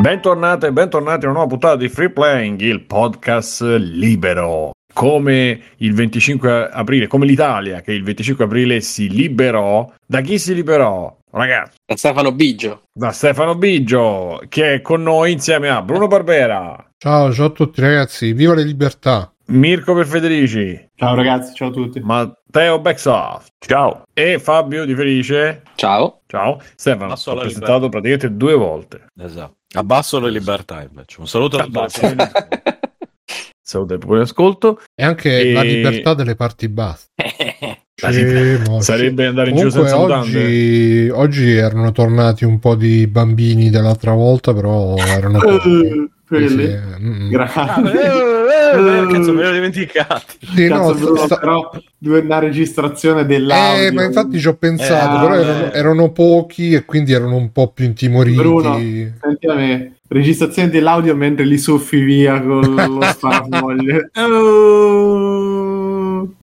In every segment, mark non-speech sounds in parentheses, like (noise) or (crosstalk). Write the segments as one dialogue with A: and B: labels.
A: Bentornate e bentornati a una nuova puntata di Free Playing, il podcast libero. Come il 25 aprile, come l'Italia che il 25 aprile si liberò, da chi si liberò? Ragazzi,
B: Da Stefano Biggio.
A: da Stefano Biggio che è con noi insieme a Bruno Barbera,
C: Ciao, ciao a tutti ragazzi, viva le libertà!
A: Mirko per Federici,
D: Ciao ragazzi, ciao a tutti.
A: Matteo Backsoft, ciao, e Fabio Di Felice,
B: Ciao.
A: ciao. Stefano, ho presentato praticamente due volte.
E: Esatto. Abbasso le libertà invece. Un saluto a (laughs)
A: il pubblico ascolto.
C: E anche
A: E-
C: la libertà delle parti basse. (laughs)
A: Sarebbe andare in giro
C: Comunque
A: senza mutande.
C: oggi, oggi erano tornati un po' di bambini dell'altra volta, però erano (laughs) pochi.
D: Eh, quelli.
C: sì, mm.
E: Ah,
D: Grazie.
E: eh, eh, eh, cazzo, me l'ho dimenticato.
C: Sì, no,
D: Cazzo, Bruno,
C: sta-
D: però una registrazione dell'audio.
C: Eh, ma infatti ci ho pensato,
E: Eh,
C: però
E: eh.
C: erano, erano pochi e quindi erano un po' più intimoriti.
D: Bruno. Senti a me, registrazione dell'audio mentre li soffi via con lo (laughs) sparafoglie.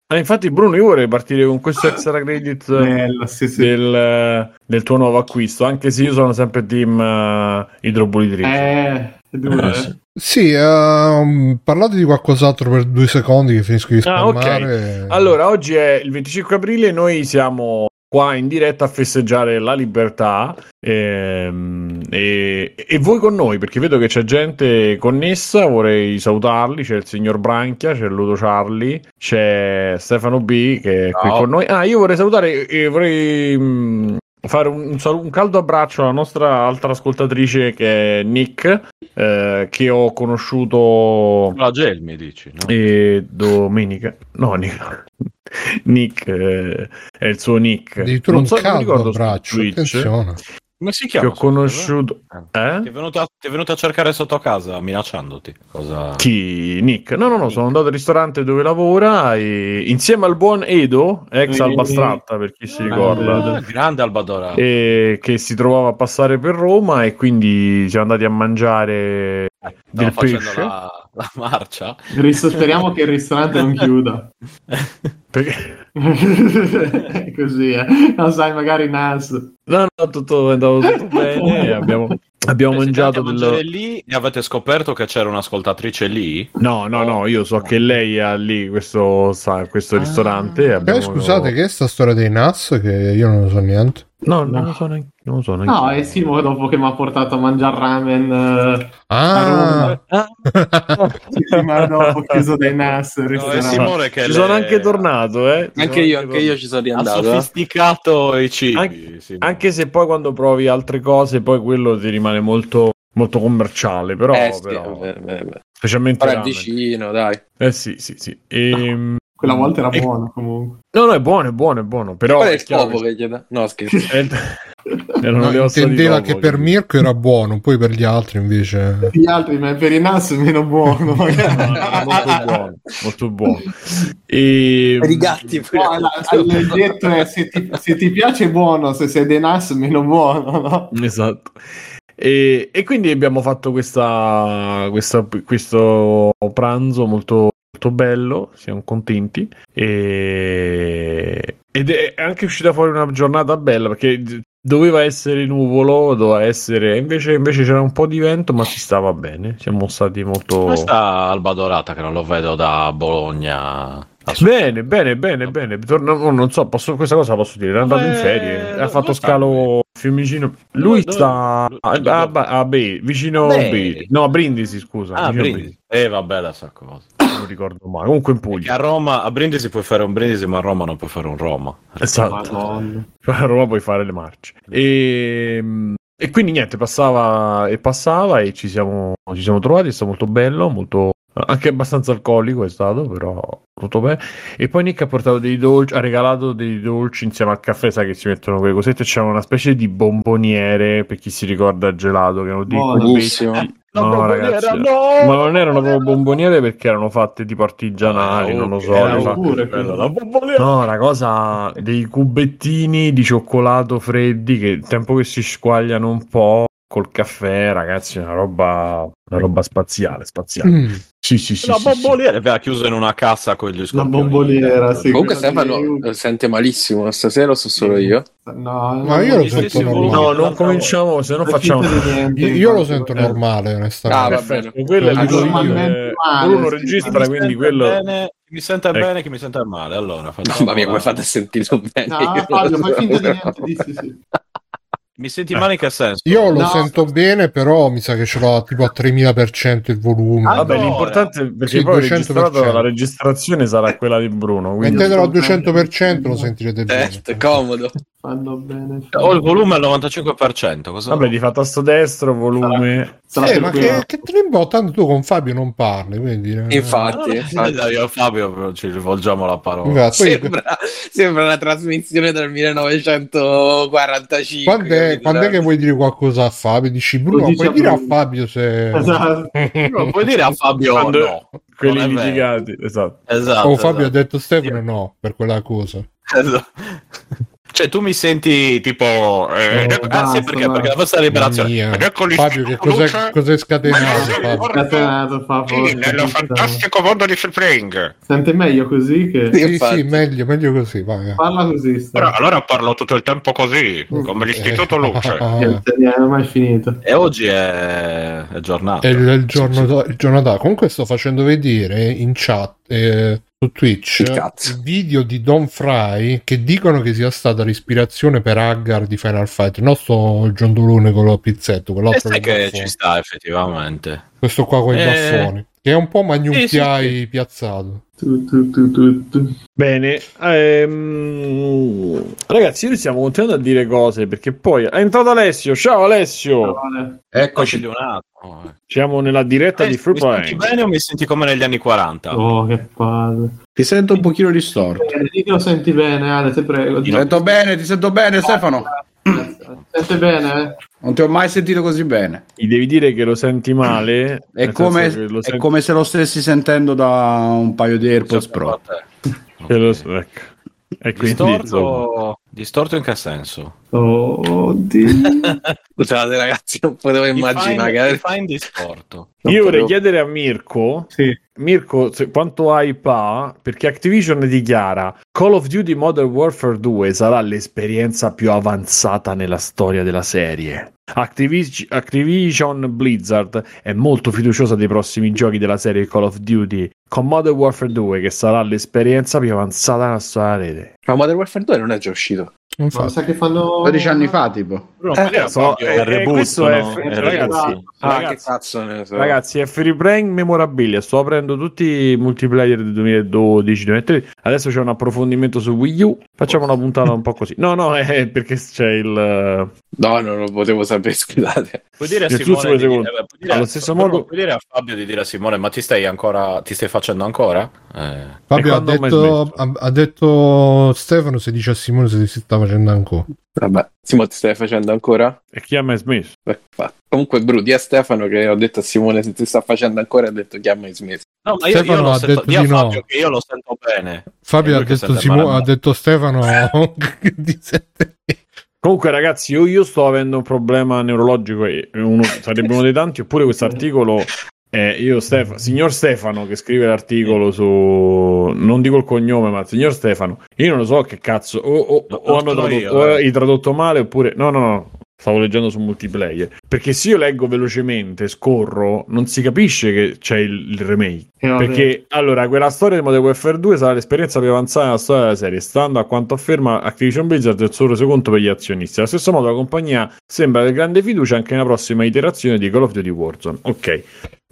A: Eh, infatti, Bruno, io vorrei partire con questo extra credit
D: bello, sì, sì.
A: del, del tuo nuovo acquisto, anche se io sono sempre team uh, idropulitrice.
D: Eh,
E: Eh,
D: eh.
E: sì.
C: Sì, ehm, parlate di qualcos'altro per due secondi che finisco di
A: Ah, ok.
C: spammare.
A: Allora, oggi è il 25 aprile, noi siamo qua in diretta a festeggiare la libertà ehm, e, e voi con noi, perché vedo che c'è gente connessa, vorrei salutarli, c'è il signor Branchia, c'è Ludo Charlie, c'è Stefano B che è qui
E: Ciao.
A: con noi. Ah, io vorrei salutare e vorrei mh, fare un, un caldo abbraccio alla nostra altra ascoltatrice che è Nick, eh, che ho conosciuto...
E: La gel mi dici, no?
A: E domenica, no, Nick, (laughs) Nick eh, è il suo nick.
C: Addirittura
A: non
C: un
A: so, non
C: caldo abbraccio, attenzione.
E: Come si
A: che
E: chiama?
A: ho conosciuto.
E: Ti
A: Eh?
E: è, venuto a, ti è venuto a cercare sotto casa minacciandoti. Cosa...
A: Chi? Nick? No, no, no,
E: Nick.
A: sono andato al ristorante dove lavora e insieme al buon Edo, ex
D: Eh,
A: Albastratta per chi si
D: eh,
A: ricorda,
E: Ah, grande Albadora.
A: e che si trovava a passare per Roma e quindi siamo andati a mangiare del
E: Stavo facendo
A: pesce.
E: la, la marcia.
D: Speriamo che il ristorante non chiuda. (laughs)
A: Perché... (laughs)
D: Così, eh. Non sai, magari Nas.
A: No, no, tutto tutto bene. Abbiamo, abbiamo mangiato del...
E: lì e avete scoperto che c'era un'ascoltatrice lì?
A: No, no, no, io so che lei ha lì questo, sa, questo
E: Ah.
A: ristorante.
C: Eh,
A: abbiamo-
C: scusate, che è sta storia dei NAS? Che io non so niente.
A: No, non lo so neanche. Non lo so neanche.
D: No, è Simo dopo che mi ha portato a mangiare ramen. eh,
C: Ah,
D: settimana dopo chiuso dai Nas.
E: No, è
D: ristorante.
E: Simone che
A: Ci
E: le-
A: sono anche tornato, eh. Ci
B: Anche io, anche io ci sono
E: ha
B: riandato. eh.
E: sofisticato i cibi.
A: Anche-
E: Simone.
A: Anche se poi quando provi altre cose, poi quello ti rimane molto, molto commerciale. Però,
B: Eh, sì,
A: però
B: vabbè, vabbè, vabbè.
A: specialmente.
B: È
A: ramen.
B: vicino, dai.
A: Eh sì, sì, sì. Ehm,
D: Quella volta era
A: E-
D: buona comunque.
A: No, no, è buono, è buono, è buono. Però
B: Qual è il scopo
A: che-
B: gli dà? No, scherzo. (laughs)
A: è erano
C: no,
A: le
C: intendeva
A: topo,
C: che per. Mirko era buono, poi per gli altri invece...
D: Gli altri, ma per i Nas è meno buono. (laughs)
A: No, no, molto buono, molto buono. E...
B: Per i gatti. pure.
D: No, la- detto è se ti, se ti piace buono, se sei dei Nas meno buono, no?
A: Esatto. E, e quindi abbiamo fatto questa, questa- questo pranzo molto, molto bello, siamo contenti. E, ed è anche uscita fuori una giornata bella perché doveva essere nuvolo, doveva essere. Invece, invece c'era un po' di vento, ma si stava bene. Siamo stati molto.
E: Come sta Albadorata che non lo vedo da Bologna?
A: Bene, bene, bene, bene. Torna- no, non so, posso- questa cosa la posso dire. È andato in ferie, ha
E: dove
A: fatto scalo a Fiumicino. Lui
E: Dove-
A: sta
E: dove-
A: a, a, a- a Be- vicino a. Be- no, a Brindisi, scusa.
E: Ah,
A: a
E: Brindisi. Eh, vabbè, la sa cosa. (coughs)
A: Non ricordo mai. Comunque in Puglia.
E: a Roma, a Brindisi puoi fare un Brindisi, ma a Roma non puoi fare un Roma.
A: Esatto.
D: Madonna. (laughs)
A: A Roma puoi fare le marce. E, e quindi niente, passava e passava e ci siamo, ci siamo trovati. È stato molto bello, molto anche abbastanza alcolico è stato, però tutto bene. E poi Nick ha portato dei dolci, ha regalato dei dolci insieme al caffè, sai che si mettono quelle cosette. C'era una specie di bomboniere per chi si ricorda gelato, che erano dei cubetti.
B: Buonissimo.
A: No, ragazzi, ma non erano proprio bomboniere perché erano fatte tipo artigianali,
E: Ah,
A: non lo so.
D: Pure
E: la.
A: No, una cosa dei cubettini di cioccolato freddi che il tempo che si squagliano un po', col caffè, ragazzi, una roba, una roba spaziale, spaziale.
C: Mm.
A: Sì, sì, sì.
E: La
A: sì, sì.
E: bomboliera aveva chiuso in una cassa con gli
D: La
E: scorpioni.
D: bomboliera, sì.
B: Comunque Stefano eh, sente malissimo stasera o so solo io?
D: No,
C: Ma io lo sento normale.
A: No, non cominciamo, se no
D: non
A: facciamo...
D: niente,
C: Io, io lo sento
D: eh.
C: normale,
B: Ah,
C: onestamente.
B: va
A: Perfetto,
B: bene.
A: quello è
C: Ah,
A: il volume-
D: normalmente male,
A: Bruno
D: sì,
E: Chi
A: registra,
E: mi
A: quindi
E: sente
A: quello...
E: bene, chi mi sente
A: Ecco.
E: bene, chi mi sente male. Allora, facciamo
B: Mamma mia, come
E: la-
B: fate a sentirlo bene?
D: No, Fabio,
B: lo
D: fai finta di niente, di sì, sì. (laughs)
E: Mi senti male in che senso?
C: Io lo
D: No.
C: sento bene, però mi sa che ce l'ho tipo a 3000% il volume.
D: Ah,
A: Vabbè,
E: Allora.
A: l'importante è perché
C: Sì,
A: poi
C: 200%.
A: registrato, la registrazione sarà quella di Bruno. Quindi...
C: Mettetelo al 200% lo sentirete bene.
B: Eh, comodo.
D: Fanno bene.
E: Ho il volume al 95%. Cosa
A: Vabbè, di fa tasto destro, volume.
D: Sarà
C: Eh,
D: per
C: ma che, che te ne? Tanto tu con Fabio non parli, quindi... eh.
B: Infatti, infatti.
E: Io e Fabio ci rivolgiamo la parola.
C: Esatto,
B: Sembra, sembra una trasmissione del 1945.
C: Quando è, quando è che vuoi dire qualcosa a Fabio? Dici Bruno, puoi
D: a
C: dire a
D: Bruno.
C: Fabio se...
D: Esatto.
E: Non puoi dire a Fabio
A: Quando-
E: no.
A: Quelli litigati, esatto.
E: Esatto.
C: Oh, Fabio ha
E: esatto.
C: detto Stefano no, per quella cosa.
E: Esatto. Cioè, tu mi senti tipo. Eh,
C: Oh,
E: eh, sì,
D: basta,
E: perché,
D: basta.
E: perché la vostra liberazione.
C: Mamma mia.
E: Ed ecco
C: Fabio, che cos'è, cos'è scatenato? Fabio?
D: Scatenato, fa forza.
E: mondo di Spring.
D: Sente meglio così che
B: Sì,
C: Sì, sì, meglio, meglio così, vai.
D: parla così. Sta.
E: allora parlo tutto il tempo così, come l'Istituto Luce. (laughs)
D: Non è mai finito.
E: E oggi è, è giornata.
C: È il, il giorno, do- il giorno da. Comunque sto facendo vedere in chat eh, su Twitch
B: Il
C: video di Don Fry che dicono che sia stata l'ispirazione per Haggard di Final Fight. Il nostro giondolone con lo pizzetto,
E: E
C: quell'altro con i
E: che ci sta effettivamente.
C: Questo qua con i
E: Eh.
C: baffoni. Che è un po' Magnum
E: Sì, sì,
C: PI piazzato.
D: Tu, tu, tu.
A: Bene, ehm, ragazzi, noi stiamo continuando a dire cose perché poi è entrato Alessio. Ciao Alessio,
D: Vale.
E: Eccoci di un attimo. eh.
A: siamo nella diretta
E: Eh,
A: di Free
E: mi senti
A: Play.
E: bene o mi senti come negli anni 40?
D: Oh, che palle.
F: Ti sento un pochino distorto.
D: Che lo senti bene, Ale, te prego.
F: Ti sento bene, ti sento bene, Stefano.
D: Sente bene, eh?
F: Non ti ho mai sentito così bene.
A: Gli devi dire che lo senti male.
F: È come,
A: lo
F: è
A: senti-
F: come se lo stessi sentendo da un paio di AirPods Pro.
A: che lo- ecco. E quindi, insomma,
E: Distorto, distorto in che senso?
D: Oh, Dio.
B: Scusate, (laughs) ragazzi, non potevo immaginare
E: Define,
B: che.
E: define distorto.
A: io vorrei chiedere a Mirko
D: sì.
A: Mirko, quanto hype ha? Perché Activision dichiara Call of Duty Modern Warfare 2 sarà l'esperienza più avanzata nella storia della serie. Activis- Activision Blizzard è molto fiduciosa dei prossimi giochi della serie Call of Duty con Modern Warfare 2 che sarà l'esperienza più avanzata nella storia della rete.
B: Ma Modern Warfare 2 non è già uscito.
C: Infatti.
D: sa che fanno
F: 12 anni fa, tipo.
B: Eh,
E: puoi
A: so, eh, eh,
E: reboot,
A: è- eh, ragazzi.
B: Ah,
A: Ragazzi-
B: che cazzo ne so.
A: Ragazzi, è free brain memorabilia. Sto aprendo tutti i multiplayer del 2012, 2013. Adesso c'è un approfondimento su Wii U. Facciamo una puntata un po' così. No, no, è (laughs) perché c'è il.
B: No, non lo potevo sapere, scusate.
E: Puoi dire a Simone di dire- puoi dire
A: Allo
E: a-
A: stesso
E: Bruno,
A: modo-
E: puoi dire a Fabio di dire a Simone, ma ti stai ancora ti stai facendo ancora? Eh.
C: Fabio ha detto, ha, ha detto Stefano se dice a Simone se si sta facendo ancora.
B: Vabbè, Simo, ti stai facendo ancora?
A: E chi ha mai smesso?
B: Beh, Comunque, Bru, di a Stefano che ho detto a Simone se ti sta facendo ancora, ha detto che ha mai smesso.
E: No, ma io, io
C: Stefano
E: lo
C: ha
E: sento,
C: detto
E: di a
C: di no.
E: Fabio che io lo sento bene.
C: Fabio ha detto, Simo- ha detto Stefano (laughs) di sette-
A: Comunque, ragazzi, io, io sto avendo un problema neurologico. E uno, sarebbe uno dei tanti. Oppure questo articolo. Eh, io, Stef- signor Stefano, che scrive l'articolo su. Non dico il cognome, ma signor Stefano. Io non lo so che cazzo. O, o- o hanno tradotto,
E: io,
A: o
E: eh.
A: hai tradotto male, oppure. No, no, no. Stavo leggendo su multiplayer. Perché se io leggo velocemente, scorro, non si capisce che c'è il, il remake.
D: Eh.
A: Perché allora quella storia di Modern Warfare 2 sarà l'esperienza più avanzata della storia della serie, stando a quanto afferma Activision Blizzard il suo resoconto per gli azionisti. Allo stesso modo la compagnia sembra avere grande fiducia anche nella prossima iterazione di Call of Duty Warzone. Ok.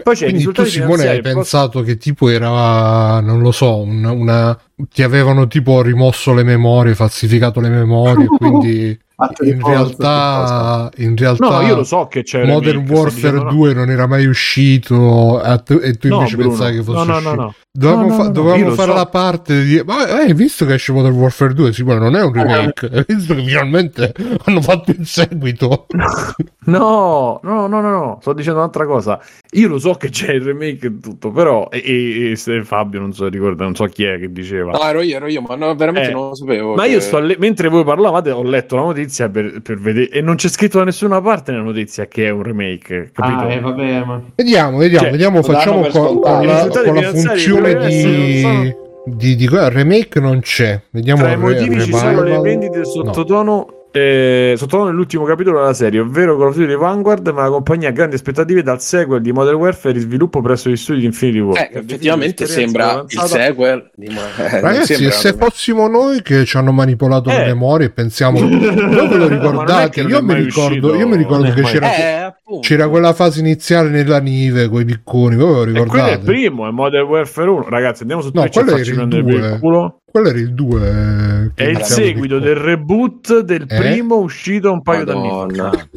A: Poi c'è
C: Quindi tu Simone hai
A: post-
C: pensato che tipo era, non lo so, una, una- ti avevano tipo rimosso le memorie, falsificato le memorie, (laughs) quindi
D: di
C: in realtà, in realtà
A: No, io lo so che c'è
C: Modern
A: remake,
C: Warfare
A: dicendo no.
C: 2 non era mai uscito e tu,
A: No,
C: invece
A: Bruno.
C: pensavi che fosse
A: no, no, no,
C: uscito.
A: no.
C: Dovevamo,
A: No, no,
C: fa-
A: no, no,
C: dovevamo fare
A: so.
C: la parte di. Ma hai visto che esce Modern Warfare 2? Sì, ma non è un remake. (laughs) Hai visto che finalmente (laughs) hanno fatto il seguito? (laughs)
A: No, no, no, no, no, sto dicendo un'altra cosa. Io lo so che c'è il remake e tutto, però e, e- e se Fabio non so ricorda, non so chi è che diceva.
B: No, ero io, ero io, ma no, veramente
A: Eh,
B: non lo sapevo.
A: Ma
B: che-
A: io sto a le- mentre voi parlavate ho letto la notizia per, per vedere e non c'è scritto da nessuna parte nella notizia che è un remake, capito?
D: Ah, eh, vabbè, ma...
C: Vediamo, vediamo,
A: Cioè,
C: vediamo. Facciamo con, con la, con la funzione
A: dovrebbero
C: di.
A: essere-
C: Di, di remake non c'è. Vediamo
A: Tra i motivi ci sono le vendite
C: No.
A: sottotono. Eh, sottotono nell'ultimo capitolo della serie, ovvero Call of Duty Vanguard, ma la compagnia ha grandi aspettative dal sequel di Modern Warfare in sviluppo presso gli studi di Infinity War.
B: Eh, effettivamente sembra
A: avanzata-
B: il sequel di... eh, non
C: Ragazzi,
B: sembra-
C: se fossimo noi che ci hanno manipolato le
A: Eh.
C: memorie e pensiamo, voi ve lo (laughs) ricordate? Io mi ricordo,
A: uscito,
C: io mi ricordo che
A: mai-
C: c'era,
B: Eh.
C: C'era quella fase iniziale nella nive con i picconi. Voi ve lo
A: E quello è il
C: ricordate?
A: primo, è Modern Warfare 1. Ragazzi, andiamo su
C: No,
A: Twitch e
C: quello era
A: facci
C: il
A: prendere per
C: due.
A: il culo.
C: Quello era il 2.
A: È il seguito del reboot del
C: Eh?
A: primo uscito un paio d'anni fa.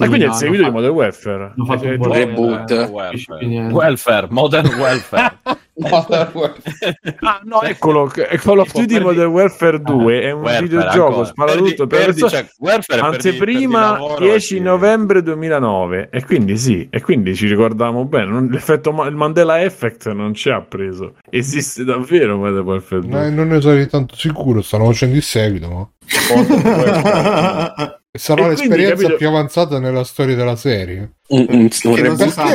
A: Ma quindi è il seguito di Modern Warfare.
D: hanno fatto
A: Eh,
D: un
A: eh,
B: reboot.
E: Welfare. welfare, modern (laughs) welfare. (laughs)
A: Ah, no, eccolo. è Call of Duty Modern Warfare 2 è un
E: Welfare
A: videogioco sparatutto
E: Per
A: per
E: di- per di- cioè, di
A: Anteprima
E: lavoro
A: 10
E: e-
A: novembre 2009 e quindi sì, e quindi ci ricordiamo bene, non- l'effetto il Mandela Effect non ci ha preso. Esiste davvero Modern Warfare 2.
C: No, non ne sarei tanto sicuro, stanno facendo il seguito, ma (laughs) sarà
A: E quindi,
C: l'esperienza
A: capito-
C: più avanzata nella storia della serie.
B: Un, un, un
C: Perché,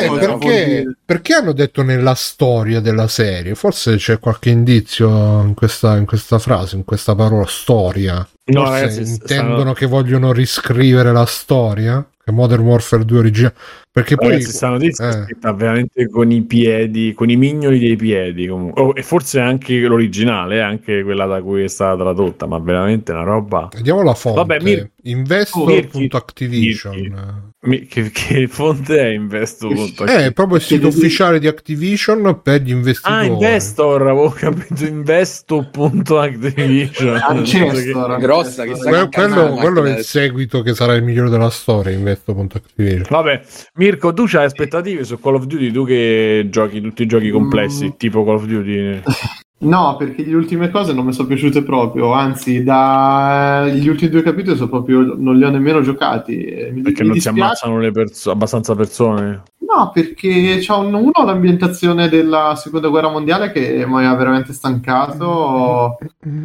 D: vuol
C: perché, perché hanno detto nella storia della serie? Forse c'è qualche indizio in questa, in questa frase, in questa parola storia.
A: No,
C: Forse
A: ragazzi,
C: intendono
A: stanno-
C: che vogliono riscrivere la storia? Che Modern Warfare 2 originale. Perché poi.
A: Ragazzi, sta notizia è
C: eh.
A: scritta veramente con i piedi, con i mignoli dei piedi. comunque. Oh, e forse anche l'originale, eh, anche quella da cui è stata tradotta, ma veramente una roba.
C: Vediamo la fonte.
A: Vabbè, Mir-
C: Investor.activision.
A: Mi- Che, che fonte è Investo?
C: Eh, è proprio il sito ufficiale di Activision per gli investitori.
A: Ah, Investor, avevo capito Investo.activision.
D: Ancestor.
B: Grossa, chissà
C: Que-
B: che
C: quello, quello è il seguito che sarà il migliore della storia. Investo.activision.
A: Vabbè, Mirko, tu c'hai aspettative su Call of Duty? Tu che giochi tutti i giochi complessi,
D: Mm.
A: tipo Call of Duty? (laughs)
D: No, perché le ultime cose non mi sono piaciute proprio, anzi, dagli ultimi due capitoli sono proprio, non li ho nemmeno giocati. Mi,
A: Perché
D: mi
A: non si
D: dispiace.
A: ammazzano le perso- abbastanza persone?
D: No, perché c'è un, uno l'ambientazione della seconda guerra mondiale che mi ha veramente stancato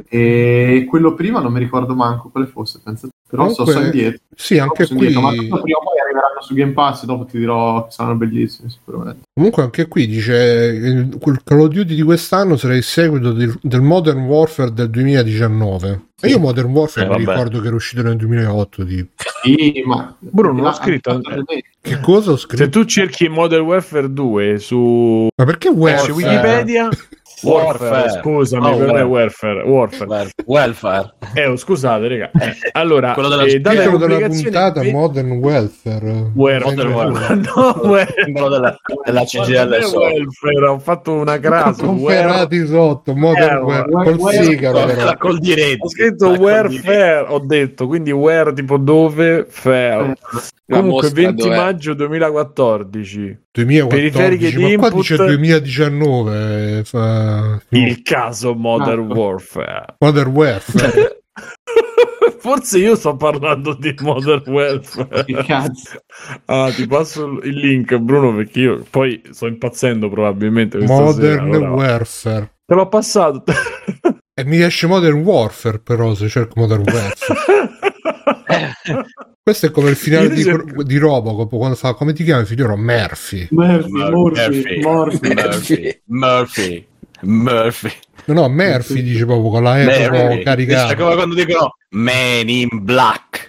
D: e quello prima non mi ricordo manco quale fosse, penso. però so,
C: Comunque,
D: so indietro.
C: Sì, anche
D: So
C: qui.
D: indietro, ma prima o poi arriveranno su Game Pass e dopo ti dirò che saranno bellissimi sicuramente.
C: Comunque anche qui dice il, quel Call of Duty di quest'anno sarà il seguito del, del Modern Warfare del 2019. E io Modern Warfare
E: Eh,
C: mi ricordo che era uscito nel 2008. Tipo.
D: Sì, ma
A: Bruno, l'ho
D: Ah,
A: scritto.
C: Che cosa ho
A: Se
C: scritto?
A: tu cerchi Modern Warfare 2 su
C: Ma perché
A: su
C: Warfare?
A: Wikipedia, (laughs) Warfare,
E: Warfare.
A: scusami,
E: Oh,
A: per me è
E: Warfare.
A: Warfare. Warfare.
E: welfare.
A: Eh, oh, scusate, raga. (laughs) Allora,
E: Quello della-
A: eh,
C: della puntata
A: ve-
C: Modern Welfare.
A: Welfare.
E: Modern Warfare.
A: No, welfare.
E: Simbolo (laughs) della, della CGL
A: welfare, ho fatto una crasa. welfare.
C: Conferrati sotto Modern
A: Eh,
C: Welfare. Col
D: welfare.
C: sigaro però.
E: Col diretto.
A: Ho scritto warfare, ho detto, quindi where tipo dove, fair. Comunque
B: mostra
A: 20
B: dov'è?
A: maggio 2014.
C: 2014,
A: Periferiche
C: ma qua
A: input.
C: dice 2019. eh, fa-
A: Il caso Modern
D: Ah.
A: Warfare.
C: Modern Warfare. (laughs)
A: Forse io sto parlando di Modern
D: cazzo.
A: Ah, ti passo il link, Bruno, perché io poi sto impazzendo probabilmente sera.
C: Modern
A: allora.
C: Warfare.
A: Te l'ho passato.
C: E mi esce Modern Warfare però se cerco Modern Warfare. (laughs) Questo è come il finale di,
A: cerco-
C: di Robocop quando fa come ti chiami figliolo? Murphy.
D: Murphy, Murphy,
E: Murphy.
D: Murphy.
E: Murphy. Murphy. Murphy.
C: No, no, Murphy dice proprio con la E caricata.
E: come quando dicono Man in Black.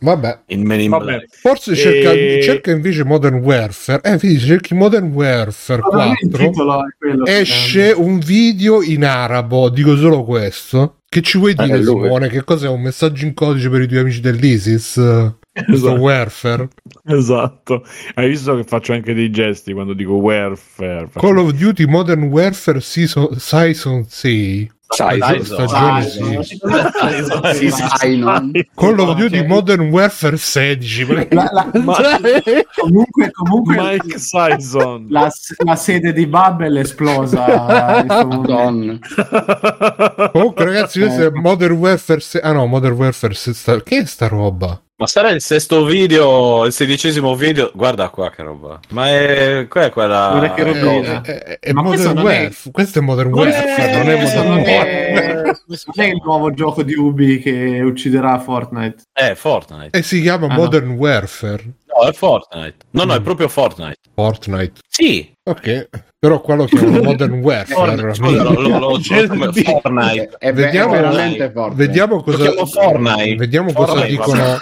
C: Vabbè,
E: Il Man in
A: Vabbè.
E: Black.
C: forse cerca,
A: E-
C: cerca invece Modern Warfare. Eh, vedi, se cerchi Modern Warfare
D: Ma il
C: 4
D: titolo è quello.
C: esce un video in arabo, dico solo questo. Che ci vuoi
B: Eh,
C: dire. Simone? Che cos'è? Un messaggio in codice per i tuoi amici dell'ISIS?
A: Esatto.
C: warfare.
A: Esatto. Hai visto che faccio anche dei gesti quando dico warfare? Faccio-
C: Call of Duty Modern Warfare Season, Season 6.
B: Sai,
E: Dai,
C: stagione sì. Call of Duty Modern Warfare 16. ma-
D: La- la-
A: Ma-
D: comunque, comunque
A: Mike Sison.
D: la, la sede di Bubble è esplosa.
C: Comunque, ragazzi, questo è Modern Warfare 6. Ah, no, Modern Warfare 6. sta- Che è sta roba?
E: Ma sarà il sesto video, il sedicesimo video. Guarda qua che roba. Ma è, qual è quella?
D: Guarda che
C: Eh,
D: robina.
C: eh, eh, è
D: Ma questo
C: Modern
D: è-
C: Warfare. Questo è Modern
D: è-
C: Warfare, non è
D: questo
C: Modern
D: non
C: Warfare. (laughs)
D: è- non è il nuovo gioco di Ubi che ucciderà Fortnite.
E: Eh, Fortnite.
C: E si chiama
D: Ah, no.
C: Modern Warfare.
E: No, è Fortnite. No, no, è
C: Mm.
E: proprio Fortnite.
C: Fortnite.
E: Sì.
C: Ok, però qua lo chiamano Modern Warfare.
E: Scusa, lo, lo, lo come Fortnite.
F: È, ve-
C: Vediamo-
F: è veramente forte.
C: Vediamo cosa,
E: Fortnite.
C: vediamo cosa
E: Fortnite,
C: dicono.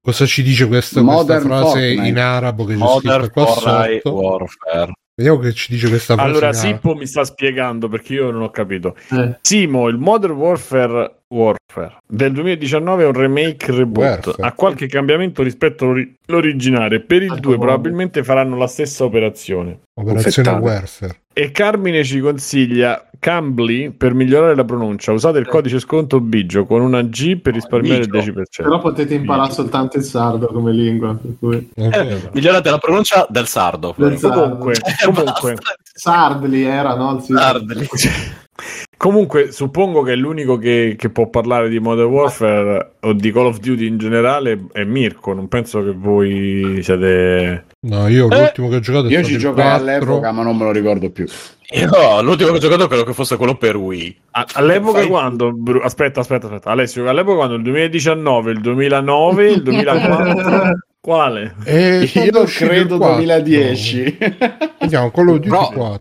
C: Cosa ci dice questa, questa frase
F: Fortnite.
C: in arabo che c'è
E: Modern
C: scritta qua
E: Fortnite
C: sotto?
E: Warfare.
C: Vediamo che ci dice questa frase.
A: Allora. Sippo mi sta spiegando perché io non ho capito.
D: Eh.
A: Simo, il Modern Warfare Warfare del 2019 è un remake reboot.
C: Warfare.
A: Ha qualche cambiamento rispetto all'ori- all'originale. Per il
D: Ah,
A: 2
D: buono.
A: probabilmente faranno la stessa operazione.
C: Operazione
B: Confettato.
C: Warfare.
A: E Carmine ci consiglia Cambly per migliorare la pronuncia. Usate il codice sconto Bigio con una G per risparmiare il
E: Bigio.
A: 10%.
D: Però potete imparare soltanto il sardo come lingua. Per cui...
E: Eh, migliorate la pronuncia del sardo.
D: Del sardo.
A: Comunque,
E: Eh,
A: comunque.
D: Sardli era, no? Il sì.
E: Sardli. (laughs)
A: comunque, suppongo che l'unico che, che può parlare di Modern Warfare o di Call of Duty in generale è Mirko. Non penso che voi siate.
C: No, io
E: Eh,
C: l'ultimo che ho giocato è
F: Io ci
C: il
F: giocai
C: 4.
F: all'epoca, ma non me lo ricordo più.
E: Io l'ultimo che ho giocato credo che fosse quello per Wii.
A: All'epoca
E: Fai-
A: quando. Aspetta, aspetta, aspetta. Alessio, all'epoca quando il 2019, il 2009, il 2004. Quale?
C: E è
F: Io credo
C: il 4?
F: 2010.
C: Vediamo, Call of Duty
B: Però-
C: 4.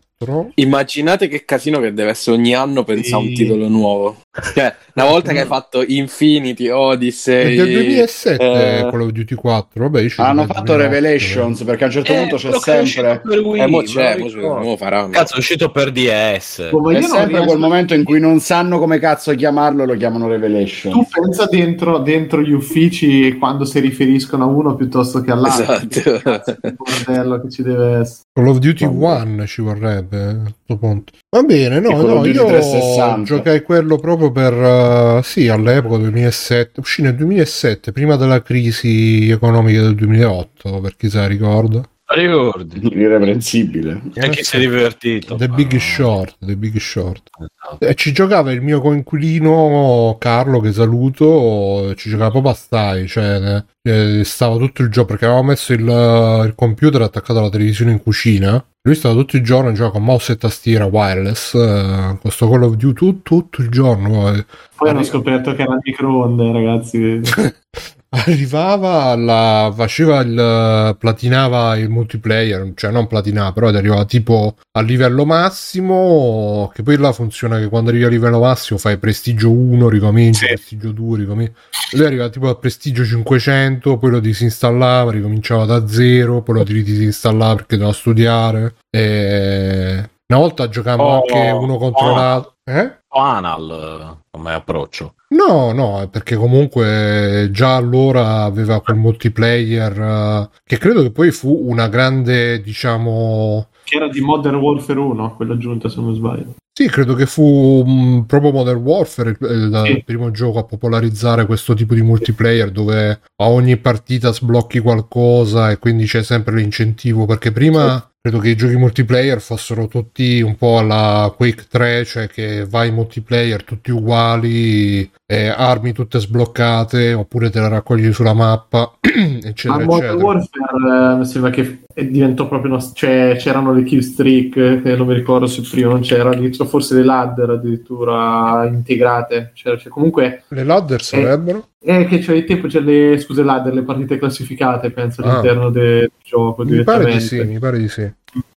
B: Immaginate che casino che deve essere ogni anno pensare a un titolo nuovo. Cioè, una volta che hai fatto Infinity,
C: È
B: Odyssey...
C: del 2007
B: eh,
C: Call of Duty 4. Vabbè,
F: Hanno fatto
C: 2008.
F: Revelations perché a un certo punto c'è
E: è
F: sempre.
E: per Wii,
B: Eh, mo c'è, mo, c'è,
E: ricordo.
B: mo faranno.
E: Cazzo, è uscito per DS.
D: Ma
F: È sempre
D: riesco-
F: quel momento in cui non sanno come cazzo chiamarlo, lo chiamano Revelation.
D: Tu pensa dentro, dentro gli uffici quando si riferiscono a uno piuttosto che all'altro.
B: Esatto.
D: Che cazzo che ci deve essere.
C: Call of Duty
F: Vabbè.
C: 1 ci vorrebbe a questo punto. Va bene, no, no, io
F: 360.
C: giocai quello proprio per eh, sì, all'epoca 2007, uscì nel 2007, prima della crisi economica del 2008, per chi se la ricorda.
E: Ricordi.
F: Irreprensibile.
E: E chi si è divertito?
C: The Big Short, The Big Short.
E: Esatto.
C: E ci giocava il mio coinquilino Carlo, che saluto, ci giocava proprio a stai, cioè eh, stava tutto il giorno perché avevamo messo il, il computer attaccato alla televisione in cucina. Lui stava tutto il giorno, giocava con mouse e tastiera wireless, eh, questo Call of Duty tutto, tutto il giorno. eh.
D: Poi hanno scoperto che era il microonde, ragazzi. (laughs)
C: Arrivava, alla, faceva il platinava il multiplayer, cioè non platinava, però arrivava tipo al livello massimo, che poi là funziona che quando arrivi al livello massimo fai prestigio 1, ricominci,
E: Sì.
C: prestigio 2, ricominci. Lui arriva tipo al prestigio 500, poi lo disinstallava, ricominciava da zero, poi lo disinstallava perché doveva studiare. E... Una volta giocavamo
E: Oh,
C: anche uno contro
E: oh.
C: l'altro. Eh?
E: Anal eh, come approccio.
C: No, no, è perché comunque già allora aveva quel multiplayer eh, che credo che poi fu una grande, diciamo...
D: che era di Modern Warfare 1, quello aggiunto se non sbaglio.
C: Sì, credo che fu mh, proprio Modern Warfare il, il-
D: Sì.
C: il primo gioco a popolarizzare questo tipo di multiplayer dove a ogni partita sblocchi qualcosa e quindi c'è sempre l'incentivo perché prima credo che i giochi multiplayer fossero tutti un po' alla Quake 3, cioè che vai in multiplayer tutti uguali, e armi tutte sbloccate oppure te le raccogli sulla mappa, (clears throat) eccetera,
D: Ma Modern
C: eccetera.
D: Warfare eh, mi sembra che diventò proprio una... cioè c'erano le kill streak eh, che non mi ricordo se prima non c'era, addirittura forse le ladder addirittura integrate. Cioè, cioè, comunque
C: Le ladder sarebbero?
D: è che c'è il tempo, c'è le scuse ladder, le partite classificate, penso,
C: Ah.
D: all'interno del gioco
C: Mi pare di sì, mi pare di sì.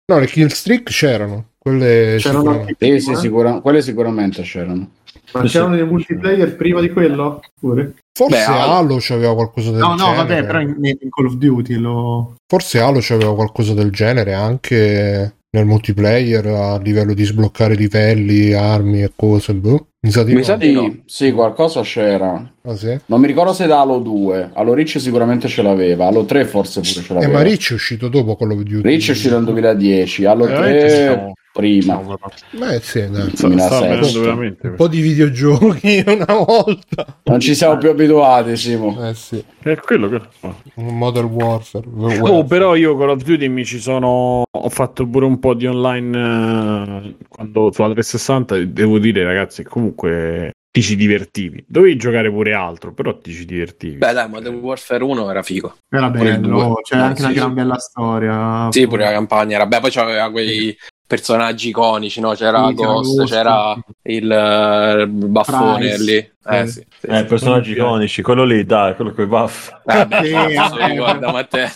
C: No, le kill streak c'erano. Quelle
D: C'erano
C: sicuramente.
D: anche
F: Sì,
D: prima?
F: sicura- quelle sicuramente c'erano.
D: Ma c'erano dei multiplayer prima di quello? Pure?
C: Forse
B: Beh,
C: Halo c'aveva qualcosa del
D: No, no,
C: genere.
D: vabbè, però in, in Call of Duty lo...
C: Forse Halo c'aveva qualcosa del genere anche nel multiplayer a livello di sbloccare livelli, armi e cose. Boh. Mi sa di
B: Mi
C: no.
B: sa di-
F: Sì,
B: no.
F: sì, qualcosa c'era.
C: Ah, sì?
F: Non mi ricordo se da Halo 2. Halo Reach sicuramente ce l'aveva. Halo 3 forse pure ce
C: Eh,
F: l'aveva.
C: ma Rich è uscito dopo Call of Duty.
F: Reach è uscito nel 2010. Halo
A: Veramente
F: 3
A: stiamo-
F: prima.
C: Beh, sì, dai.
A: sta- sta
F: 2007.
A: avvenendo veramente.
C: Un po' di videogiochi (laughs) una volta.
F: Non ci siamo più abituati, Simo.
C: Eh sì,
A: È quello che
C: un Modern Warfare.
A: Oh, però io Call of Duty mi ci sono. Ho fatto pure un po' di online eh, quando sulla 360. e Devo dire, ragazzi, comunque ti ci divertivi. Dovevi giocare pure altro, però ti ci divertivi.
B: Beh, dai, Modern Warfare 1 era figo.
D: Era bello, c'è
B: Eh,
D: anche
B: sì,
D: una
B: sì.
D: gran bella storia.
B: Sì, pure la campagna era. Beh, poi c'aveva quei personaggi iconici, no? C'era
D: Sì, c'era
B: Ghost, c'era il, eh, il baffone
D: Price.
B: lì. Eh,
D: Sì.
B: sì. sì,
E: Eh,
B: sì.
E: personaggi iconici, quello lì, dai, quello con i buff.
B: Eh, (laughs) beh, se
D: vabbè.
B: ricorda Matteo.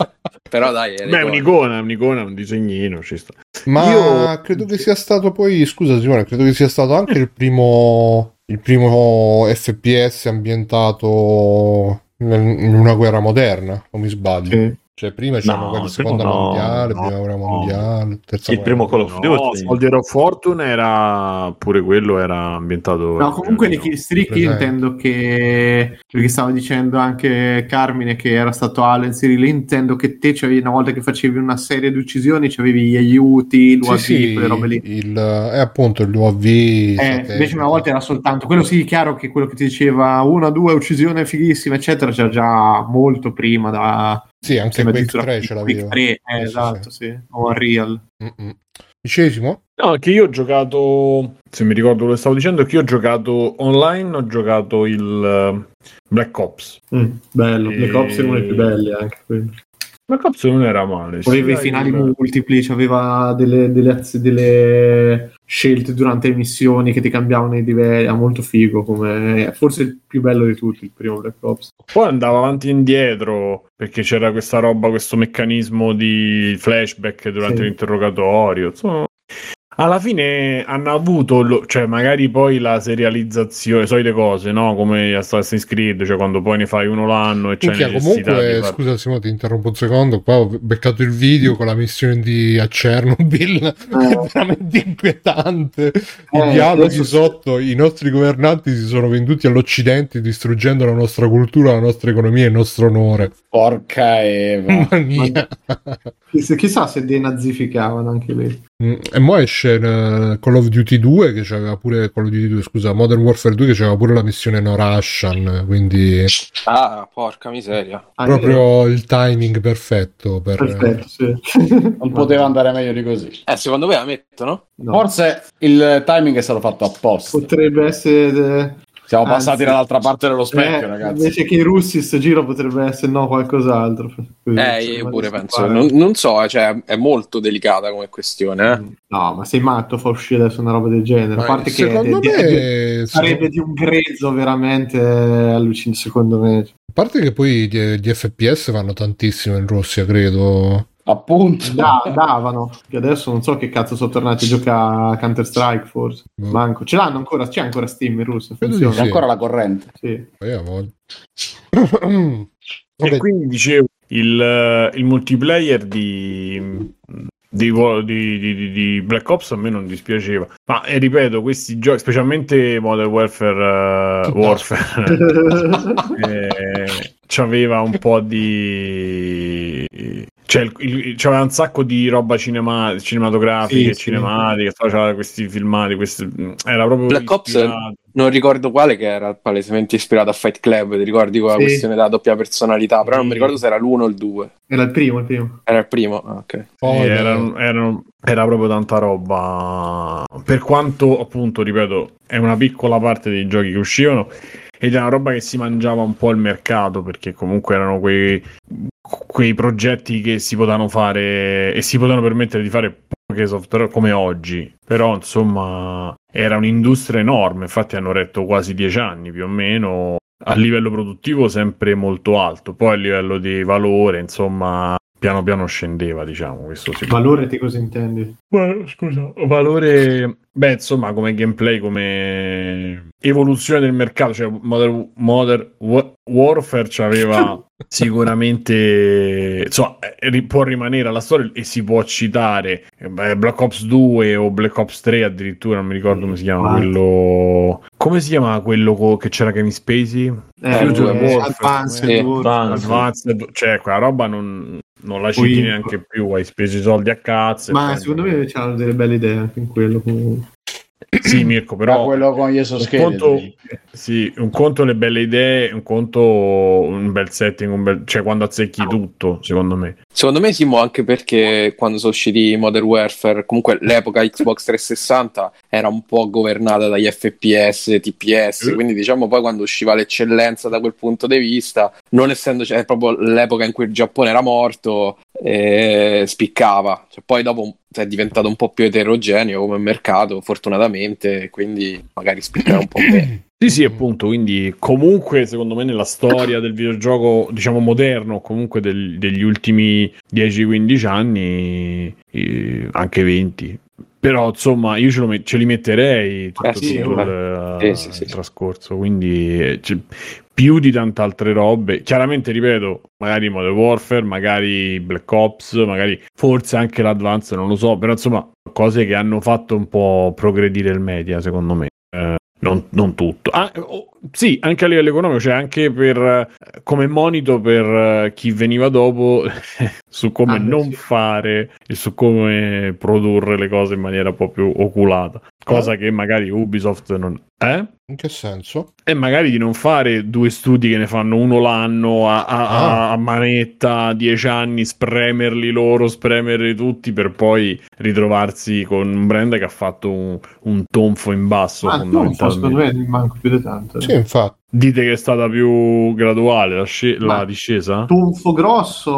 B: Però dai,
A: Beh, è
B: iconico.
A: un'icona, un'icona, un disegnino. Ci sta.
C: Ma
A: Io-
C: credo che sia stato poi, scusa Simone, credo che sia stato anche il primo, il primo FPS ambientato in una guerra moderna, o mi sbaglio?
D: Sì.
C: Cioè prima c'era
E: No,
C: la
E: il
C: seconda
E: primo no,
C: mondiale,
E: no,
C: prima
E: no.
C: mondiale, terza
E: Il primo Call of
A: No,
E: Duty.
A: Soldier of Fortune era pure quello, era ambientato.
D: No, comunque kill streak io intendo che perché stava dicendo anche Carmine che era stato Allen Cyril intendo che te c'avevi una volta che facevi una serie di uccisioni c'avevi gli aiuti, l'UAV,
C: Sì, sì,
D: quelle robe lì.
C: il, è appunto l'UAV.
D: Eh,
C: satellite.
D: invece una volta era soltanto quello sì, chiaro che quello che ti diceva una, due, uccisione fighissima, eccetera, c'era già molto prima da
C: Sì, anche Quake
D: addirittura
C: 3 ce
D: Quake
C: l'aveva.
D: 3, eh,
C: Sì, sì,
D: esatto, sì, o Unreal.
C: Mm-mm. Dicesimo?
A: No, che io ho giocato. Se mi ricordo quello che stavo dicendo, che io ho giocato online, ho giocato il eh, Black Ops.
D: Mm, bello,
A: E-
D: Black Ops è uno dei più belli anche quello.
A: Black Ops non era male.
D: Aveva i finali multipli, aveva delle, delle, delle scelte durante le missioni che ti cambiavano i livelli, era molto figo, come forse il più bello di tutti, il primo Black Ops.
A: Poi andava avanti e indietro perché c'era questa roba, questo meccanismo di flashback durante
D: Sì.
A: l'interrogatorio. Insomma, alla fine hanno avuto, lo- cioè magari poi la serializzazione, solite cose, no? Come Assassin's Creed, cioè quando poi ne fai uno l'anno e c'è
C: Minchia,
A: necessità
C: comunque,
A: di far-
C: scusa Simone, ti interrompo un secondo. Qua ho beccato il video con la missione di a Chernobyl, è (laughs) veramente inquietante. I
D: Eh,
C: dialoghi sotto, i nostri governanti si sono venduti all'Occidente distruggendo la nostra cultura, la nostra economia e il nostro onore.
F: Porca Eva.
C: Mamma mia.
D: Chissà, chissà se denazificavano anche lì.
C: Mm, E mo esce eh, Call of Duty 2 che c'aveva pure Call of Duty 2, scusa, Modern Warfare 2 che c'aveva pure la missione no Russian, quindi
B: Ah, porca miseria.
D: Ah,
C: proprio il timing perfetto per
D: Perfetto, sì. (laughs)
F: Non poteva andare meglio di così.
B: Eh, secondo me la mettono?
D: No.
F: Forse il timing è stato fatto apposta.
D: Potrebbe essere...
F: Siamo
D: Anzi.
F: passati dall'altra parte dello
D: eh,
F: specchio, ragazzi.
D: invece che i russi sto giro potrebbe essere no qualcos'altro. Così,
B: Eh,
D: cioè,
B: io pure penso. Non, non so, cioè, è molto delicata come questione. Eh?
D: No, ma sei matto fa uscire adesso una roba del genere.
C: Ma
D: a parte che
C: secondo
D: de-
C: me
D: de- sarebbe di un grezzo veramente allucinante, secondo me.
C: A parte che poi gli, gli FPS vanno tantissimo in Russia, credo.
F: Appunto.
D: Da- davano, che adesso non so che cazzo sono tornati a giocare a Counter Strike forse.
C: Boh.
D: Manco, ce l'hanno ancora, c'è ancora Steam in Russia, funziona.
F: C'è
C: sì.
F: ancora la corrente.
D: Sì.
C: Poi a voglia.
A: E quindi dicevo, il, il multiplayer di, di, di- di- Black Ops a me non dispiaceva. Ma eh, ripeto, questi giochi, specialmente Modern Warfare, eh, Warfare (laughs) eh, c'aveva un po' di cioè il- il- c'aveva un sacco di roba cinema- cinematografica
D: Sì,
A: e
D: sì.
A: cinematica faceva questi filmati questi, era proprio
B: Black Ops
A: ispirato.
B: Non ricordo quale che era palesemente ispirato a Fight Club, ti ricordi con la
D: Sì.
B: questione della doppia personalità, però non mi ricordo se era l'uno o il due.
D: Era il primo, il primo.
B: Era il primo? Ah, ok.
C: beh,
A: era, era- era proprio tanta roba. Per quanto, appunto, ripeto, è una piccola parte dei giochi che uscivano ed è una roba che si mangiava un po' il mercato perché comunque erano quei, quei progetti che si potevano fare e si potevano permettere di fare poche software come oggi. Però, insomma, era un'industria enorme. Infatti, hanno retto quasi dieci anni più o meno. A livello produttivo sempre molto alto, poi a livello di valore, insomma, piano piano scendeva, diciamo, questo
D: Valore te cosa intendi?
A: Ma, scusa, valore Beh, insomma, come gameplay, come evoluzione del mercato, cioè Modern, Modern Wa- Warfare c'aveva (laughs) sicuramente insomma, eh, ri- può rimanere alla storia e si può citare eh, beh, Black Ops 2 o Black Ops 3 addirittura, non mi ricordo come si chiama quello come si chiama quello co- che c'era Kevin Spacey?
D: Eh,
A: Future
B: eh,
A: Warfare,
D: Advanced
B: sì,
D: Warfare.
A: Advanced, cioè quella roba non, non la citi neanche più, hai speso i soldi a cazzo.
D: Ma secondo me c'erano delle belle idee anche in quello. comunque.
A: Sì, (clears throat) Mirko,
F: Però quello con gli
A: conto, sì, un conto le belle idee, un conto un bel setting, un bel- cioè quando azzecchi tutto, secondo me.
B: Secondo me Simo anche perché quando sono usciti Modern Warfare, comunque l'epoca Xbox 360 era un po' governata dagli FPS, TPS,
A: Eh.
B: quindi diciamo poi quando usciva l'eccellenza da quel punto di vista, non essendo cioè, proprio l'epoca in cui il Giappone era morto, eh, spiccava. Cioè, poi dopo è diventato un po' più eterogeneo come mercato, fortunatamente, quindi magari spiccava un po' meno. (clears throat)
A: Sì, sì, appunto, quindi comunque secondo me nella storia del videogioco, diciamo moderno, comunque del- degli ultimi 10-15 anni, eh, anche 20. Però insomma io ce, met- ce li metterei tutto,
B: Eh, sì,
A: tutto il,
B: Sì, sì, sì.
A: il trascorso, quindi eh, c'è più di tante altre robe. Chiaramente, ripeto, magari Modern Warfare, magari Black Ops, magari forse anche l'Advance, non lo so, però insomma cose che hanno fatto un po' progredire il media, secondo me. Eh, non, non tutto. Ah, oh, sì, anche a livello economico, cioè anche per eh, come monito per eh, chi veniva dopo (laughs) su come
D: Ah,
A: non
D: sì.
A: fare e su come produrre le cose in maniera un po' più oculata. Cosa che magari Ubisoft non. Eh?
C: In che senso?
A: E magari di non fare due studi che ne fanno uno l'anno a, a- a- a manetta, dieci anni, spremerli loro, spremerli tutti per poi ritrovarsi con un brand che ha fatto un, un tonfo in basso.
D: Ah, non secondo me manco più di tanto.
C: Sì, infatti.
A: Dite che è stata più graduale la, sce- la discesa?
D: Tonfo grosso,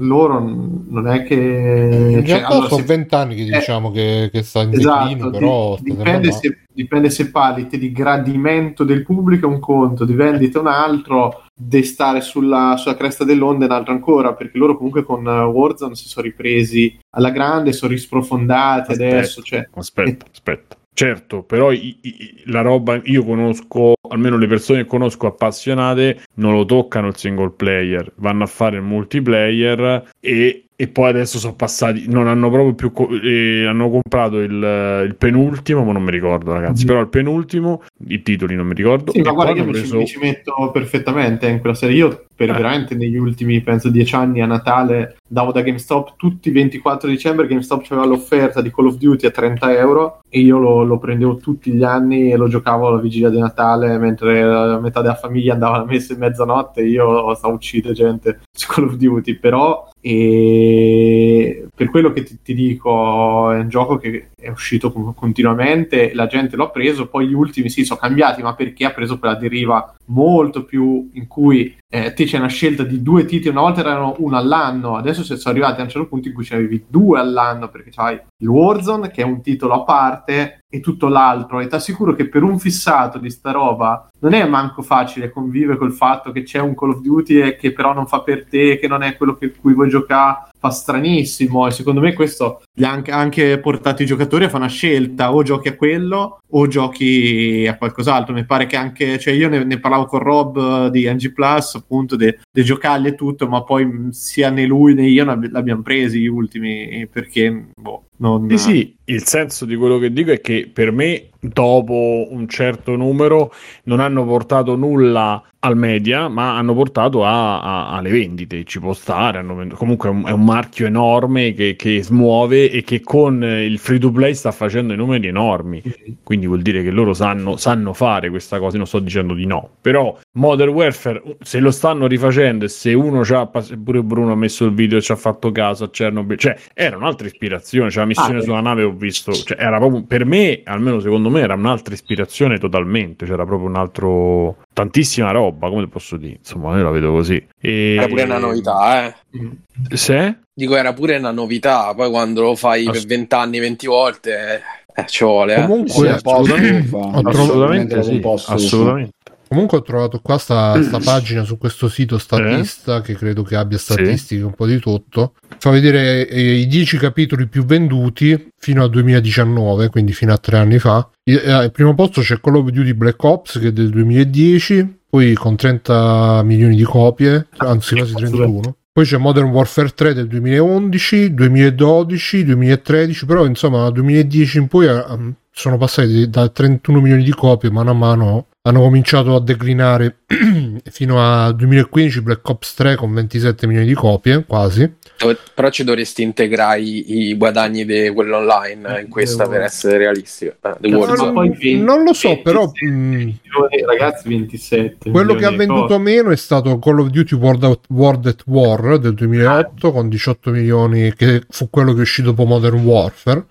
D: loro non è che...
C: In
D: cioè,
C: realtà
D: allora,
C: sono
D: se-
C: vent'anni che
D: Eh,
C: diciamo che, che sta in
D: Esatto,
C: declino, però
D: dipende, se, dipende se parli di gradimento del pubblico è un conto, di vendita è un altro, di stare sulla, sulla cresta dell'onda è un altro ancora, perché loro comunque con eh, Warzone si sono ripresi alla grande, sono risprofondati
A: Aspetta.
D: adesso, cioè,
A: Aspetta, aspetta. Certo, però i- i- la roba, io conosco, almeno le persone che conosco appassionate, non lo toccano il single player, vanno a fare il multiplayer e, e poi adesso sono passati, non hanno proprio più, co- eh, hanno comprato il, il penultimo, ma non mi ricordo ragazzi,
D: Mhm.
A: però il penultimo, i titoli non mi ricordo.
D: Sì, ma guarda, io mi, ci,
A: preso-
D: mi ci metto perfettamente in quella serie. Io, per
A: Eh.
D: veramente, negli ultimi, penso, dieci anni a Natale, davo da GameStop tutti i 24 dicembre. GameStop aveva l'offerta di Call of Duty a 30 euro e io lo, lo prendevo tutti gli anni e lo giocavo alla vigilia di Natale mentre la metà della famiglia andava alla messa in mezzanotte. Io stavo a uccidere gente su Call of Duty. Però, e per quello che ti, ti dico, è un gioco che è uscito con- continuamente. La gente lo ha preso. Poi gli ultimi sì, sono cambiati, ma perché ha preso quella deriva molto più in cui eh, te c'è una scelta di due titoli, una volta erano uno all'anno, adesso si sono arrivati a un certo punto in cui ce ne avevi due all'anno perché c'hai il Warzone che è un titolo a parte e tutto l'altro. E ti assicuro che per un fissato di sta roba non è manco facile convivere col fatto che c'è un Call of Duty e che però non fa per te, che non è quello che cui vuoi giocare, fa stranissimo. E secondo me questo li ha anche, anche portato i giocatori a fare una scelta, o giochi a quello o giochi a qualcos'altro. Mi pare che anche, cioè io ne, ne parlavo con Rob eh, di NG Plus, appunto, dei de giocarli e tutto, ma poi mh, sia né lui né io l'abbiamo presi gli ultimi perché, boh, non...
A: Sì, sì, il senso di quello che dico è che per me, dopo un certo numero, non hanno portato nulla al media, ma hanno portato a- a- alle vendite. Ci può stare. hanno comunque è un, è un marchio enorme che, che smuove e che con il free to play sta facendo i numeri enormi. Quindi vuol dire che loro sanno, sanno fare questa cosa. Non sto dicendo di no, però Modern Warfare, se lo stanno rifacendo e se uno c'ha, pure Bruno ha messo il video e ci ha fatto caso a Chernobyl, cioè era un'altra ispirazione. Cioè, la missione
D: Ah,
A: sulla nave ho visto, cioè, era proprio per me, almeno secondo me, era un'altra ispirazione totalmente. C'era proprio un altro, tantissima roba. Come posso dire? Insomma, io la vedo così. E...
B: Era pure una novità, eh.
A: Se?
B: Dico, era pure una novità. Poi quando lo fai per
A: Ass-
B: 20 anni, 20 volte, eh, ci vuole. Eh.
A: Comunque,
F: Sì,
A: assolutamente, assolutamente,
F: un
A: sì, assolutamente.
C: Comunque ho trovato qua sta, sta (clears throat) pagina su questo sito statista che credo che abbia statistiche un po' di tutto fa vedere eh, i 10 capitoli più venduti fino al 2019, quindi fino a tre anni fa. Eh, al primo posto c'è Call of Duty Black Ops che è del 2010, poi con 30 milioni di copie, anzi quasi 31. Poi c'è Modern Warfare 3 del 2011, 2012, 2013, però insomma dal 2010 in poi eh, sono passati da 31 milioni di copie mano a mano hanno cominciato a declinare (clears throat) fino al 2015 Black Ops 3 con 27 milioni di copie quasi
B: Però ci dovresti integrare i, i guadagni di quello online in questa per essere realistico. Eh,
D: ma poi 20,
C: non lo so
D: 27
C: però mh,
D: milioni, ragazzi 27
C: quello che ha venduto
D: copie.
C: meno è stato Call of Duty World at, World at War del 2008 con 18 milioni che fu quello che uscì dopo Modern Warfare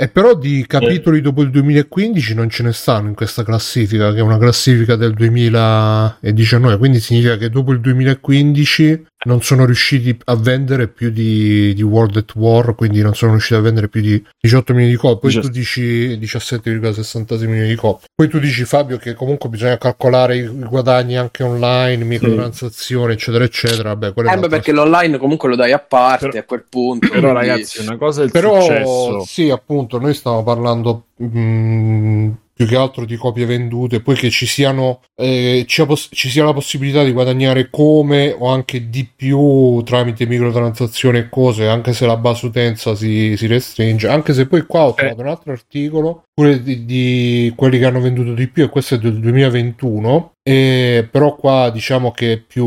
C: e però di capitoli dopo il 2015 non ce ne stanno in questa classifica che è una classifica del 2019 quindi significa che dopo il 2015 non sono riusciti a vendere più di, di World at War quindi non sono riusciti a vendere più di 18 milioni di copie poi tu dici 17,66 milioni di copie poi tu dici Fabio che comunque bisogna calcolare i guadagni anche online microtransazioni eccetera eccetera vabbè
B: Eh, beh, perché l'online comunque lo dai a parte
A: Però-
B: a quel punto.
A: Però
B: quindi-
A: ragazzi, una cosa è il
C: però
A: successo.
C: sì appunto noi stiamo parlando mh, più che altro di copie vendute poi che ci siano eh, ci, poss- ci sia la possibilità di guadagnare come o anche di più tramite microtransazioni e cose anche se la base utenza si, si restringe. Anche se poi qua ho trovato un altro articolo pure di, di quelli che hanno venduto di più e questo è del 2021 e però qua diciamo che più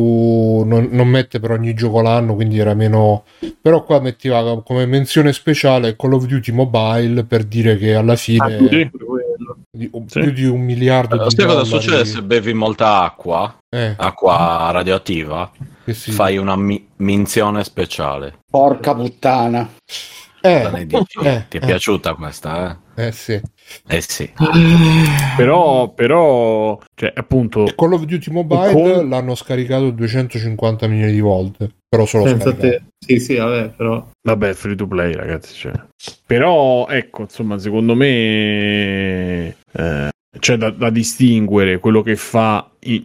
C: non, non mette per ogni gioco l'anno quindi era meno però qua metteva come menzione speciale Call of Duty Mobile per dire che alla fine
D: Ah, quello.
C: di-
A: Sì.
C: più di un miliardo di
E: Sai cosa succede se bevi molta acqua?
C: eh,
E: Acqua radioattiva?
C: sì.
E: Fai una mi- minzione speciale.
F: Porca puttana.
C: eh,
E: Cosa ne dici?
C: eh,
E: Ti è
C: eh.
E: piaciuta questa,
C: eh sì
E: eh? Eh sì.
A: Però, però, cioè, appunto,
C: Call of Duty Mobile
A: Con-
C: l'hanno scaricato 250 milioni di volte però solo
D: Pensa
C: scaricato.
D: te. Sì, sì, vabbè, però.
A: vabbè, free to play, ragazzi. Cioè. Però, ecco, insomma, secondo me eh, c'è da, da distinguere quello che fa i-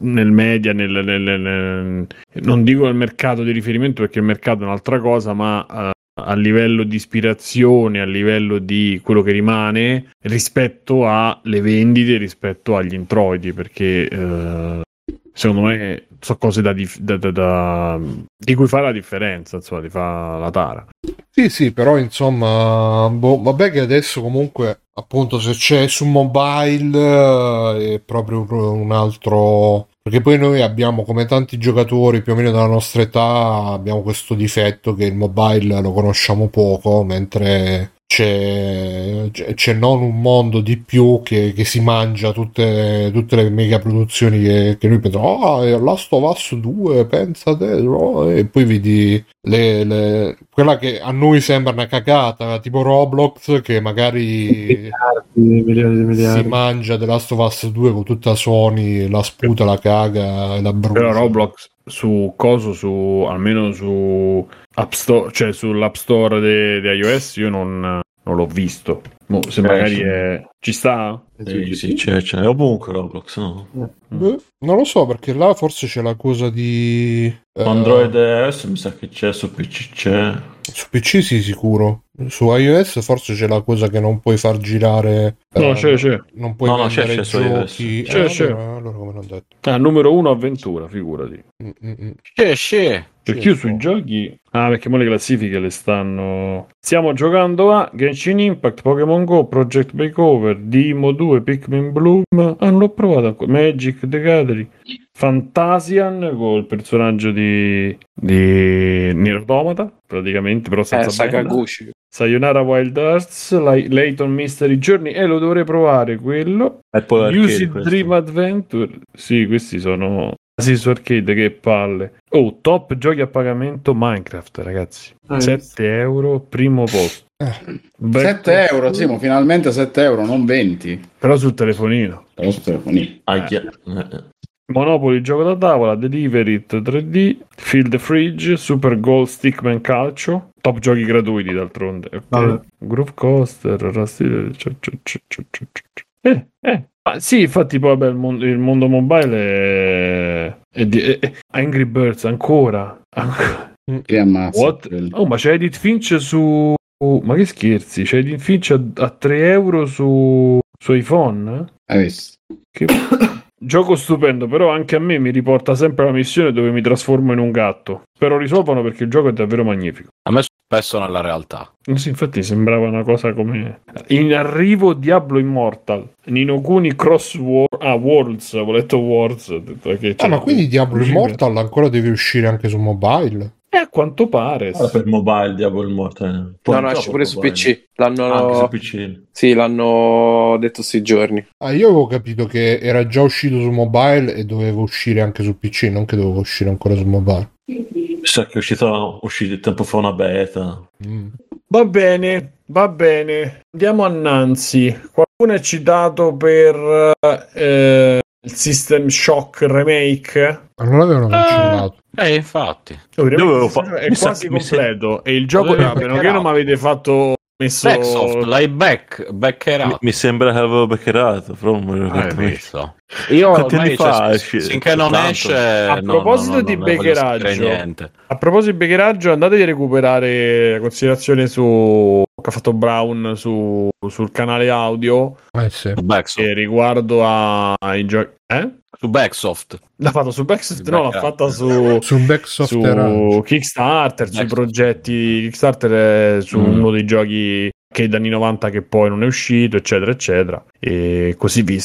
A: nel media, nel, nel- nel- non dico nel mercato di riferimento perché il mercato è un'altra cosa, ma eh, a livello di ispirazione, a livello di quello che rimane rispetto alle vendite, rispetto agli introiti, perché eh, secondo me sono cose da da- da- di cui fa la differenza, insomma, di fa la tara.
C: Sì, sì, però insomma, boh, vabbè che adesso comunque, appunto, se c'è su mobile eh, è proprio un altro... Perché poi noi abbiamo, come tanti giocatori più o meno della nostra età, abbiamo questo difetto che il mobile lo conosciamo poco, mentre c'è, c'è- c'è non un mondo di più che, che si mangia tutte, tutte le mega produzioni che, che noi pensiamo, ah, è Last of Us 2, pensa te, no?" e poi vedi le- le- quella che a noi sembra una cagata, tipo Roblox, che magari
D: Miliardi, milioni di
C: si
D: miliardi.
C: mangia The Last of Us 2 con tutta Sony, la sputa, la caga e la brucia.
A: Però Roblox su coso, su almeno su App Store, cioè sull'App Store di iOS, io non, non l'ho visto. Mo, se
E: Eh,
A: magari
E: sì.
A: è... ci sta?
E: Sì, sì, c'è, c'è ovunque Roblox, no?
C: Beh, non lo so, perché là forse c'è la cosa di... eh,
G: Android e iOS mi sa che c'è, su PC c'è.
C: Su PC sì, sicuro. Su iOS forse c'è la cosa che non puoi far girare...
A: No,
C: eh,
A: c'è, c'è.
C: Non puoi
G: No, no, c'è, c'è su iOS.
C: giochi...
A: C'è,
C: Eh,
A: c'è.
C: allora, allora come non detto.
A: Ah, numero uno avventura, figurati.
C: Mm, mm, mm.
A: Perché io sui giochi... Ah, perché mo le classifiche le stanno... Stiamo giocando a Genshin Impact, Pokémon Go, Project Makeover, Dimo 2, Pikmin Bloom... Ah, non l'ho provato ancora. Magic, The Gathering... Fantasian col personaggio di... di Nier Automata, praticamente, però
B: Eh,
A: senza bella.
B: Sakaguchi.
A: Sayonara Wild Hearts, Lay- Layton Mystery Journey, e lo dovrei provare quello.
G: E poi arcade
A: Lucid
G: questo.
A: Dream Adventure. Sì, questi sono. Sì, su arcade, che palle. Oh, top giochi a pagamento Minecraft, ragazzi.
D: Eh,
A: 7 euro, primo posto.
C: Eh.
A: Beh,
F: 7 euro, sì, ma finalmente 7 euro, non 20.
A: Però sul telefonino.
F: Però su telefonino.
G: Aia. Eh,
A: Monopoly gioco da tavola, Delivery It 3D, Field the Fridge, Super Goal Stickman Calcio, top giochi gratuiti d'altronde. ok?
D: Vabbè.
A: Groove Coaster, cia- cia- cia- cia- Eh, eh. Ma sì, infatti poi vabbè, il, mondo, il mondo mobile è... è di- è- è- Angry Birds ancora.
F: Li (laughs) ammazza.
A: Oh, ma c'è Edith Finch su. Ma che scherzi? C'è Edith Finch a, a 3 euro su, su iPhone?
F: Visto?
A: Che... (coughs) Gioco stupendo, però anche a me mi riporta sempre la missione dove mi trasformo in un gatto. Spero risolvano perché il gioco è davvero magnifico.
E: A me spesso nella realtà.
A: Eh Sì, infatti sembrava una cosa come in arrivo Diablo Immortal Nino Kuni Cross War ah Worlds ho letto Wars ho detto che
C: Ah, ma quindi Diablo
A: Uscire.
C: Immortal ancora deve uscire anche su mobile?
A: eh, a quanto pare sì.
G: per mobile Diablo Immortal.
B: No, no, esce pure su PC. L'hanno...
G: Anche su PC.
B: Sì, l'hanno detto sti giorni.
C: Ah, io avevo capito che era già uscito su mobile e doveva uscire anche su PC, non che doveva uscire ancora su mobile.
G: Sa che è uscito, uscito tempo fa una beta.
C: Mm.
A: va bene va bene andiamo a Nancy qualcuno è citato per eh, il System Shock Remake
C: Ma non l'avevano cancellato.
E: Eh, infatti.
A: Oh,
G: fa-
A: è quasi completo e il gioco a meno che non mi avete fatto messo
E: Backsoft, l'hai back,
G: Mi,
E: backerato.
G: mi sembra che l'avevo backerato, però non me lo
E: Ah, visto? Io
G: Quanti
E: ormai,
G: anni fa
E: cioè, finché non
G: Tanto?
E: esce
A: A
E: no,
A: proposito
E: no, no,
A: di
E: niente.
A: A proposito di Beccheraggio, andatevi a recuperare la considerazione su che ha fatto Brown su- sul canale audio
C: Eh sì.
E: Su Backsoft.
A: eh, riguardo a- ai giochi. Eh?
E: Su Backsoft.
A: L'ha fatto su Backsoft?
E: Su
A: No, l'ha
E: Backsoft.
A: fatta su,
C: Sul Backsoft
A: su
C: era-
A: Kickstarter, sui
E: Backsoft.
A: progetti Kickstarter, è su
E: Mm.
A: uno dei giochi che dagli anni 90 che poi non è uscito, eccetera, eccetera. E così vi.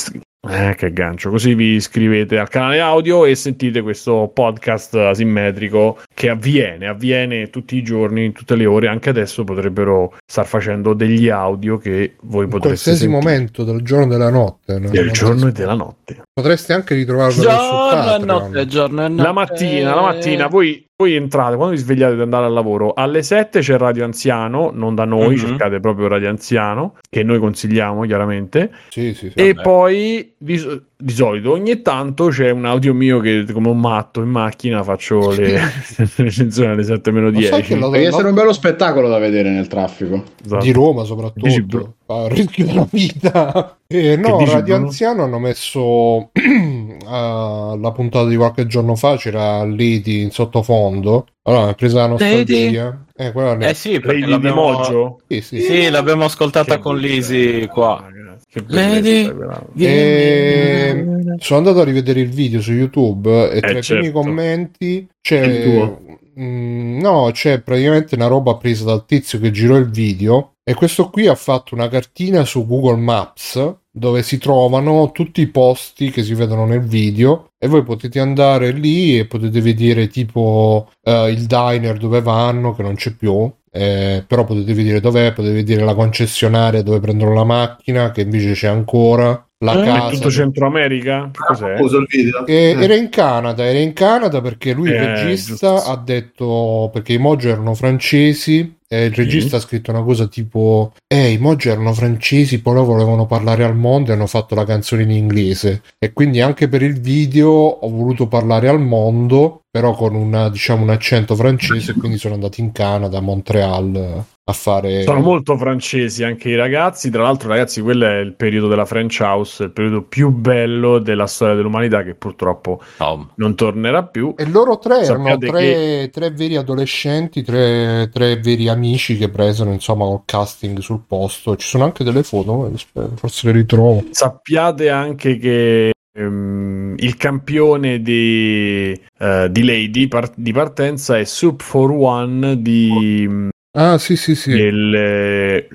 A: Eh, che gancio! Così vi iscrivete al canale audio e sentite questo podcast asimmetrico che avviene, avviene tutti i giorni, in tutte le ore. Anche adesso potrebbero star facendo degli audio che voi
C: In
A: potreste
C: qualsiasi
A: sentire.
C: momento del giorno e della notte. no?
A: del
C: Non
A: giorno e della notte.
C: Potresti anche ritrovarlo su
E: Giorno e notte, giorno e notte.
A: La mattina, la mattina, voi, voi entrate, quando vi svegliate di andare al lavoro, alle 7 c'è Radio Anziano, non da noi,
E: Mhm.
A: cercate proprio Radio Anziano, che noi consigliamo chiaramente,
C: Sì, sì, sì.
A: e
E: Vabbè.
A: poi di, di solito ogni tanto c'è un audio mio che come un matto in macchina faccio le (laughs) (laughs) recensioni alle 7 meno
C: Ma sai
A: 10.
C: che la-
F: Deve essere un bello spettacolo da vedere nel traffico.
A: Esatto.
C: di Roma soprattutto
A: Dici, bro?
C: a rischio della vita (laughs) Eh, no
A: dici,
C: Radio
A: Bruno?
C: Anziano hanno messo (clears throat) ah, la puntata di qualche giorno fa c'era Lady in sottofondo allora è presa la nostalgia eh,
E: Eh sì, perché
A: Lady di
E: l'abbiamo...
A: Moggio?
C: sì, sì.
E: Sì, l'abbiamo ascoltata
A: Che
E: con Lisi qua.
A: Che
E: Lady.
A: bellezza quella.
C: E sono andato a rivedere il video su YouTube e tra i primi
A: certo.
C: commenti c'è
D: tuo.
C: Mm, no, c'è praticamente una roba presa dal tizio che girò il video e questo qui ha fatto una cartina su Google Maps dove si trovano tutti i posti che si vedono nel video e voi potete andare lì e potete vedere tipo eh, il diner dove vanno che non c'è più eh, però potete vedere dov'è, potete vedere la concessionaria dove prendono la macchina che invece c'è ancora la
A: È
C: casa
A: tutto Centro America? Che cos'è?
D: Il video.
C: e- era in Canada, era in Canada perché lui, il
A: Eh,
C: regista,
A: giusto.
C: ha detto perché i Mojo erano francesi e il regista ha scritto una cosa tipo: Eh, i Mojo erano francesi, poi loro volevano parlare al mondo e hanno fatto la canzone in inglese. E quindi anche per il video ho voluto parlare al mondo, però con una, diciamo, un accento francese. E quindi sono andati in Canada, a Montreal eh, a fare.
A: Sono molto francesi anche i ragazzi. Tra l'altro, ragazzi, quello è il periodo della French House, il periodo più bello della storia dell'umanità che purtroppo
E: No,
A: non tornerà più.
C: E loro tre erano
A: Sappiate
C: tre, tre veri adolescenti, tre, tre veri amici che presero insomma col casting sul posto. Ci sono anche delle foto, eh, forse le ritrovo.
A: Sappiate anche che ehm, il campione di, eh, di Lady par- di partenza è Soup for One di
C: Ah, sì, sì, sì.
A: del eh,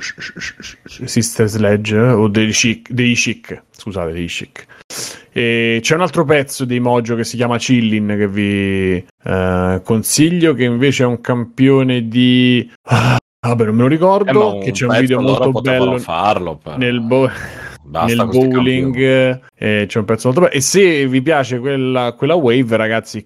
A: Sister Sledge eh, o dei Chic, dei Chic scusate dei Chic e c'è un altro pezzo dei Mojo che si chiama Chillin che vi eh, consiglio che invece è un campione di ah, vabbè non me lo ricordo
E: Eh,
A: che c'è un video molto bello
E: farlo però.
A: nel, bo-
E: Basta
A: nel bowling eh, c'è un pezzo molto bello e se vi piace quella, quella wave ragazzi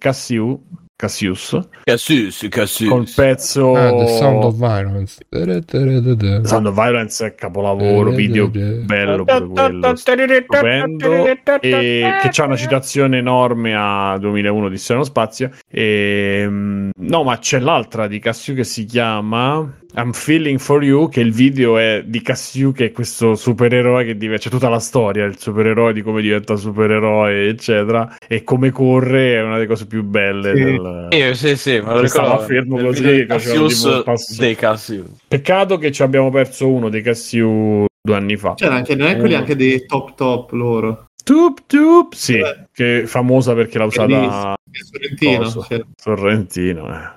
A: Cassius Cassius
E: sì.
A: col pezzo
C: Ah, The Sound of Violence. Da-da-da-da-da.
A: Sound of Violence è capolavoro, video bello pure quello, stupendo, e che c'ha una citazione enorme a 2001 di Strano Spazio, Ehm, no, ma c'è l'altra di Cassiu che si chiama I'm Feeling for You, che il video è di Cassiu, che è questo supereroe che diventa, c'è tutta la storia, il supereroe di come diventa supereroe, eccetera, e come corre è una delle cose più belle.
D: Sì.
A: Del...
E: Io, sì, sì, me lo ricordo.
A: fermo così,
E: Cassius dei Cassius.
A: Peccato che ci abbiamo perso uno dei Cassiu due anni fa.
D: C'era anche, non è quelli anche dei top top loro.
A: Tup tup, sì,
D: Eh.
A: che è famosa perché l'ha usata
D: Sorrentino. Cioè.
A: Sorrentino. eh.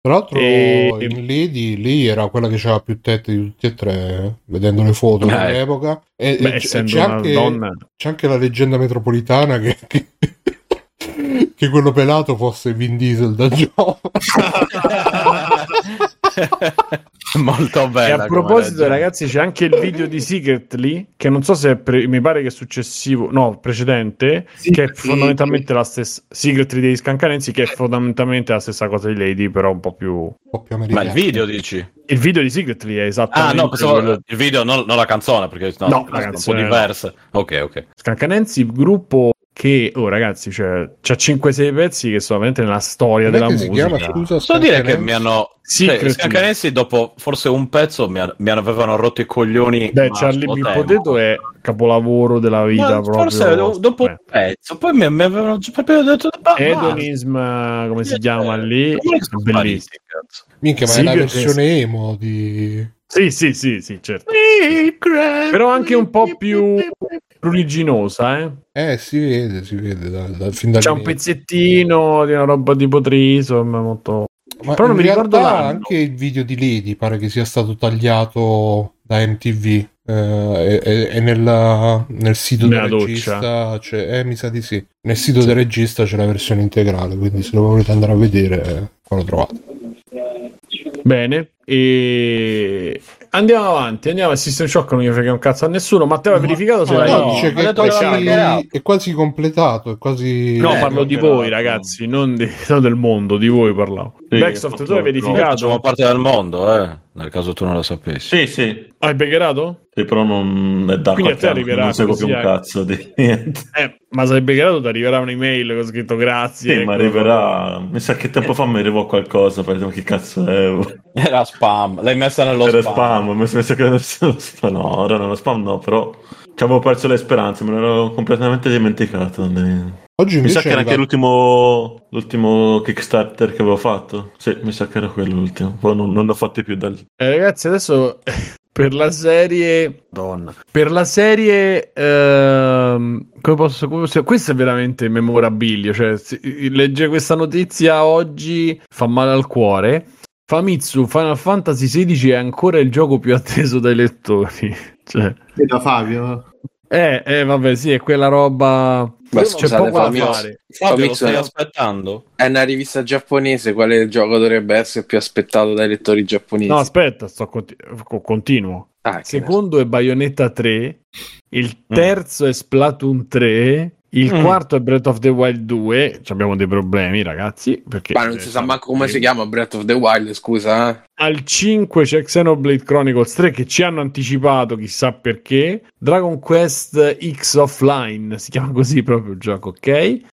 C: Tra l'altro,
A: E-
C: in Lady lì era quella che aveva più tette di tutti e tre, vedendo le foto
E: Eh.
C: dell'epoca. E,
A: Beh,
C: e c'è,
A: una
C: anche,
A: donna.
C: c'è anche la leggenda metropolitana che, che, (laughs) che quello pelato fosse Vin Diesel da giovane. (laughs) (laughs) (laughs)
E: Molto
A: E
E: bella.
A: a proposito, ragazzi, c'è anche il video di Secretly, che non so se è pre- mi pare che è successivo, no, precedente,
D: Sì,
A: che è
D: sì,
A: fondamentalmente la stessa Secretly degli Scancanensi, che è fondamentalmente la stessa cosa di Lady, però un po' più
C: Un po' più
E: Ma il video dici?
A: il video di Secretly è
E: Ah,
A: esattamente
E: no, pensavo il video, non, non la canzone, perché no,
A: No,
E: sono
A: la
E: un
A: canzone
E: po'
A: no.
E: diverse. Ok, ok.
A: Scancanensi, gruppo che, oh ragazzi, cioè, c'ha 5-6 pezzi che sono veramente nella storia
C: Com'è
A: della musica.
C: chiama, scusa,
E: Posso dire che mi hanno.
A: Sì,
E: cioè, Scancanensi dopo forse un pezzo mi, ha- mi avevano rotto i coglioni.
A: Beh, Charlie
E: tempo.
A: Potato è capolavoro della vita
E: Ma
A: proprio.
E: Forse do- dopo
A: Beh.
E: un pezzo, poi mi, mi avevano già proprio detto. "Ma
A: Hedonism, come si chiama lì?
E: Come
A: Bellissimo.
C: Minchia, ma
A: Sì,
C: è la versione emo di...
A: Sì, sì, sì, sì, certo. Però anche un po' più ruliginosa, eh.
C: Eh, si vede, si vede da, da, fin
A: C'è un pezzettino di una roba tipo Trisom, molto...
C: Ma
A: Però non mi ricordo l'anno.
C: anche il video di Lady pare che sia stato tagliato da MTV eh, e, e- nella- nel sito del
A: Nella doccia.
C: regista c'è, eh, mi sa di sì nel sito del regista c'è la versione integrale quindi se lo volete andare a vedere eh, qua lo trovate
A: Bene, e andiamo avanti, andiamo a System Shock, non gli frega un cazzo a nessuno. Matteo, hai verificato se
C: No,
A: l'hai...
C: no,
E: no,
C: dice che è quasi, è quasi completato è quasi
A: No,
E: Eh,
A: parlo di voi, ragazzi, non, di- (laughs) non del mondo, di voi parlavo.
G: Sì,
A: Backsoft, tu hai verificato?
E: Facciamo parte del mondo, eh. Nel caso tu non lo sapessi.
G: Sì, sì,
A: Hai beggerato?
G: sì, però non è da
A: Quindi a te
G: che
A: arriverà
G: non seguo più un
A: eh.
G: cazzo di niente.
A: Eh, ma se hai beggerato ti arriverà un'email con scritto grazie.
G: Sì, ma
A: ecco.
G: arriverà. Mi sa che tempo fa mi arrivò qualcosa, per dire che cazzo è.
E: Era spam. L'hai messa nello
G: Era
E: spam.
G: spam, mi sa che adesso lo spam. No, ora non lo spam, no, però ci avevo perso le speranze, me l'ero completamente dimenticato.
C: Oggi
G: Mi sa che era anche l'ultimo, l'ultimo Kickstarter che avevo fatto. Sì, mi sa che era quello l'ultimo. Poi non, non ne ho fatti più da lì.
A: Eh, ragazzi, adesso (laughs) per la serie. Donna. Per la serie. ehm, come posso. Come posso- questo è veramente memorabilio. Cioè, leggere questa notizia oggi fa male al cuore. Famitsu Final Fantasy XVI è ancora il gioco più atteso dai lettori. (laughs) Cioè,
D: E da Fabio.
A: Eh, eh, vabbè, sì, è quella roba.
B: Ma
A: C'è
B: scusate,
A: poco da
B: Famitsu-
A: fare.
E: Fabio, lo stai
B: è-
E: aspettando?
B: È una rivista giapponese, quale gioco dovrebbe essere più aspettato dai lettori giapponesi?
A: No, aspetta, sto conti- co- continuo.
B: Ah,
A: secondo è Bayonetta 3, il terzo è Splatoon 3, il
E: Mm.
A: quarto è Breath of the Wild 2. Ci abbiamo dei problemi, ragazzi. Perché
B: Ma non si sa manco come si chiama Breath of the Wild, scusa. Eh?
A: Al 5 c'è Xenoblade Chronicles 3 che ci hanno anticipato, chissà perché. Dragon Quest X Offline, si chiama così proprio il gioco, ok?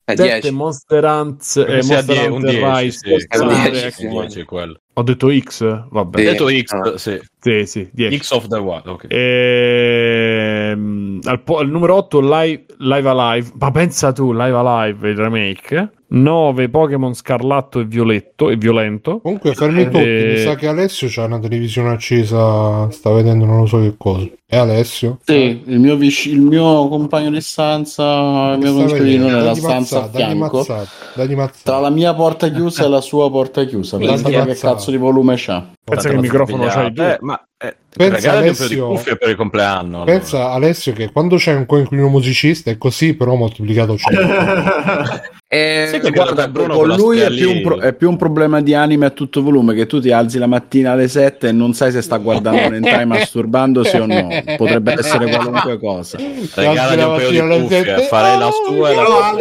B: È
A: 7
B: 10.
A: Monster Hunter, eh, Monster Hunter
E: 10,
A: Rise.
E: sì.
B: È un
A: Star
B: 10,
A: Trek.
B: sì.
E: 10 quello.
A: Ho detto X? Vabbè.
B: Sì.
E: Detto X,
B: Ah.
E: sì.
A: Sì, sì, 10.
E: X of the Wild, ok.
A: Ehm, al, po- al numero 8 live, live Alive, ma pensa tu, Live Alive il remake. 9 Pokémon Scarlatto e Violetto e Violento.
C: comunque fermi tutti
A: Eh,
C: mi sa che Alessio c'ha una televisione accesa sta vedendo non lo so che cosa è Alessio?
F: Sì, il mio, vic- il mio compagno di stanza, il mio coinquilino nella stanza a
C: mazzate, dagli
F: fianco.
C: mazzate, dagli mazzate.
F: Tra la mia porta chiusa e la sua porta chiusa.
C: Dagli
F: Pensa che cazzo di volume c'ha.
A: Pensa che il microfono c'hai tu.
E: Eh, ma eh,
C: Pensa, Alessio-
E: per il compleanno. allora.
C: Pensa Alessio che quando c'è un coinquilino musicista è così, però moltiplicato 100. (laughs)
B: Eh,
F: Guarda,
E: Bruno
F: con lui è più, pro- è più un problema di anime a tutto volume che tu ti alzi la mattina alle 7 e non sai se sta guardando (laughs) un hentai masturbandosi o no. Potrebbe essere qualunque cosa.
E: Regalagli un paio di cuffie, farei la sua e la tua.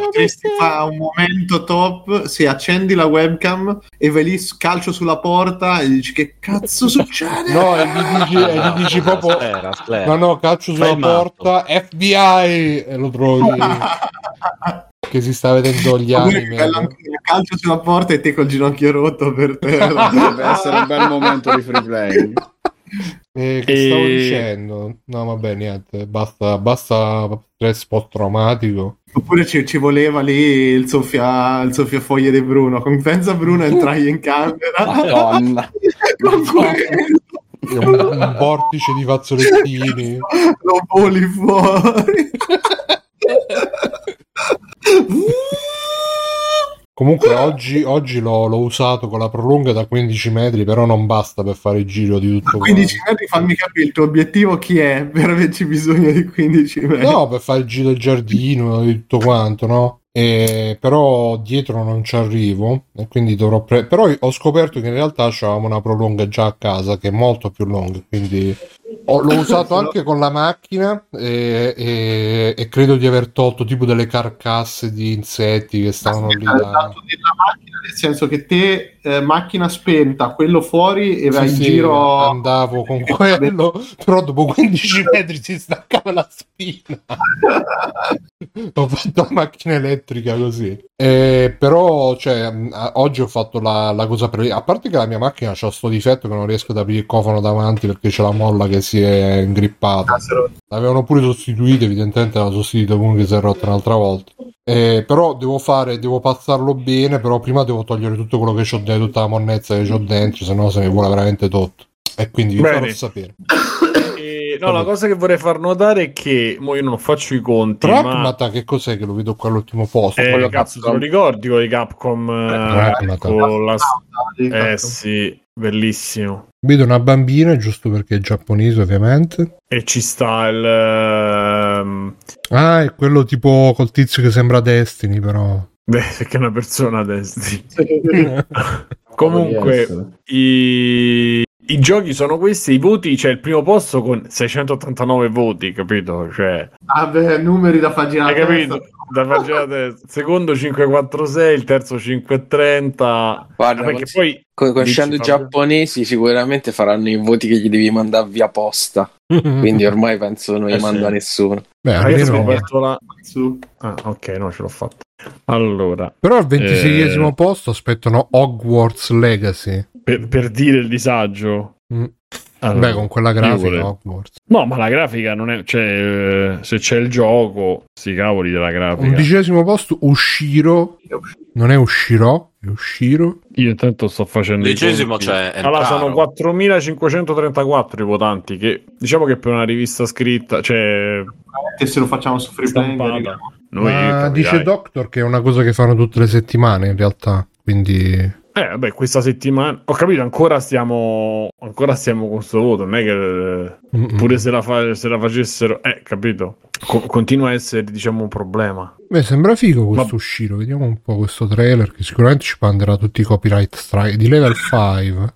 D: Potresti fare un momento top se accendi la webcam e vai lì calcio sulla porta e dici che cazzo succede?
C: No, e gli dici, e gli dici proprio
E: Sfera, sfera.
C: No, no, calcio sulla porta, FBI e lo trovi. (laughs) perché si sta vedendo gli anime.
D: calcio sulla porta e te col ginocchio rotto per terra.
F: Deve essere un bel momento di free play. (laughs)
C: Eh, che
A: E-
C: stavo dicendo? No, vabbè, niente, basta, basta stress post-traumatico.
D: Oppure ci, ci voleva lì il soffia, il soffiafoglie di Bruno. Con pensa Bruno entrai in camera.
F: Madonna. (laughs)
D: Con quello.
C: Un, un vortice di fazzolettini. (laughs)
D: lo voli fuori. (laughs)
C: Comunque oggi, oggi l'ho, l'ho usato con la prolunga da 15 metri, però non basta per fare il giro di tutto
D: A 15 metri fammi capire il tuo obiettivo chi è (laughs) per averci bisogno di 15 metri.
C: No, per fare il giro del giardino e tutto quanto, no? E- però dietro non ci arrivo e quindi dovrò pre- però ho scoperto che in realtà avevamo una prolunga già a casa che è molto più lunga quindi ho- l'ho (coughs) usato anche con la macchina e, e- e credo di aver tolto tipo delle carcasse di insetti che stavano lì da...
D: macchina, nel senso che te, eh, macchina spenta, quello fuori e vai
C: Sì,
D: in
C: sì,
D: giro.
C: andavo con (laughs) quello, però dopo 15 (laughs) metri si staccava la spina. (laughs) ho fatto la macchina elettrica così. Eh, però, cioè, a- oggi ho fatto la, la cosa per... A parte che la mia macchina c'ha sto difetto che non riesco ad aprire il cofano davanti perché c'è la molla che si è ingrippata. L'avevano pure sostituito, evidentemente l'hanno sostituito uno che si è rotto un'altra volta. Eh, però devo fare, devo passarlo bene, però prima devo togliere tutto quello che c'ho dentro, tutta la monnezza che c'ho dentro, se no se mi vuole veramente tutto. E quindi vi
A: Bene.
C: farò sapere. (coughs)
A: E, no, la cosa che vorrei far notare è che mo io non faccio i conti, ma
C: Pragmata, che cos'è che lo vedo qua all'ultimo posto?
A: eh,
C: Quello
A: cazzo, te lo ricordi con i Capcom eh, con la...
D: Sì,
A: Eh sì, bellissimo.
C: Vedo una bambina, giusto perché è giapponese ovviamente.
A: E ci sta il... ehm,
C: Ah, è quello tipo col tizio che sembra Destiny, però.
A: Beh, (laughs) perché è una persona.
C: Eh, (laughs)
A: Comunque, i... i giochi sono questi, i voti, c'è il primo posto con 689 voti, capito? Cioè,
D: Ah, beh, numeri da pagina
A: hai
D: testa.
A: capito? Da pagina. Secondo 546, il terzo 530.
B: Guarda,
A: perché
B: cons-
A: poi
B: con- conoscendo i giapponesi sicuramente faranno i voti che gli devi mandare via posta. (laughs) Quindi ormai penso non gli
G: Eh,
B: manda
G: sì.
B: nessuno.
C: Beh, almeno...
A: aperto la...
D: Su.
A: Ah, ok, no, ce l'ho fatta. Allora,
C: Però al 26esimo
A: Eh.
C: posto aspettano Hogwarts Legacy.
A: Per, per dire il disagio.
C: Mm.
A: Allora,
C: Beh, con quella grafica Hogwarts.
A: No, ma la grafica non è. Cioè, eh, se c'è il gioco, sti cavoli della grafica.
C: Undicesimo posto Ushiro. Non è Ushiro, è Ushiro.
A: Io intanto sto facendo.
E: Undicesimo c'è
A: Allora,
E: Entaro.
A: sono 4534 i votanti. Che diciamo che per una rivista scritta, cioè
D: E se lo facciamo su free arriviamo.
A: noi
C: dice Doctor che è una cosa che fanno tutte le settimane in realtà. Quindi
A: Eh, vabbè, questa settimana ho capito, ancora stiamo ancora stiamo con sto voto, non è che
C: Mm-mm.
A: pure se la, fa- se la facessero, eh, capito? Co- continua a essere, diciamo, un problema.
C: Beh, sembra figo questo
A: Ma-
C: uscito. Vediamo un po' questo trailer che sicuramente ci manderà tutti i copyright strike di level 5.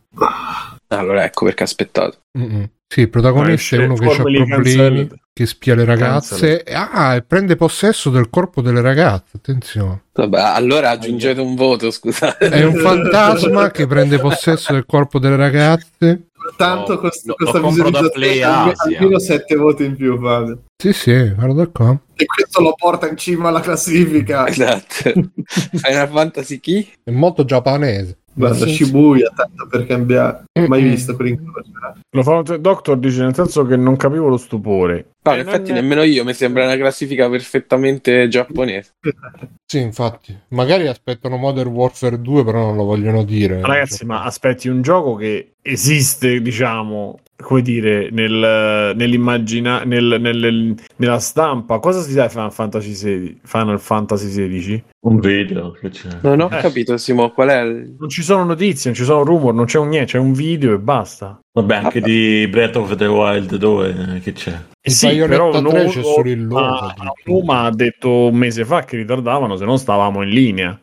B: Allora ecco perché aspettate.
C: Mm-mm. Sì, il protagonista è uno che ha problemi,
A: cancelled.
C: che spia le ragazze. Ah, e prende possesso del corpo delle ragazze. Attenzione.
B: Vabbè, allora aggiungete un voto, scusate.
C: È un fantasma che prende possesso del corpo delle ragazze.
D: Tanto
E: No,
D: cost-
E: lo-
D: questa
E: lo compro da
D: visualizzazione almeno 7 voti in più Fabio.
C: Sì, sì, guarda qua.
D: e questo lo porta in cima alla classifica
B: Esatto. (laughs) Final Fantasy chi?
C: È molto giapponese.
D: Guarda
C: Sì.
D: Shibuya tanto per cambiare mai visto quell'incrocio
A: Lo fa Doctor dice nel senso che non capivo lo stupore.
B: No,
A: E
B: in effetti
A: non-
B: nemmeno io, mi sembra una classifica perfettamente giapponese. (laughs)
C: Sì, infatti. Magari aspettano Modern Warfare 2, però non lo vogliono dire.
A: Ragazzi, ma aspetti un gioco che esiste, diciamo, come dire, nel, nell'immagina, nel, nel- nella stampa. Cosa si sa di Final Fantasy XVI? Final Fantasy XVI?
G: Un video che c'è.
B: Non ho
A: Eh.
B: capito, Simo, qual è il...
A: Non ci sono notizie, non ci sono rumor, non c'è un niente, c'è un video e basta.
G: Vabbè, anche di Breath of the Wild 2 che c'è.
C: Il
A: sì, però
C: 3
A: non-
C: c'è solo il logo.
A: Numa ha detto un mese fa che ritardavano, se no stavamo in linea.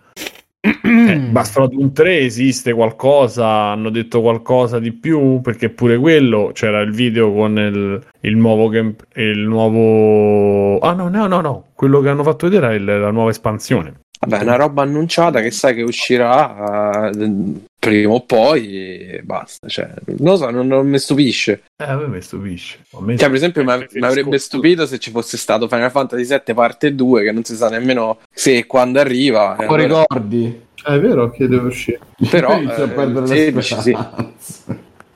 A: Eh, (clears throat) Battlefront 3 esiste qualcosa, hanno detto qualcosa di più perché pure quello c'era il video con il, il nuovo game, il nuovo ah no no no no quello che hanno fatto vedere è il- la nuova espansione
B: Vabbè, è una roba annunciata che sai che uscirà eh, prima o poi e basta. Cioè, non lo so, non, non mi stupisce.
A: Eh, a me mi stupisce. A me
B: Cioè, per esempio, mi avrebbe stupito se ci fosse stato Final Fantasy VII parte 2, che non si sa nemmeno se e quando arriva.
F: Lo
B: allora-
F: ricordi?
D: È vero che deve uscire.
B: Però, (laughs)
F: Inizio a
B: eh,
F: perdere
B: sì.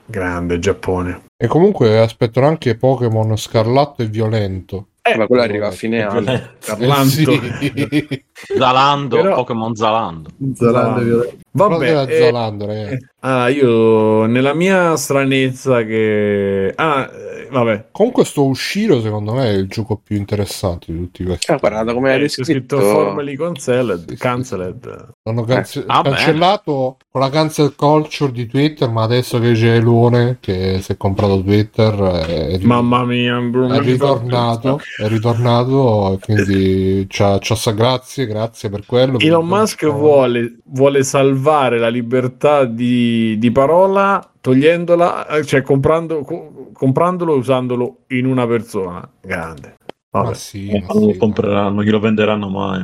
A: Grande Giappone.
C: E comunque aspettano anche Pokémon Scarlatto e Violento.
B: ma quello arriva a fine anno.
C: Eh. (laughs)
E: Zalando,
A: Però-
E: Pokémon Zalando.
D: Zalando Violento.
A: Vabbè,
C: Proprio da
A: eh,
C: ragazzi.
A: ah, io nella mia stranezza che... Ah, eh, vabbè.
C: Comunque sto Ushiro secondo me è il gioco più interessante di tutti questi.
B: Eh, guarda come hai
A: Eh, scritto
B: descritto.
A: formally cancelled,
C: Sì, sì,
A: cancelled.
C: L'hanno canze-
E: ah, bene.
C: cancellato con la cancel culture di Twitter, ma adesso che c'è Elone che si è comprato Twitter è,
A: Mamma mia, Bruno.
C: è ritornato, è ritornato e quindi c'ha, c'ha sa grazie, grazie per quello.
A: Elon Musk vuole, vuole salvare la libertà di, di parola togliendola, eh, cioè comprando, co- comprandolo e usandolo in una persona. Grande.
C: Ma
A: Vabbè.
C: sì,
G: Non
C: ma
G: lo
C: sì.
G: compreranno, chi lo venderanno mai.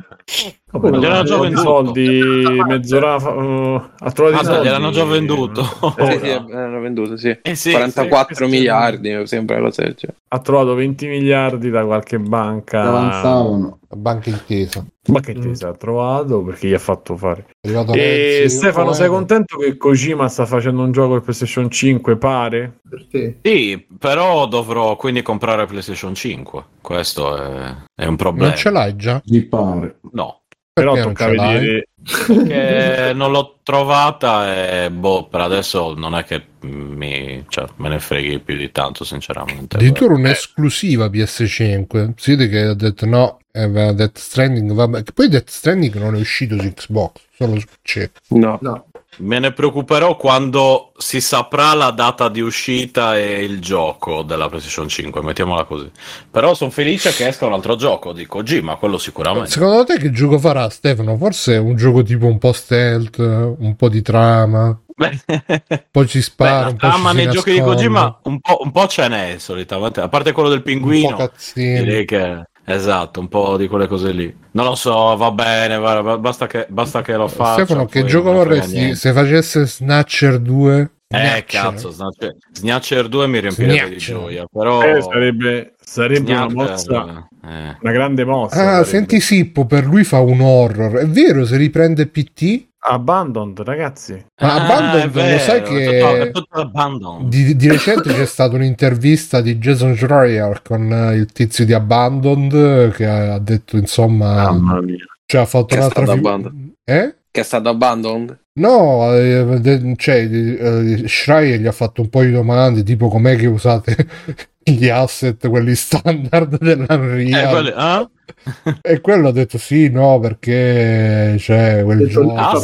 A: Vabbè,
E: Gliel'hanno
A: no,
E: già
A: i
E: venduto.
A: soldi mezz'ora fa, uh, ha trovato
E: Ah,
A: soldi.
E: gliel'hanno già venduto.
A: Eh, (laughs)
B: Sì, sì, hanno venduto, sì.
E: Eh sì,
B: 44
A: sì,
B: miliardi, mi sembra del genere.
A: ha trovato 20 miliardi da qualche banca.
F: Avanzavano.
C: Banca intesa.
A: Ma che ti ha trovato perché gli ha fatto fare? E
C: Renzi,
A: Stefano,
C: oh,
A: sei contento che Kojima sta facendo un gioco per PlayStation 5? Pare?
D: Per te.
E: Sì, però dovrò quindi comprare PlayStation 5. Questo è, è un problema.
C: Non ce l'hai già?
F: Mi pare.
E: No,
C: Perché non
A: tocca vedere.
E: perché non l'ho trovata e boh, per adesso non è che mi, cioè, me ne freghi più di tanto, sinceramente.
C: Addirittura un'esclusiva PS5. Si vede che ha detto no, eh, Death Stranding vabbè. Che poi Death Stranding non è uscito su Xbox, solo su PC.
B: No.
D: No.
E: Me ne preoccuperò quando si saprà la data di uscita e il gioco della PlayStation 5, mettiamola così. Però sono felice che esca un altro gioco di Kojima, quello sicuramente.
C: Secondo te che gioco farà Stefano? Forse un gioco tipo un po' stealth, un po' di trama,
E: Beh, (laughs)
C: poi ci
E: Beh,
C: spara,
E: la
C: un po'
E: trama nei giochi di Kojima un po', un po' ce n'è solitamente, a parte quello del
C: un po'
E: pinguino.
C: cazzini.
E: direi che esatto, un po' di quelle cose lì. Non lo so, va bene, va- va- basta che, basta che lo faccia.
C: Stefano, che gioco vorresti se facesse Snatcher 2?
E: Eh,
C: Snatcher.
E: cazzo, Snatcher, Snatcher 2 mi riempirebbe di
C: Snatcher.
E: gioia, però
A: Eh, sarebbe sarebbe una
E: Snatcher,
A: mossa,
E: eh.
A: una grande mossa.
C: Ah,
A: sarebbe.
C: senti Sippo, per lui fa un horror. È vero, se riprende PT?
A: Abandoned, ragazzi.
C: Ma
E: Ah,
C: Abandoned,
E: vero,
C: lo sai che-
E: tutto- tutto.
C: Di, di recente c'è stata un'intervista di Jason Schreier con eh, il tizio di Abandoned eh, che ha detto insomma
A: Mamma mia.
C: cioè, ha fatto
B: Che
C: un'altra
B: stato
C: fi-
B: Abandoned?
C: eh?
B: Che è stato abandoned?
C: No, eh, cioè, eh, Schreier gli ha fatto un po' di domande tipo com'è che usate (laughs) gli asset, quelli standard
E: Eh,
C: dell'Unreal
E: quelli- ah?
C: E quello ha detto sì, no, perché c'è quel
D: Detto lì,
C: gioco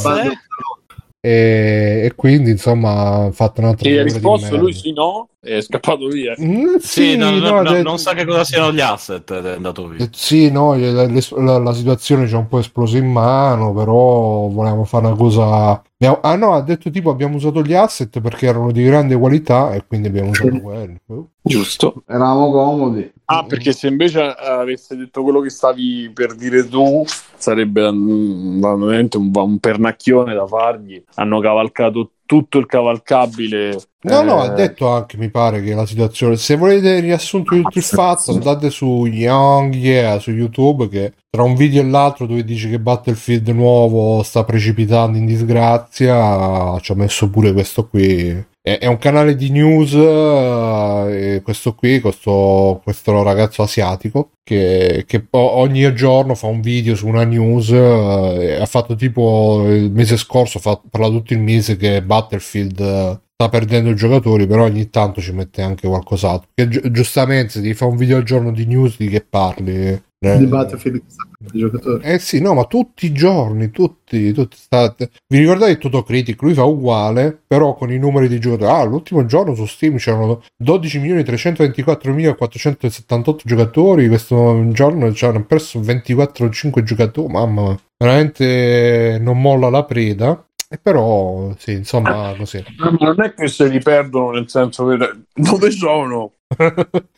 C: e, e quindi insomma ha fatto un'altra
H: Ti ha
C: figura di
H: risposto lui sì no è scappato via.
C: Mm,
E: Sì, no, no,
C: no,
E: no,
C: detto-
E: non sa che cosa siano gli asset è andato via.
C: Eh, Sì, no, la, la- la situazione ci ha un po' esploso in mano, però volevamo fare una cosa... Ah no, ha detto tipo abbiamo usato gli asset perché erano di grande qualità e quindi abbiamo usato quelli. Oh.
B: Giusto.
F: Eravamo comodi.
H: Ah, perché se invece eh, avesse detto quello che stavi per dire tu, sarebbe mm, veramente un, un pernacchione da fargli. Hanno cavalcato tutto il cavalcabile.
C: No, no,
H: eh,
C: ha detto anche, mi pare, che la situazione... Se volete il riassunto di tutto il fatto, andate su Young Yeah, su YouTube, che tra un video e l'altro dove dice che Battlefield nuovo sta precipitando in disgrazia, ci ha messo pure questo qui. È, è un canale di news, eh, questo qui, questo, questo ragazzo asiatico, che, che ogni giorno fa un video su una news, eh, ha fatto tipo il mese scorso, ha parlato tutto il mese che Battlefield... sta perdendo giocatori, però ogni tanto ci mette anche qualcos'altro. Che gi- giustamente, se ti fa un video al giorno di news di che parli? Eh,
D: di Battlefield che sta per i giocatori.
C: eh sì, no, ma tutti i giorni, tutti, tutti state. Vi ricordate il Totocritic? Lui fa uguale, però con i numeri di giocatori. Ah, l'ultimo giorno su Steam c'erano 12.324.478 giocatori. Questo giorno ci hanno perso 24,5 giocatori. Mamma, mia. veramente non molla la preda. E però, sì, insomma, così.
H: Ma non è che se li perdono nel senso che dove sono? (laughs)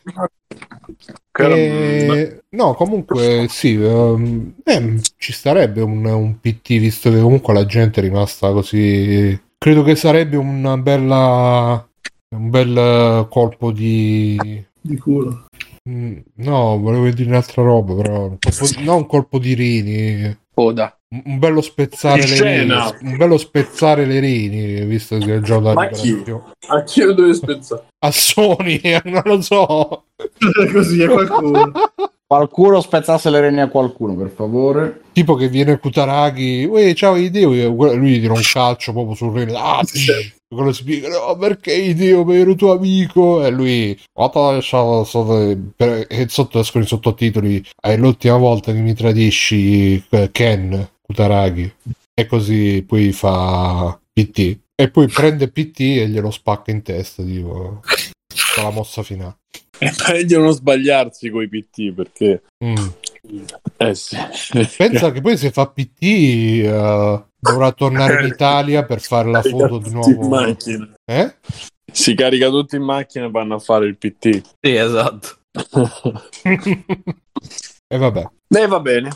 C: E- no, comunque sì, ehm, eh, ci starebbe un, un PT visto che comunque la gente è rimasta così credo che sarebbe una bella un bel colpo di
D: Di culo.
C: Mm, no, volevo dire un'altra roba, però un colpo no un colpo di rini,
B: Coda.
C: Un bello spezzare le rini, un bello spezzare le rini, visto che è il gioco da
H: Ma chi? A chi lo deve spezzare?
C: A Sony, (laughs) non lo so. (laughs)
D: Così è qualcuno.
F: Qualcuno spezzasse le reni a qualcuno, per favore.
C: Tipo che viene Kutaragi, uè, ciao Ideo, lui gli tira un calcio proprio sul rene. Ah, sì. Quello spiega, no, perché Ideo, ma ero tuo amico? E lui, "Guarda, e sotto escono i sottotitoli, è l'ultima volta che mi tradisci, eh, Ken Kutaragi. E così poi fa PT. E poi prende PT e glielo spacca in testa, tipo, fa la mossa finale.
H: È meglio non sbagliarsi coi PT perché...
C: Mm.
H: Eh sì.
C: Pensa che poi se fa PT eh, dovrà tornare in Italia per fare la foto di
H: Tutti in
C: nuovo.
H: macchina.
C: Eh?
H: Si carica tutti in macchina e vanno a fare il PT.
E: Sì, esatto. (laughs)
C: E vabbè.
H: Eh, va bene.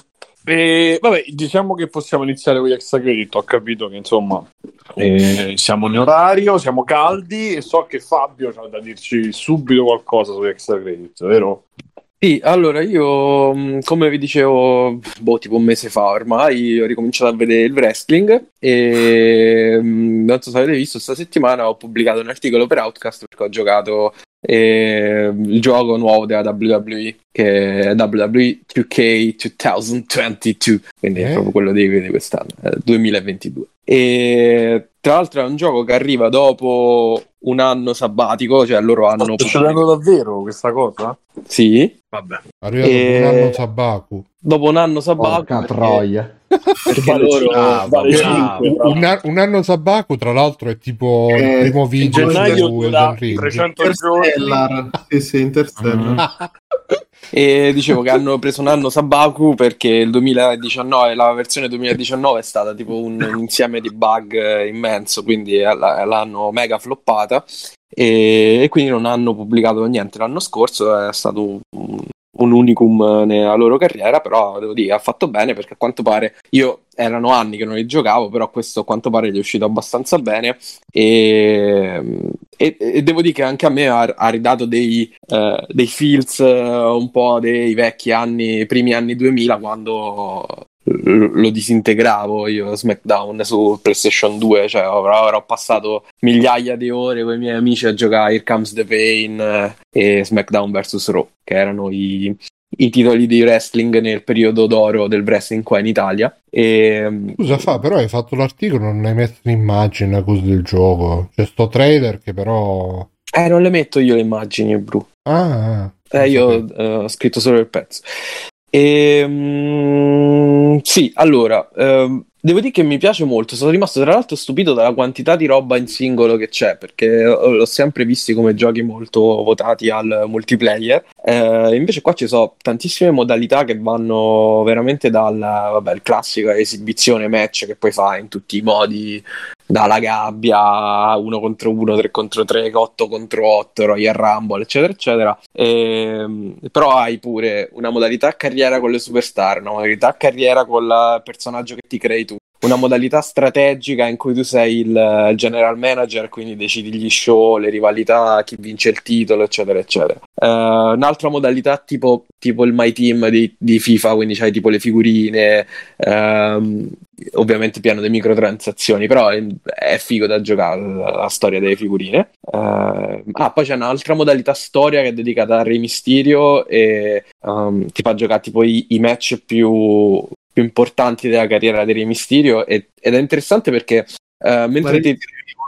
H: E, vabbè, diciamo che possiamo iniziare con gli extra credit. Ho capito che insomma eh, siamo in orario, siamo caldi e so che Fabio ha da dirci subito qualcosa sugli extra credit, vero?
B: Sì, allora io, mh, come vi dicevo, boh, tipo un mese fa ormai, ho ricominciato a vedere il wrestling e mh, non so se avete visto, sta settimana ho pubblicato un articolo per Outcast perché ho giocato eh, il gioco nuovo della WWE che è WWE 2K 2022, quindi è
C: Eh?
B: proprio quello di, di quest'anno, eh, 2022. E tra l'altro è un gioco che arriva dopo un anno sabbatico, cioè loro hanno...
H: Sta succedendo davvero questa cosa?
B: Sì,
H: Vabbè.
C: Arrivato
B: E-
C: un anno Sabaku.
B: dopo un anno sabbatico
F: Porca
B: perché-
F: troia.
B: perché loro
H: cinque, vale cinque,
C: un, un anno Sabaku, tra l'altro, è tipo il
D: Eh,
C: primo video
H: gennaio
C: su
H: dura
C: Elden Ring.
H: 300 giorni.
D: Interstellar. Sì, sì, Interstellar.
B: E dicevo che hanno preso un anno Sabaku perché il 2019 la versione 2019 è stata tipo un insieme di bug immenso quindi l'hanno mega floppata. E quindi non hanno pubblicato niente l'anno scorso è stato un, un unicum nella loro carriera però devo dire ha fatto bene perché a quanto pare io erano anni che non li giocavo però questo a quanto pare gli è uscito abbastanza bene e, e- e devo dire che anche a me ha, ha ridato dei, eh, dei feels eh, un po' dei vecchi anni, primi anni 2000 quando lo disintegravo io SmackDown su PlayStation 2, cioè avrò, passato migliaia di ore con i miei amici a giocare Here Comes the Pain eh, e SmackDown vs Raw, che erano i, i titoli di wrestling nel periodo d'oro del wrestling qua in Italia. E,
C: Scusa, fa, però hai fatto l'articolo, non hai messo un'immagine così del gioco. C'è sto trailer che però...
B: eh, non le metto io le immagini, Bru.
C: Ah, ah.
B: Eh, io eh, ho scritto solo il pezzo. Ehm, sì, allora, ehm, devo dire che mi piace molto. Sono rimasto tra l'altro stupito dalla quantità di roba in singolo che c'è, perché ho- l'ho sempre visti come giochi molto votati al multiplayer. Eh, invece qua ci sono tantissime modalità che vanno veramente dal, vabbè, classico esibizione match che puoi fare in tutti i modi, dalla gabbia, 1 contro 1, 3 contro 3, 8 contro 8, Royal Rumble, eccetera, eccetera. Ehm, però hai pure una modalità carriera con le superstar, una modalità carriera con il personaggio che ti crei una modalità strategica in cui tu sei il, general manager, quindi decidi gli show, le rivalità, chi vince il titolo, eccetera, eccetera. Eh, un'altra modalità tipo, tipo il My Team di, di FIFA, quindi c'hai tipo le figurine, ehm, ovviamente pieno di microtransazioni, però è, è figo da giocare la, la storia delle figurine. Eh, ah, poi c'è un'altra modalità storia che è dedicata a Re Mysterio e ehm, ti fa giocare tipo i, i match più, più importanti della carriera di Re Mysterio e- ed è interessante perché
D: Ma
B: mentre ti,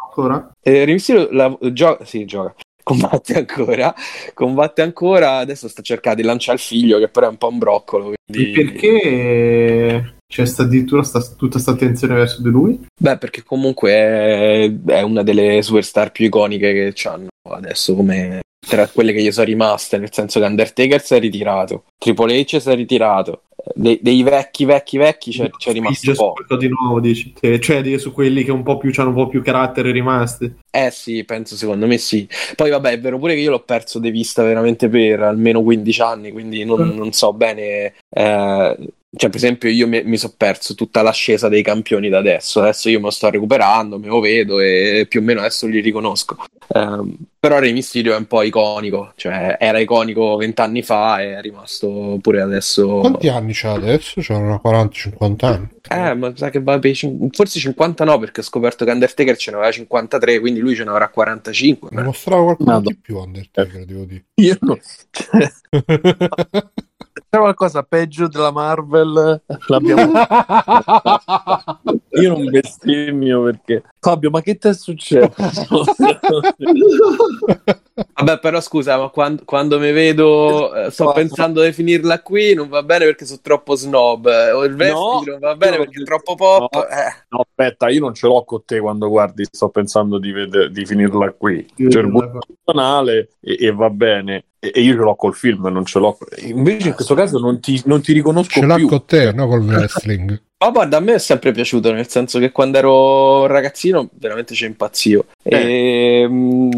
D: ancora?
B: eh, Re Mysterio la- gioca, sì, gioca. (laughs) Combatte ancora, combatte ancora. Adesso sta cercando di lanciare il figlio, che però è un po' un broccolo.
D: E
B: Quindi...
D: perché c'è sta addirittura sta- tutta questa attenzione verso di lui?
B: Beh, perché comunque è, è una delle superstar più iconiche che hanno adesso come tra quelle che gli sono rimaste, nel senso che Undertaker si è ritirato, Triple H si è ritirato, dei, dei vecchi, vecchi, vecchi c'è, c'è rimasto poco.
D: di nuovo, dici? Che- Cioè, su quelli che un po' più hanno un po' più carattere rimasti.
B: Eh sì, penso secondo me sì. Poi vabbè, è vero pure che io l'ho perso di vista veramente per almeno 15 anni, quindi non, non so bene eh, cioè, per esempio, io mi, mi sono perso tutta l'ascesa dei campioni da adesso. Adesso io me lo sto recuperando, me lo vedo e più o meno adesso li riconosco. Ehm, però Rey Mysterio è un po' iconico, cioè era iconico vent'anni fa e è rimasto pure adesso.
C: Quanti anni c'ha adesso? C'ha una 40-50 anni.
B: Eh, ma sa che va per forse 50 no, perché ho scoperto che Undertaker ce n'aveva 53, quindi lui ce n'avrà 45.
C: Mi mostrava qualcosa
H: Madonna.
C: di più Undertaker, devo dire.
H: Io non... (laughs) (laughs) C'è qualcosa peggio della Marvel? L'abbiamo... (laughs) Io non bestemmio perché... Fabio, ma che ti è successo? (laughs)
B: Vabbè, però scusa, ma quando, quando mi vedo, eh, sto pensando di finirla qui, non va bene perché sono troppo snob. eh, O il vestito non va bene perché è troppo pop.
H: No.
B: eh.
H: No, aspetta, io non ce l'ho con te quando guardi, sto pensando di, veder- di finirla qui. Cioè, il e, e va bene. E, io ce l'ho col film, non ce l'ho. Invece in questo caso non ti, non ti riconosco
C: Ce l'ha
H: più.
C: con te, no? Col wrestling.
B: Ma guarda, a me è sempre piaciuto, nel senso che quando ero un ragazzino veramente ci impazzivo. E, mm,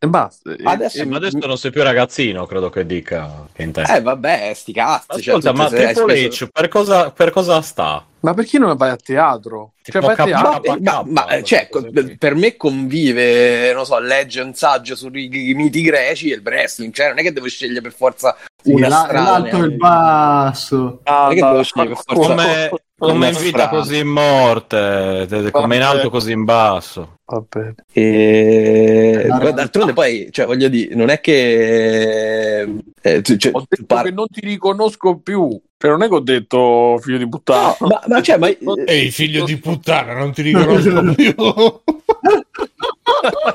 H: E basta.
B: Adesso-
E: Eh, ma adesso non sei più ragazzino, credo che dica. Che
B: eh, vabbè, sti cazzi.
E: Ma
B: cioè,
E: Ascolta,
B: tutte
E: ma Triple
B: speso-
E: H per cosa, per cosa sta?
H: Ma perché non vai a teatro? Cioè, vai a teatro.
B: Ma,
E: K-
B: ma- ma, eh, cioè,
E: cose
B: co-
E: così.
B: per me convive, non so, legge un saggio sui miti greci e il wrestling, cioè non è che devo scegliere per forza
D: Sì,
B: una
D: la-
B: strada.
D: l'alto e il basso.
H: Ah,
B: Non è che
H: no,
B: devo scegliere per forza
E: Come, (laughs) come in vita così in morte, te- te- come in
H: Vabbè.
E: alto così in basso.
H: Va bene.
B: E... Ma
D: realtà.
B: d'altronde poi, cioè, voglio dire, non è che... eh, cioè,
H: Ho detto
B: par-
H: che non ti riconosco più. Cioè, non è che ho detto figlio di puttana.
B: No, ma, ma cioè, ma...
C: Ehi, figlio di puttana, non ti (laughs) riconosco più.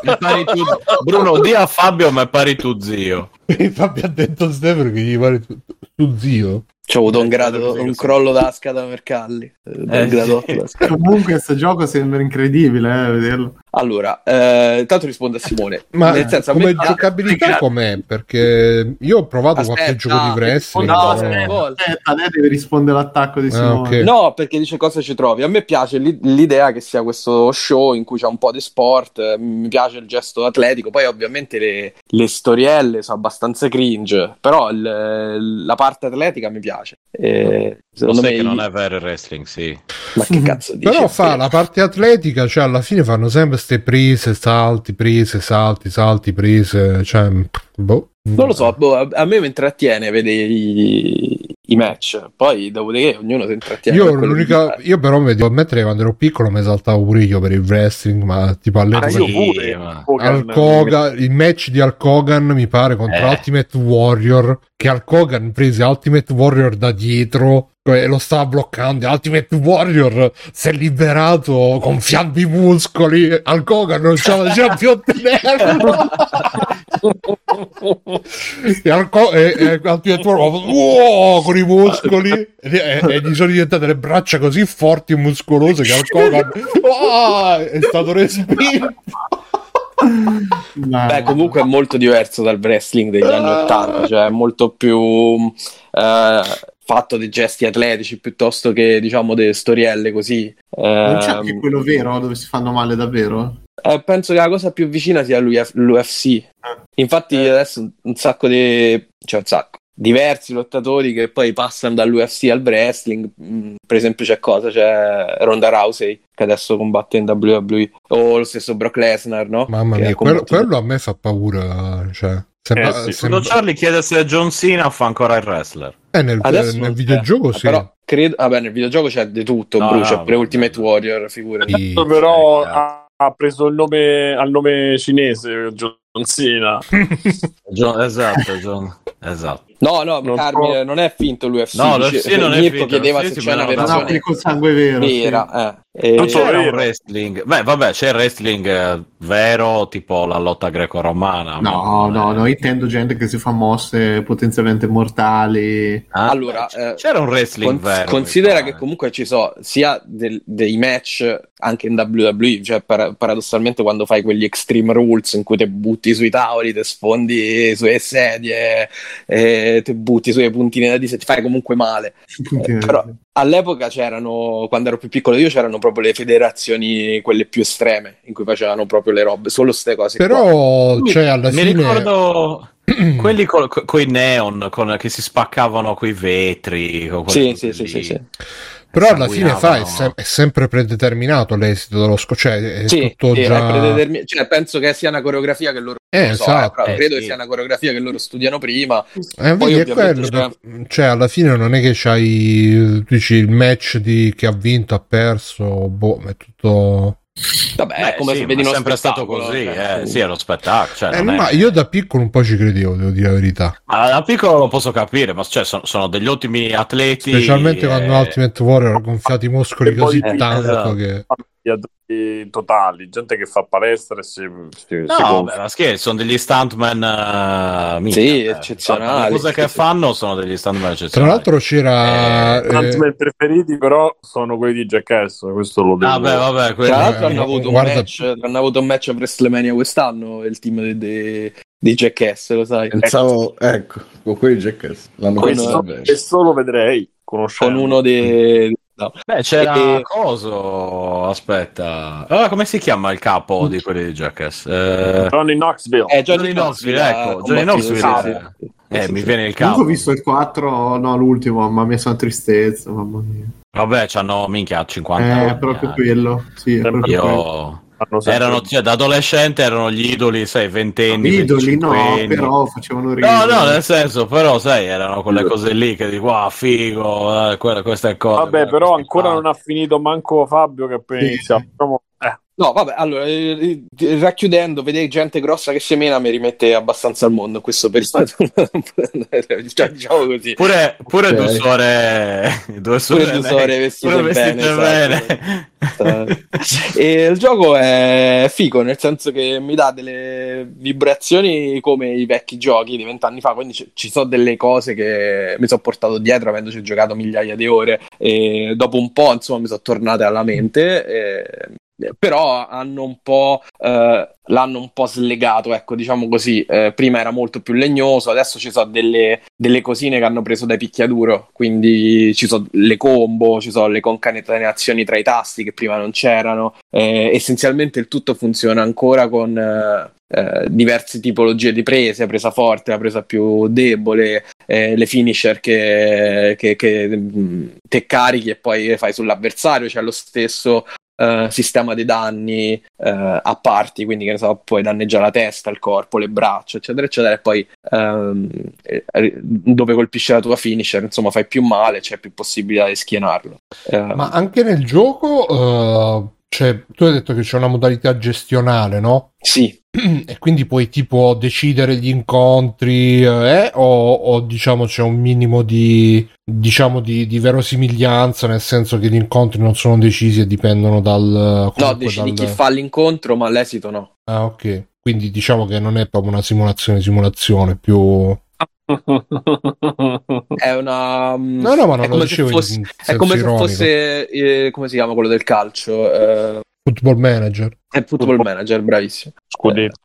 E: Mi pari tu- Bruno, di a Fabio, ma pari tu zio. (laughs)
C: Fabio ha detto Stefano che gli pare tu, tu zio.
B: Ci ho avuto un, grado,
E: credo
B: un crollo d'asca da Mercalli. eh,
E: Eh, sì. (laughs)
D: Comunque, questo gioco sembra incredibile, eh, vederlo.
B: Allora, eh, tanto rispondo a Simone. (laughs)
C: Ma
B: Nel senso,
C: come
B: me-
C: giocabilità com'è? Perché io ho provato
B: Aspetta,
C: qualche gioco di wrestling.
B: no,
C: però-
B: aspetta.
D: Aspetta, lei deve rispondere all'attacco di
C: Ah,
D: Simone.
C: ok.
B: No, perché dice cosa ci trovi. A me piace l'i- l'idea che sia questo show in cui c'è un po' di sport, eh, mi piace il gesto atletico, poi ovviamente le, le storielle sono abbastanza cringe, però il- la parte atletica mi piace. E
E: Lo
B: secondo
E: sai
B: me...
E: che non è vero il wrestling, sì.
B: Ma che cazzo dici?
C: Però fa la parte atletica, cioè alla fine fanno sempre queste prese, salti, prese, salti, salti, prese, cioè boh.
B: Non lo so, boh, a, a me mi intrattiene vedere i, i match, poi dopodiché ognuno si intrattiene.
C: Io, io però mi devo ammettere che quando ero piccolo mi esaltavo pure io per il wrestling, ma tipo
H: Ah,
C: all'epoca
H: io
E: Sì,
H: pure.
E: ma-
H: Hogan-
C: il match di Hulk Hogan mi pare contro
E: Eh.
C: Ultimate Warrior che Hulk Hogan prese Ultimate Warrior da dietro lo stava bloccando Ultimate Warrior si è liberato gonfiando i muscoli Hulk Hogan non ce la faceva più ottenerlo e, Hulk Ho- e, e Ultimate Warrior wow, con i muscoli e, e- e gli sono diventate le braccia così forti e muscolose che Hulk Hogan (laughs) ah, è stato respinto.
D: Ma-
B: Beh, comunque è molto diverso dal wrestling degli anni (laughs) Ottanta, cioè è molto più eh, fatto di gesti atletici piuttosto che diciamo delle storielle così.
D: Non c'è
B: Ehm,
D: anche quello vero dove si fanno male davvero?
B: eh, penso che la cosa più vicina sia l'UF- l'UFC. Infatti adesso un- un sacco di... cioè un sacco. Diversi lottatori che poi passano dall'UFC al wrestling, Mm, per esempio c'è cosa? C'è Ronda Rousey che adesso combatte in WWE o lo stesso Brock Lesnar, no?
C: Mamma
B: Che
C: mia, quello, quello a me fa paura. Cioè, sembra,
H: Eh sì,
C: sembra-
E: Quando Charlie chiede se John Cena fa ancora il wrestler.
C: eh, nel,
B: Adesso-
C: nel videogioco
B: eh,
C: sì.
B: Però credo, vabbè, nel videogioco c'è di tutto,
E: No,
B: Bru,
E: no, vabbè.
B: Ultimate Warrior, figurati.
C: Sì.
H: Però ha, ha preso il nome al nome cinese John Cena.
E: John- esatto, John. Esatto.
B: No, no,
H: Non
B: Carmine,
H: so.
B: non è finto l'UFC.
E: No,
B: dice-
E: l'UFC non è
B: Mirko
E: finto,
B: chiedeva se
E: sì,
B: c'è una versione
D: col sangue vero. sì.
B: vera. eh. E-
H: Tutto
E: C'era
H: vero.
E: un wrestling. Beh, vabbè, c'è il wrestling eh, vero, tipo la lotta greco-romana.
D: No,
E: ma-
D: no, no, intendo gente che si fa mosse potenzialmente mortali.
E: Ah,
B: Allora, eh,
E: c'era un wrestling
B: Con-
E: vero.
B: considera che comunque ci sono sia del- dei match anche in WWE, cioè para- paradossalmente quando fai quegli extreme rules in cui ti butti sui tavoli, ti sfondi sulle sedie, e ti butti sulle puntine da disse, ti fai comunque male. Eh, però all'epoca c'erano, quando ero più piccolo io, c'erano proprio le federazioni, quelle più estreme, in cui facevano proprio le robe, solo ste cose. qua.
C: Però, cioè, alla
E: Mi
C: fine...
E: ricordo, (clears throat) Quelli con i neon con, che si spaccavano coi vetri.
B: Sì, sì, sì, sì, sì.
C: Però alla fine fa, è, sem- è sempre predeterminato l'esito dello scopo, cioè è
B: Sì,
C: tutto
B: sì, è
C: già...
B: predetermi- cioè, penso che sia una coreografia che loro
C: Eh,
B: so, eh,
C: esatto.
B: però
E: Eh,
B: credo
E: sì.
B: che sia una coreografia che loro studiano prima.
C: Eh,
B: Poi
C: è quello, per- cioè alla fine non è che c'hai dici il match di chi ha vinto, ha perso, boh, è tutto...
B: Vabbè, come
E: sì,
B: se vedi
E: ma è sempre stato così,
B: cioè,
E: eh. sì, è uno spettacolo. Cioè,
C: Eh,
E: non è-
C: ma io da piccolo un po' ci credevo, devo dire la verità.
E: Ma da piccolo lo posso capire, ma cioè, sono, sono degli ottimi atleti.
C: Specialmente quando
E: eh,
C: Ultimate Warrior ha gonfiato i muscoli
H: E poi-
C: così
H: eh,
C: tanto
E: esatto.
C: che...
H: Gli atleti totali, gente che fa palestra e si, si, si
E: No, beh, ma scherzo, sono degli stuntman uh, minchia,
B: Sì,
E: eh.
B: eccezionali.
E: Le cose che fanno sono degli stuntman
C: Tra
E: eccezionali.
C: l'altro c'era...
H: I stuntman preferiti però sono quelli di Jackass, questo lo devo
E: Ah, beh, vabbè, quelli-
B: Tra l'altro
C: Eh,
B: hanno avuto, un
C: guarda-
B: match, hanno avuto un match a WrestleMania quest'anno, il team dei, dei, dei Jackass, lo sai?
F: Pensavo, ecco, con quelli Jackass. L'hanno
B: Questo-
F: fatto
H: questo,
F: bene.
H: questo lo vedrei,
B: Con uno dei... no.
E: Beh, c'era
B: E-
E: coso, aspetta. Ah, come si chiama il capo di quelli di Jackass? Eh,
H: Johnny Knoxville.
B: Eh, Johnny,
E: Johnny Knoxville,
B: Knoxville,
E: ecco, Johnny Knoxville,
B: sì,
E: eh,
B: Sì,
E: mi
B: sì.
E: viene il capo.
D: ho visto il 4, no, l'ultimo, mamma mia, sono tristezza, mamma mia.
E: Vabbè, c'hanno minchia 50
D: Eh,
E: anni.
D: è proprio
E: eh.
D: quello. Sì, è proprio quello.
E: Io...
H: Sempre-
E: Erano, cioè, da adolescente erano gli idoli, sai, ventenni,
D: Idoli no,
E: 25enni.
D: però facevano ridere.
E: No, no, nel senso, però, sai, erano quelle cose lì che dico, ah, figo, eh, quelle, queste cose.
H: Vabbè, però ancora non ha finito manco Fabio che appena
D: Sì,
H: iniziato.
D: sì.
B: No, vabbè, allora, eh, eh, racchiudendo, vedere gente grossa che semena mi rimette abbastanza al mondo in questo periodo. (laughs) cioè, diciamo così.
E: Pure, pure
F: Ok.
E: due suore, due suore,
B: Pure due suore vestite
E: pure
B: bene,
E: vestite
B: esatto.
E: bene.
B: e il gioco è figo, nel senso che mi dà delle vibrazioni come i vecchi giochi di vent'anni fa, quindi ci, ci sono delle cose che mi sono portato dietro avendoci giocato migliaia di ore e dopo un po' insomma mi sono tornate alla mente. e- Però hanno un po' eh, l'hanno un po' slegato, ecco, diciamo così. Eh, prima era molto più legnoso, adesso ci sono delle, delle cosine che hanno preso dai picchiaduro, quindi ci sono le combo, ci sono le concatenazioni tra i tasti che prima non c'erano. Eh, essenzialmente il tutto funziona ancora con eh, eh, diverse tipologie di prese, presa forte, la presa più debole, eh, le finisher che, che, che, mh, te carichi e poi fai sull'avversario, c'è lo stesso eh, sistema dei danni eh, a parti, quindi che ne so, puoi danneggiare la testa, il corpo, le braccia, eccetera, eccetera, e poi ehm, eh, dove colpisce la tua finisher, insomma, fai più male, c'è più possibilità di schienarlo. Eh,
C: Ma anche nel gioco, eh, cioè, tu hai detto che c'è una modalità gestionale, no?
B: sì, (clears throat)
C: E quindi puoi tipo decidere gli incontri, eh, o, o, diciamo c'è un minimo di, diciamo, di, di verosimiglianza, nel senso che gli incontri non sono decisi e dipendono dal...
B: no,
C: comunque
B: decidi
C: dal-
B: chi fa l'incontro, ma l'esito no.
C: Ah, ok. Quindi diciamo che non è proprio una simulazione, simulazione più...
B: È una.
C: No, no, ma non
B: è
C: lo
B: come se fosse, è come se fosse eh, come si chiama quello del calcio? Eh,
C: Football Manager.
B: è Football Manager, bravissimo.
H: Scudetto.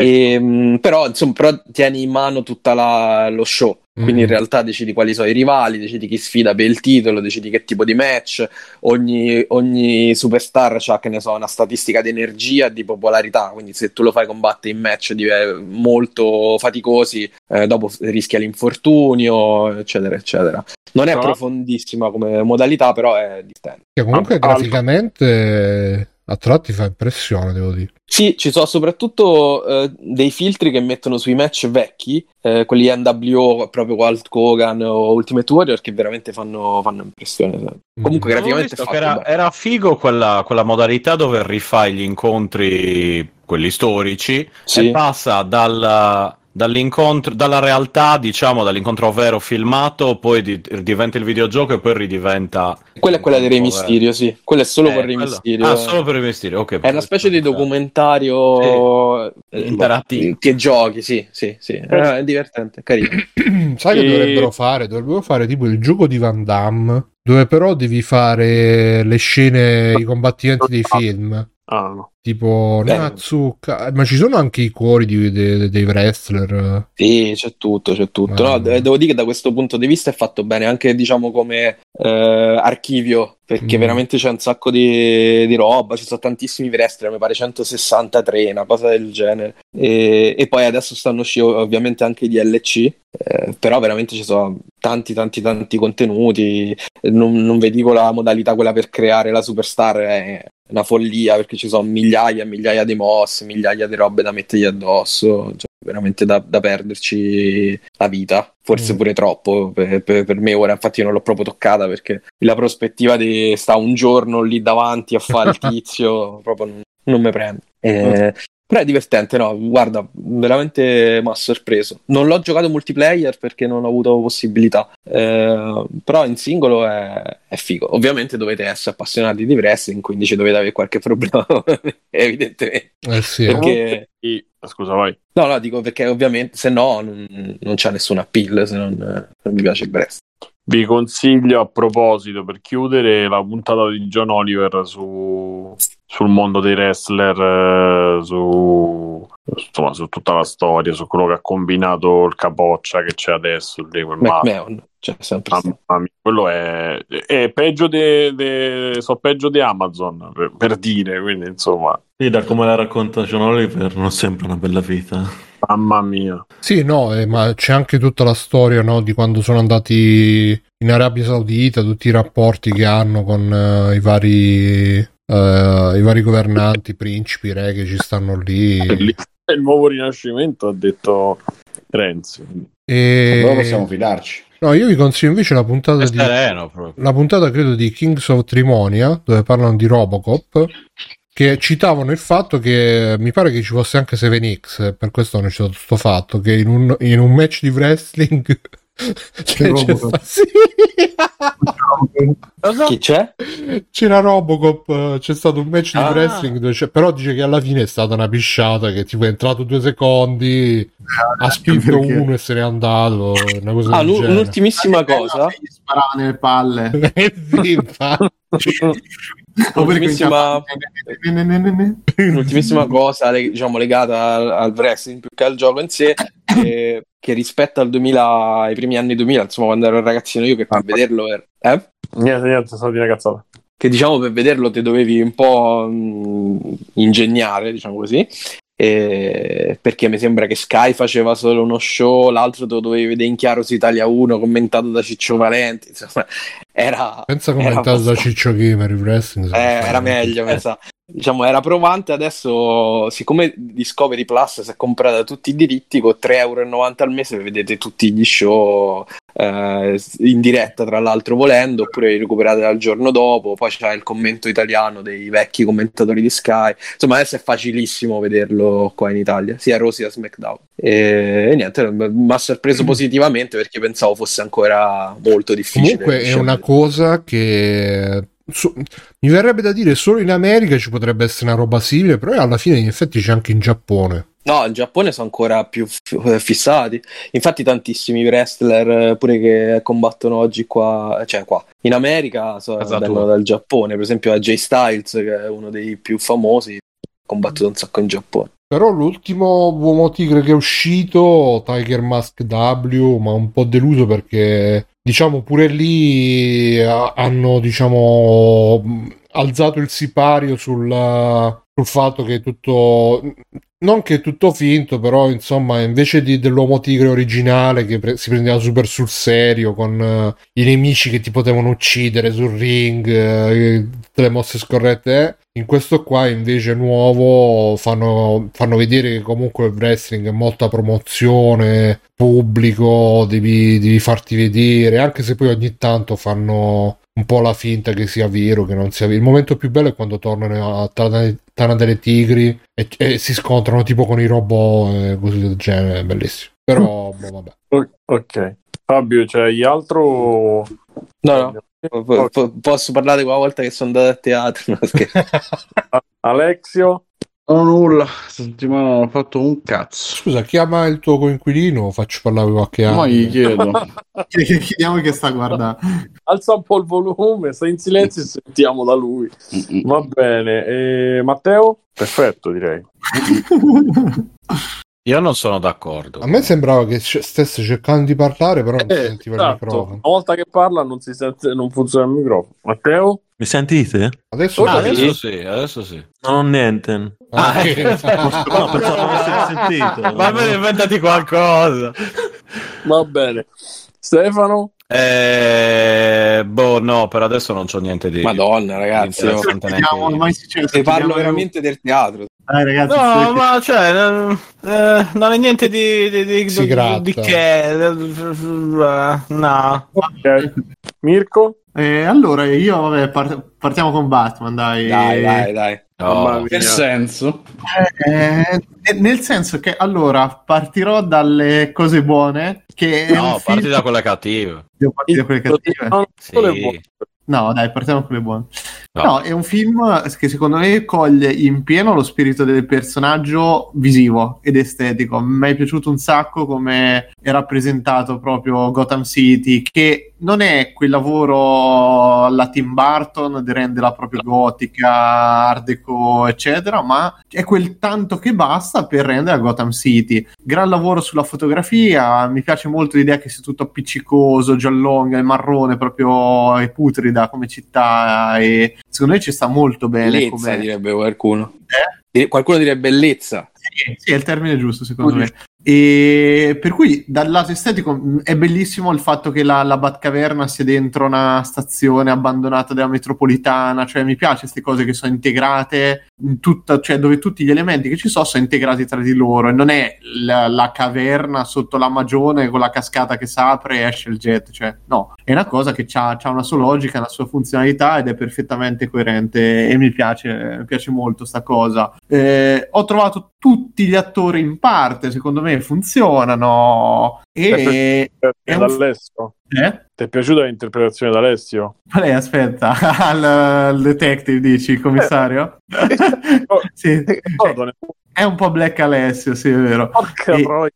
B: E, mh, però, insomma, però tieni in mano tutto lo show. Quindi
C: Mm.
B: in realtà decidi quali sono i rivali, decidi chi sfida per il titolo, decidi che tipo di match. Ogni, ogni superstar ha, che ne so, una statistica di energia e di popolarità. Quindi se tu lo fai combattere in match eh, molto faticosi, eh, dopo rischia l'infortunio, eccetera, eccetera. Non è
H: Però-
B: profondissima come modalità, però è divertente.
C: Che comunque
H: Alfa.
C: graficamente a tratti fa impressione, devo dire.
B: Sì, ci sono soprattutto eh, dei filtri che mettono sui match vecchi, eh, quelli NWO, proprio Walt Hogan o Ultimate Warrior, che veramente fanno, fanno impressione. Comunque,
C: Mm.
B: Fatto
E: che era, era figo quella, quella modalità dove rifai gli incontri, quelli storici,
B: Sì.
E: e passa dal- dall'incontro, dalla realtà, diciamo, dall'incontro vero filmato, poi di- diventa il videogioco e poi ridiventa...
B: Quella è quella di Re. Mysterio, sì. Quella è solo
E: Eh,
B: con Re
E: quello-
B: Mysterio.
E: Ah, solo per il Mysterio, ok.
B: È una specie di documentario eh,
E: Interattivo.
B: Che giochi, sì, sì, sì. Eh, è divertente, carino. (clears throat)
C: Sai che
H: E-
C: dovrebbero fare? Dovrebbero fare tipo il gioco di Van Damme, dove però devi fare le scene, i combattimenti dei film.
H: Ah, no.
C: Tipo
B: Beh.
C: Natsuka, ma ci sono anche i cuori di- de- dei wrestler.
B: Sì, c'è tutto, c'è tutto. No,
C: Ma-
B: devo dire che da questo punto di vista è fatto bene, anche diciamo come eh, archivio perché
C: Mm.
B: veramente c'è un sacco di, di roba, ci sono tantissimi wrestler, mi pare 163, una cosa del genere. E, e poi adesso stanno uscendo ovviamente anche i DLC, eh, però veramente ci sono tanti tanti tanti contenuti, non, non vi dico la modalità quella per creare la superstar è una follia perché ci sono migliaia e migliaia di mosse, migliaia di robe da mettergli addosso, cioè, veramente da, da perderci la vita, forse
C: Mm.
B: pure troppo per, per- per me ora, infatti non l'ho proprio toccata perché la prospettiva di sta un giorno lì davanti a fare il (laughs) tizio proprio non, non mi prende. Eh, però è divertente, no? Guarda, veramente mi ha sorpreso. Non l'ho giocato multiplayer perché non ho avuto possibilità, eh, però in singolo è, è figo. Ovviamente dovete essere appassionati di wrestling, quindi ci dovete avere qualche (laughs) problema, evidentemente.
C: Eh sì.
B: Perché,
H: Sì, Scusa, vai.
B: no, no, dico perché ovviamente se no non, non c'è nessun appeal se non, non mi piace il wrestling.
H: Vi consiglio a proposito per chiudere la puntata di John Oliver su, sul mondo dei wrestler, eh, su, insomma, su tutta la storia, su quello che ha combinato il capoccia che c'è adesso. lì, quel matto.
B: McMahon, cioè sempre
H: mia, quello è, è peggio di so peggio di Amazon per, per dire quindi insomma
G: Sì, da come la racconta John Oliver, non sembra una bella vita.
H: Mamma mia.
C: Sì, no, eh, ma c'è anche tutta la storia no, di quando sono andati in Arabia Saudita, tutti i rapporti che hanno con eh, i vari eh, i vari governanti, principi, re che ci stanno lì.
H: È il nuovo rinascimento ha detto Renzi.
C: E...
F: Allora possiamo fidarci.
C: No, io vi consiglio invece la puntata
E: È
C: di
E: sereno
C: la puntata credo di Kings of Trimonia, dove parlano di Robocop, che citavano il fatto che mi pare che ci fosse anche 7X, per questo hanno citato questo fatto, che in un, in un match di wrestling (laughs) c'è- c'è
D: Robocop.
C: sì.
B: Chi c'è?
C: c'era Robocop, c'è stato un match di
E: Ah.
C: wrestling, dove c'è- però dice che alla fine è stata una pisciata, che tipo è entrato due secondi, ha spinto
D: perché-
C: uno e se n'è andato, una cosa
B: Ah,
C: del
B: l'u-
C: genere.
B: un'ultimissima cosa.
D: Gli sparava nelle palle. (laughs)
C: Eh sì, (laughs) infatti.
D: O perché
B: Ultimissima-
D: Ne, ne, ne, ne, ne.
B: Un'ultimissima cosa, diciamo, legata al, al wrestling più che al gioco in sé, che, che rispetto al 2000, ai primi anni 2000, insomma, quando ero ragazzino io, che per vederlo era- eh?
H: niente niente sono di una cazzata
B: che diciamo per vederlo ti dovevi un po' mh, ingegnare, diciamo così. E- perché mi sembra che Sky faceva solo uno show, l'altro te lo dovevi vedere in chiaro su Italia 1, commentato da Ciccio Valenti. Insomma, era,
C: Pensa
B: era
C: commentato da
B: abbastanza-
C: Ciccio Gamer il wrestling.
B: eh, era meglio, mi sa. Diciamo, era provante. Adesso, siccome Discovery Plus si è comprata tutti i diritti, con 3,90 euro al mese vedete tutti gli show eh, in diretta, tra l'altro, volendo, oppure li recuperate dal giorno dopo. Poi c'è il commento italiano dei vecchi commentatori di Sky. Insomma, adesso è facilissimo vederlo qua in Italia, sia Rosy sia SmackDown. E, e niente, mi ha sorpreso positivamente perché pensavo fosse ancora molto difficile.
C: Comunque è una cosa che so- mi verrebbe da dire solo in America ci potrebbe essere una roba simile, però alla fine in effetti c'è anche in Giappone.
B: No, in Giappone sono ancora più f- fissati. Infatti, tantissimi wrestler eh, pure che combattono oggi qua, cioè qua in America, so-
E: Casa
B: vengono dal Giappone. Per esempio, AJ Styles, che è uno dei più famosi, ha combattuto un sacco in Giappone.
C: Però l'ultimo uomo tigre che è uscito, Tiger Mask W, ma un po' deluso perché diciamo pure lì eh, hanno diciamo alzato il sipario sul, sul fatto che tutto non che è tutto finto, però insomma, invece di- dell'uomo tigre originale che pre- si prendeva super sul serio con eh, i nemici che ti potevano uccidere sul ring, eh, tutte le mosse scorrette, eh, in questo qua invece nuovo fanno, fanno vedere che comunque il wrestling è molta promozione, pubblico, devi, devi farti vedere, anche se poi ogni tanto fanno un po' la finta che sia vero, che non sia vero. Il momento più bello è quando tornano a Tana, Tana delle Tigri e, e si scontrano tipo con i robot e così del genere, è bellissimo. Però, (laughs) boh, vabbè.
H: Ok Fabio c'hai altro
B: No, no. Po- posso parlare quella volta che sono andato a teatro? No. (laughs)
H: Alexio
F: Non ho nulla, settimana non ho fatto un cazzo.
C: Scusa, chiama il tuo coinquilino, faccio parlare qualche anno.
F: Ma gli chiedo. (laughs)
D: Chiediamo che sta guardando.
H: alza un po' il volume stai in silenzio e sentiamo da lui va bene e Matteo perfetto direi (laughs)
E: Io non sono d'accordo.
C: A me sembrava che c- stesse cercando di parlare, però non si
H: Eh,
C: sentiva il
H: esatto.
C: microfono.
H: Una volta che parla non, si sente, non funziona il microfono. Matteo?
G: Mi sentite?
C: Adesso
E: Ah,
C: sì.
E: adesso sì, adesso sì.
G: Non ho niente.
C: Ah,
E: eh.
C: ok.
G: No, pensavo sentito.
E: Ma almeno inventati qualcosa.
H: Va bene. Stefano?
E: Eh, boh, no, per adesso non c'ho niente di.
B: Madonna, ragazzi.
E: neanche.
D: ormai si
B: Ne parlo veramente del teatro.
D: Dai, ragazzi,
E: No,
D: stai-
E: ma cioè, eh, non è niente di, di, di, di- di che. No.
H: Ok. Mirko?
D: Eh, allora, io, vabbè, par- partiamo con Batman, dai.
B: Dai, dai, dai.
E: No.
F: Che senso?
D: Eh, eh, nel senso che, allora, partirò dalle cose buone, che
E: No,
D: film-
E: parti da quelle cattive.
D: Devo partire da quelle cattive?
E: Sì.
D: No, dai, partiamo con le buone.
E: No.
D: No, è un film che secondo me coglie in pieno lo spirito del personaggio visivo ed estetico. Mi è piaciuto un sacco come è rappresentato proprio Gotham City, che non è quel lavoro alla Tim Burton di renderla proprio gotica, art deco, eccetera, ma è quel tanto che basta per rendere Gotham City. Gran lavoro sulla fotografia, mi piace molto l'idea che sia tutto appiccicoso, giallonga e marrone, proprio e putrida come città e secondo me ci sta molto bene
B: Bellezza,
D: come...
B: direbbe qualcuno.
D: Eh?
B: Qualcuno direbbe bellezza.
D: Sì, sì, è il termine giusto secondo me. E per cui dal lato estetico mh, è bellissimo il fatto che la, la Batcaverna sia dentro una stazione abbandonata della metropolitana, cioè mi piace queste cose che sono integrate in tutta, cioè dove tutti gli elementi che ci sono sono integrati tra di loro e non è la, la caverna sotto la magione con la cascata che si apre e esce il jet, cioè no, è una cosa che ha una sua logica, una sua funzionalità ed è perfettamente coerente e mi piace, mi piace molto sta cosa. Eh, ho trovato tutti gli attori in parte, secondo me funzionano e...
H: È
D: un-. Eh?
H: Ti è piaciuta l'interpretazione d'Alessio?
D: Qual è? Aspetta, (laughs) al, al detective dici, il commissario? (laughs) sì,
H: Ricordo, ne-
D: è un po' Black Alessio, sì, è vero.
H: Porca
D: E-
H: troia.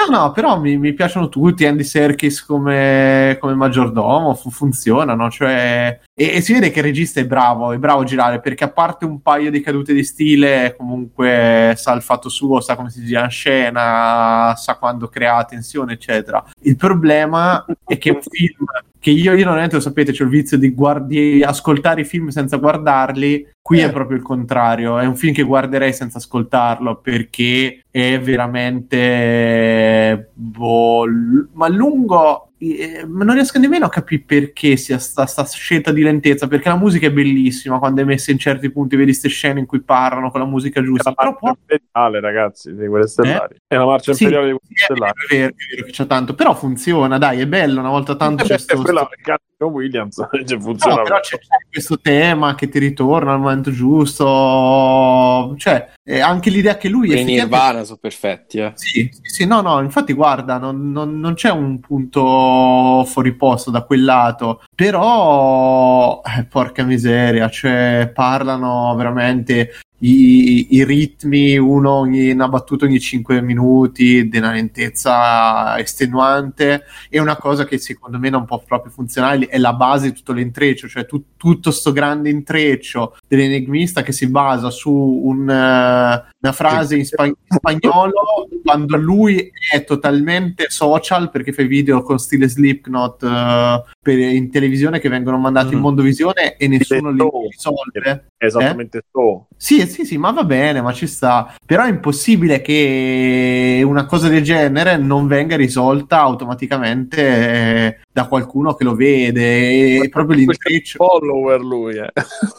D: No, no, però mi, mi piacciono tutti. Andy Serkis come, come maggiordomo fu- funzionano. Cioè, e, e si vede che il regista è bravo, è bravo a girare perché, a parte un paio di cadute di stile, comunque sa il fatto suo, sa come si gira in scena, sa quando crea tensione, eccetera. Il problema è che un film che io, io non lo sapete, c'ho il vizio di guardi- ascoltare i film senza guardarli. Qui è proprio il contrario, è un film che guarderei senza ascoltarlo perché è veramente boh, ma lungo eh, ma non riesco nemmeno a capire perché sia sta, sta scelta di lentezza perché la musica è bellissima quando è messa in certi punti vedi queste scene in cui parlano con la musica
H: È
D: giusta
H: la
D: però
H: marcia
D: poi
H: imperiale, ragazzi, di quelle stellari. È la marcia
D: Sì,
H: imperiale di
D: sì,
H: quelle
D: è
H: stellari.
D: vero, è vero, è vero che c'è tanto però funziona dai è bello una volta tanto c'è
H: Eh,
D: sto,
H: Williams, (laughs) cioè,
D: No,
H: funziona.
D: però c'è, c'è questo tema che ti ritorna al momento giusto cioè eh, anche l'idea che lui
B: I
D: effettivamente-
B: Nirvana sono perfetti, eh.
D: Sì, sì, sì, no, no, infatti guarda, non, non- non c'è un punto fuori posto da quel lato, però, eh, porca miseria, cioè parlano veramente i, i ritmi, uno ogni, una battuta ogni 5 minuti, di una lentezza estenuante, è una cosa che secondo me non può proprio funzionare, è la base di tutto l'intreccio, cioè tu- tutto sto grande intreccio dell'enigmista che si basa su un, eh, una frase in, spa- in spagnolo quando lui è totalmente social perché fa i video con stile Slipknot eh, per- in televisione che vengono mandati in
H: Mm.
D: mondovisione e nessuno li risolve.
H: Esattamente so.
D: Sì, sì, sì, ma va bene, ma ci sta. Però è impossibile che una cosa del genere non venga risolta automaticamente eh, da qualcuno che lo vede. E proprio l'intreccio.
H: follower lui, eh.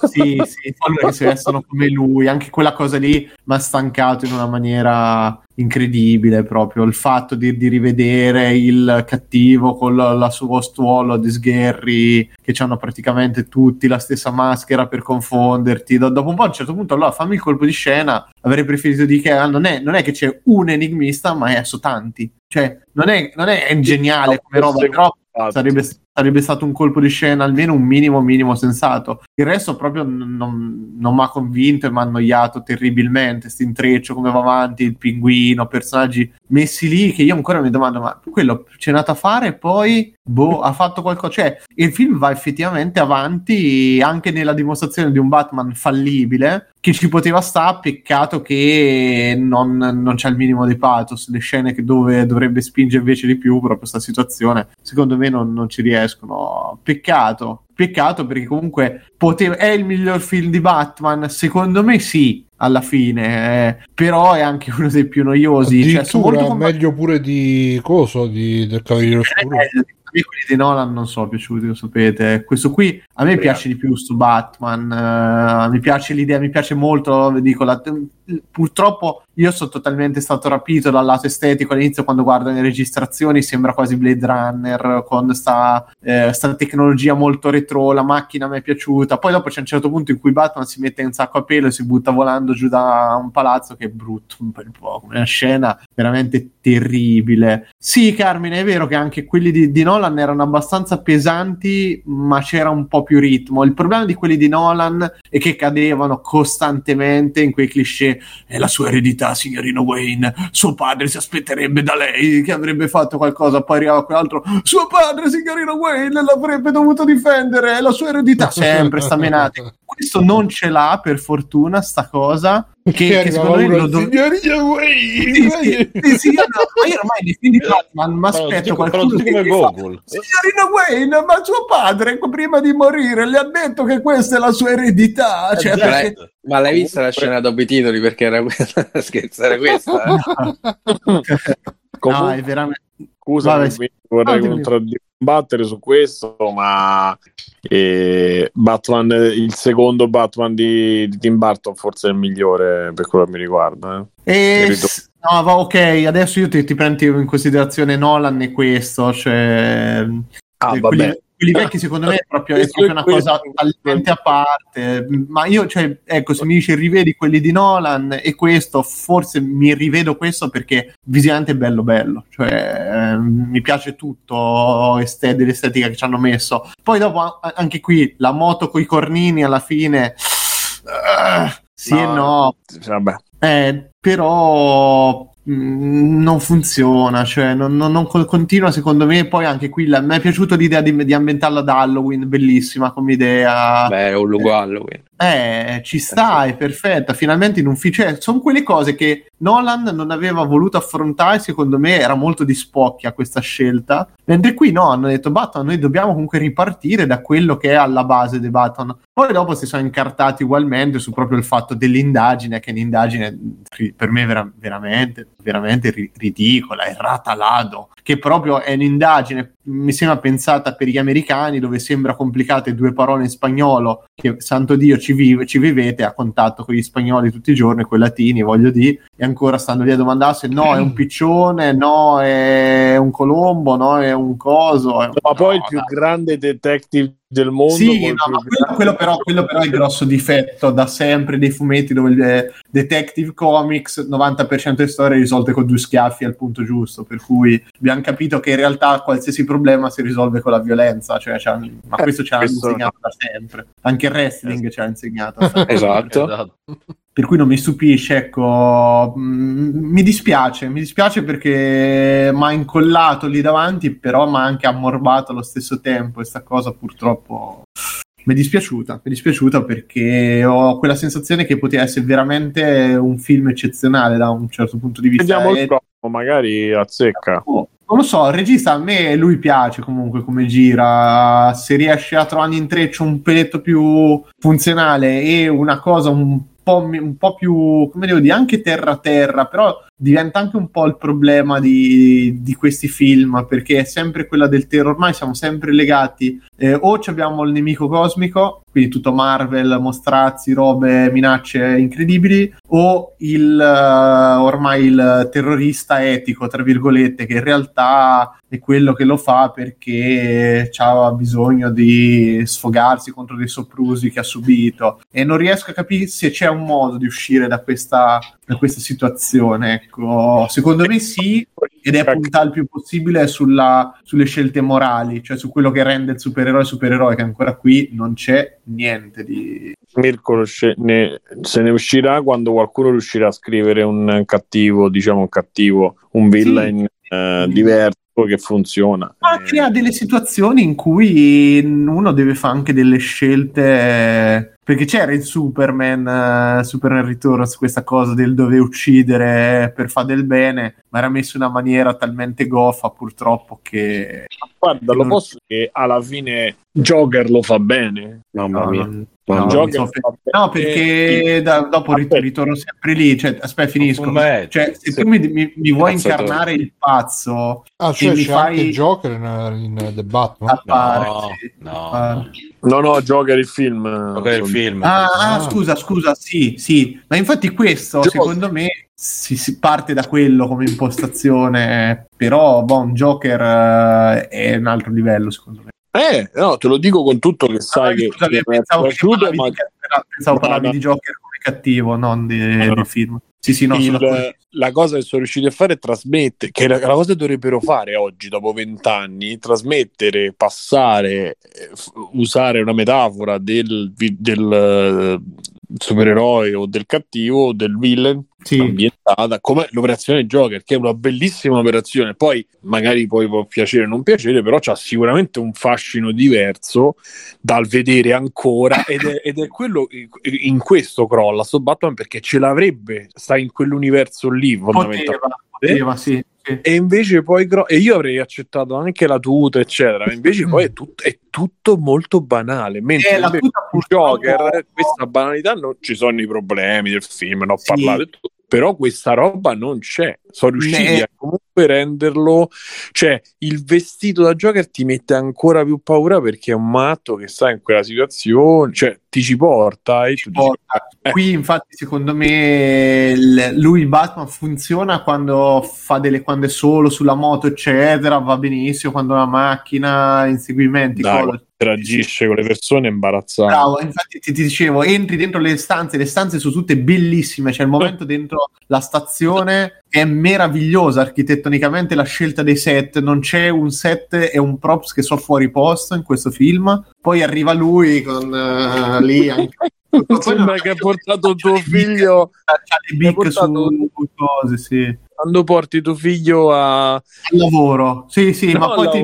D: Sì, sì, follower che si vestono come lui. Anche quella cosa lì mi ha stancato in una maniera incredibile proprio. Il fatto di, di rivedere il cattivo con la, la suo stuolo di sgherri che hanno praticamente tutti la stessa maschera per confonderti. Do- dopo un po' a un certo punto allora fammi il colpo di scena avrei preferito di che ah, non è, non è che c'è un enigmista ma è, sono tanti. Cioè non è, non è geniale come roba però
H: infatti.
D: sarebbe, sarebbe stato un colpo di scena almeno un minimo minimo sensato. Il resto proprio non, non mi ha convinto e mi ha annoiato terribilmente. Sto intreccio come va avanti, il pinguino, personaggi messi lì che io ancora mi domando: ma quello c'è nato a fare e poi boh, ha fatto qualcosa. Cioè, il film va effettivamente avanti anche nella dimostrazione di un Batman fallibile che ci poteva stare, peccato che non, non c'è il minimo di pathos, le scene dove dovrebbe spingere invece di più proprio questa situazione, secondo me non, non ci riescono. Peccato, peccato perché comunque poteva, è il miglior film di Batman, secondo me sì, alla fine, eh, però è anche uno dei più noiosi. Cioè, sono molto
C: meglio pure di Coso, di, del Cavaliere Oscuro.
D: eh, me quelli di Nolan non sono piaciuti, lo sapete. Questo qui a me piace di più su Batman. eh, mi piace l'idea, mi piace molto. Dico, la- purtroppo io sono totalmente stato rapito dal lato estetico all'inizio quando guardo le registrazioni. Sembra quasi Blade Runner con sta, eh, sta tecnologia molto retro. La macchina mi è piaciuta. Poi dopo c'è un certo punto in cui Batman si mette in sacco a pelo e si butta volando giù da un palazzo che è brutto un bel po'. Una scena veramente terribile. Sì, Carmine, è vero che anche quelli di, di Nolan erano abbastanza pesanti, ma c'era un po' più ritmo. Il problema di quelli di Nolan è che cadevano costantemente in quei cliché. È la sua eredità, signorino Wayne. Suo padre si aspetterebbe da lei che avrebbe fatto qualcosa. Poi arrivava quell'altro. Suo padre, signorino Wayne, l'avrebbe dovuto difendere. È la sua eredità. (laughs) Sempre sta menata. Questo non ce l'ha, per fortuna, sta cosa. Che, che
C: arrivava
D: secondo me
C: uno,
D: lo dov-
C: "Signorina Wayne!"
D: sì, sì, sì, sì, io no, ma io ormai nei film di Batman mi aspetto qualcuno che
E: come
D: mi fa. Signorina Wayne, ma suo padre prima di morire le ha detto che questa è la sua eredità. Cioè,
B: Ma
D: perché-
B: l'hai- Ma l'hai vista la scena dopo i titoli? Perché era questa, (laughs) scherzo, era questa. eh?
H: Comunque, (laughs)
D: No, è veramente...
H: scusa, vorrei
D: No, dimmi.
H: Contraddibattere su questo, ma eh, Batman, il secondo Batman di, di Tim Burton forse è il migliore per quello che mi riguarda. eh.
D: E no, va ok, adesso io ti, ti prendo in considerazione Nolan e questo, cioè...
H: Ah,
D: eh,
H: vabbè.
D: quelli, quelli vecchi secondo me è proprio, è proprio una cosa talmente a parte. Ma io cioè ecco se mi dici rivedi quelli di Nolan e questo forse mi rivedo questo perché visivamente è bello bello. Cioè ehm, mi piace tutto este- dell'estetica che ci hanno messo. Poi dopo anche qui la moto coi cornini alla fine ah, sì e no.
H: Vabbè.
D: eh, però non funziona, cioè non, non- non co- continua secondo me. Poi anche qui la- mi è piaciuta l'idea di, di ambientarla ad Halloween, bellissima come idea.
B: Beh, è un luogo Halloween.
D: Eh, ci sta, è perfetta. Finalmente in ufficio. Cioè, sono quelle cose che Nolan non aveva voluto affrontare. Secondo me era molto di spocchia questa scelta. Mentre qui no, hanno detto Batman, noi dobbiamo comunque ripartire da quello che è alla base di Batman. Poi dopo si sono incartati ugualmente su proprio il fatto dell'indagine, che è un'indagine per me vera- veramente, veramente ri- ridicola, errata lado, che proprio è un'indagine, mi sembra pensata per gli americani, dove sembra complicate due parole in spagnolo, che santo Dio ci, vive, ci vivete a contatto con gli spagnoli tutti i giorni, con i latini, voglio dire, e ancora stanno lì a domandarsi no è un (clears throat) piccione, no è un colombo, no è un coso. è un-
H: Ma poi
D: no,
H: il più
D: dai.
H: grande detective del mondo.
D: Sì, no, ma quello, quello però, quello però è il grosso difetto da sempre dei fumetti dove il eh, Detective Comics 90% delle storie risolte con due schiaffi al punto giusto, per cui abbiamo capito che in realtà qualsiasi problema si risolve con la violenza, cioè, ma
H: Eh,
D: questo ci hanno
H: questo-
D: insegnato da sempre, anche il wrestling ci ha insegnato. (laughs)
B: Esatto.
E: Esatto.
D: Per cui non mi stupisce, ecco, mm, mi dispiace, mi dispiace perché mi ha incollato lì davanti, però mi ha anche ammorbato allo stesso tempo, questa cosa purtroppo mi è dispiaciuta, mi è dispiaciuta perché ho quella sensazione che poteva essere veramente un film eccezionale da un certo punto di vista.
H: Vediamo il prossimo, magari azzecca.
D: Oh, non lo so, il regista a me lui piace comunque come gira, se riesce a trovare un intreccio un peletto più funzionale e una cosa un po', un po' più, come devo dire, anche terra terra, però diventa anche un po' il problema di, di questi film, perché è sempre quella del terror, ormai siamo sempre legati, eh, o abbiamo il nemico cosmico, quindi tutto Marvel, mostrazzi, robe, minacce incredibili, o il eh, ormai il terrorista etico, tra virgolette, che in realtà è quello che lo fa perché ha bisogno di sfogarsi contro dei soprusi che ha subito. E non riesco a capire se c'è un modo di uscire da questa, da questa situazione. Ecco, secondo me sì, ed è puntare il più possibile sulla- sulle scelte morali, cioè su quello che rende il supereroe supereroe, che ancora qui non c'è niente di...
A: Mirko se ne uscirà quando qualcuno riuscirà a scrivere un cattivo, diciamo un cattivo, un villain eh, diverso che funziona.
D: Ma
A: Eh,
D: crea delle situazioni in cui uno deve fare anche delle scelte. Perché c'era il Superman, eh, Superman Returns, questa cosa del dove uccidere per fare del bene, ma era messo in una maniera talmente goffa purtroppo che...
A: guarda, lo
D: non-
A: posso dire che alla fine Joker lo fa bene.
B: Mamma
D: No,
B: mia. Mamma
D: no,
B: mia.
A: Joker
D: mi sono-
A: fa bene.
D: No, perché da- dopo rit- ritorno sempre lì. Cioè, aspetta, finisco.
E: Fumetto.
D: Cioè, se
B: Sì.
D: tu mi, mi- mi vuoi incarnare il pazzo
C: Ah, cioè
D: e mi
C: c'è anche
D: fai
C: il Joker in, in The Batman.
D: appare,
E: No,
D: sì,
E: no,
D: appare.
A: No, no, Joker il film.
E: Joker il film.
D: Ah, ah,
C: Ah.
D: scusa, scusa, sì, sì, ma infatti questo
A: Joker.
D: secondo me si, si parte da quello come impostazione, però bon, Joker eh, è un altro livello secondo me.
A: Eh, no, te lo dico con tutto che sai che,
D: Scusami,
A: che mi è
D: pensavo, che
A: piaciuto,
D: parlavi,
A: ma
D: di, pensavo parlavi di Joker come cattivo, non di,
A: No.
D: del film. Sì, sì, no,
A: il- la cosa che sono riusciti a fare è trasmettere, che la, la cosa che dovrebbero fare oggi, dopo vent'anni, trasmettere, passare, eh, f- usare una metafora del, del supereroe o del cattivo o del villain
D: Sì.
A: ambientata come l'operazione Joker, che è una bellissima operazione. Poi magari poi può piacere o non piacere, però c'ha sicuramente un fascino diverso dal vedere ancora. (coughs) Ed è, ed è quello in questo crolla sto Batman perché ce l'avrebbe, sta in quell'universo lì fondamentalmente.
D: Poteva, poteva, sì. Sì.
A: E invece poi gro- e io avrei accettato anche la tuta, eccetera. Invece poi è, tut- è tutto molto banale. Mentre
D: Eh, la tuta
A: Joker, questa banalità non ci sono i problemi del film, ne ho
D: Sì.
A: parlato. Però questa roba non c'è. Sono riusciti a comunque renderlo. Cioè, il vestito da Joker ti mette ancora più paura perché è un matto che sta in quella situazione. Cioè, ti ci porta e dici,
D: porta.
A: Eh.
D: Qui, infatti, secondo me il- lui Batman funziona quando fa delle quando è solo sulla moto, eccetera. Va benissimo quando la macchina, inseguimenti,
A: dai, interagisce con le persone è imbarazzante.
D: Bravo, infatti ti, ti dicevo, entri dentro le stanze, le stanze sono tutte bellissime, c'è il momento (laughs) dentro la stazione è meravigliosa architettonicamente la scelta dei set, non c'è un set e un props che so fuori posto in questo film, poi arriva lui con eh, lì anche... (laughs)
A: Sembra che ha portato tuo figlio
D: c'ha le
A: portato-
D: su cose, sì.
A: quando porti tuo figlio a,
D: Al lavoro, sì, sì, ma
A: no,
D: poi
A: al
D: ti...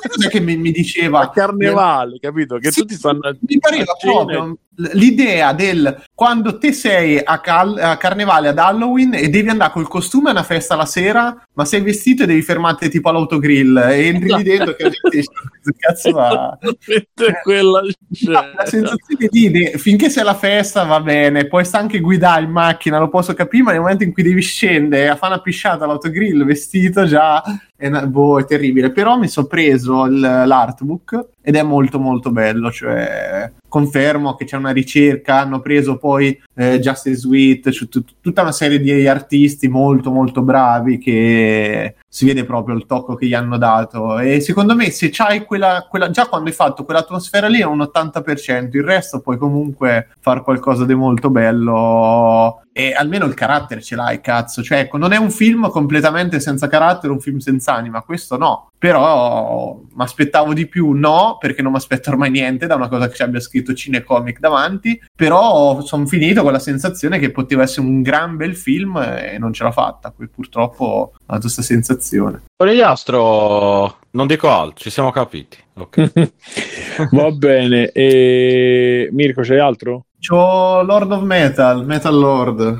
D: sai cos'è che mi, mi diceva?
A: a carnevale, capito? Che
D: Sì,
A: tutti stanno
D: mi pareva proprio l'idea del quando te sei a, cal- a carnevale ad Halloween e devi andare col costume a una festa la sera, ma sei vestito e devi fermarti tipo all'autogrill e entri lì dentro che la gente dice, "Che cazzo va?
A: Veramente quella
D: No, la sensazione di de- finché sei alla festa va bene, puoi anche guidare in macchina, lo posso capire, ma nel momento in cui devi scendere a fare una pisciata all'autogrill vestito già è, boh, è terribile. Però mi sono preso il- l'artbook ed è molto molto bello, cioè confermo che c'è una ricerca, hanno preso poi eh, Justice Sweet, cioè tut- tutta una serie di artisti molto molto bravi che si vede proprio il tocco che gli hanno dato e secondo me se c'hai quella, quella già quando hai fatto quell'atmosfera lì è un 80%, il resto puoi comunque fare qualcosa di molto bello e almeno il carattere ce l'hai, cazzo, cioè ecco, non è un film completamente senza carattere, un film senza anima, questo no, però mi aspettavo di più, no, perché non mi aspetto ormai niente da una cosa che ci abbia scritto Cinecomic davanti, però sono finito con la sensazione che poteva essere un gran bel film e non ce l'ha fatta, poi purtroppo ho dato questa sensazione.
E: Conigliastro, non dico altro, ci siamo capiti. Ok. (laughs) (laughs)
A: Va bene, e... Mirko, c'hai altro?
D: C'ho Lord of Metal, Metal Lord,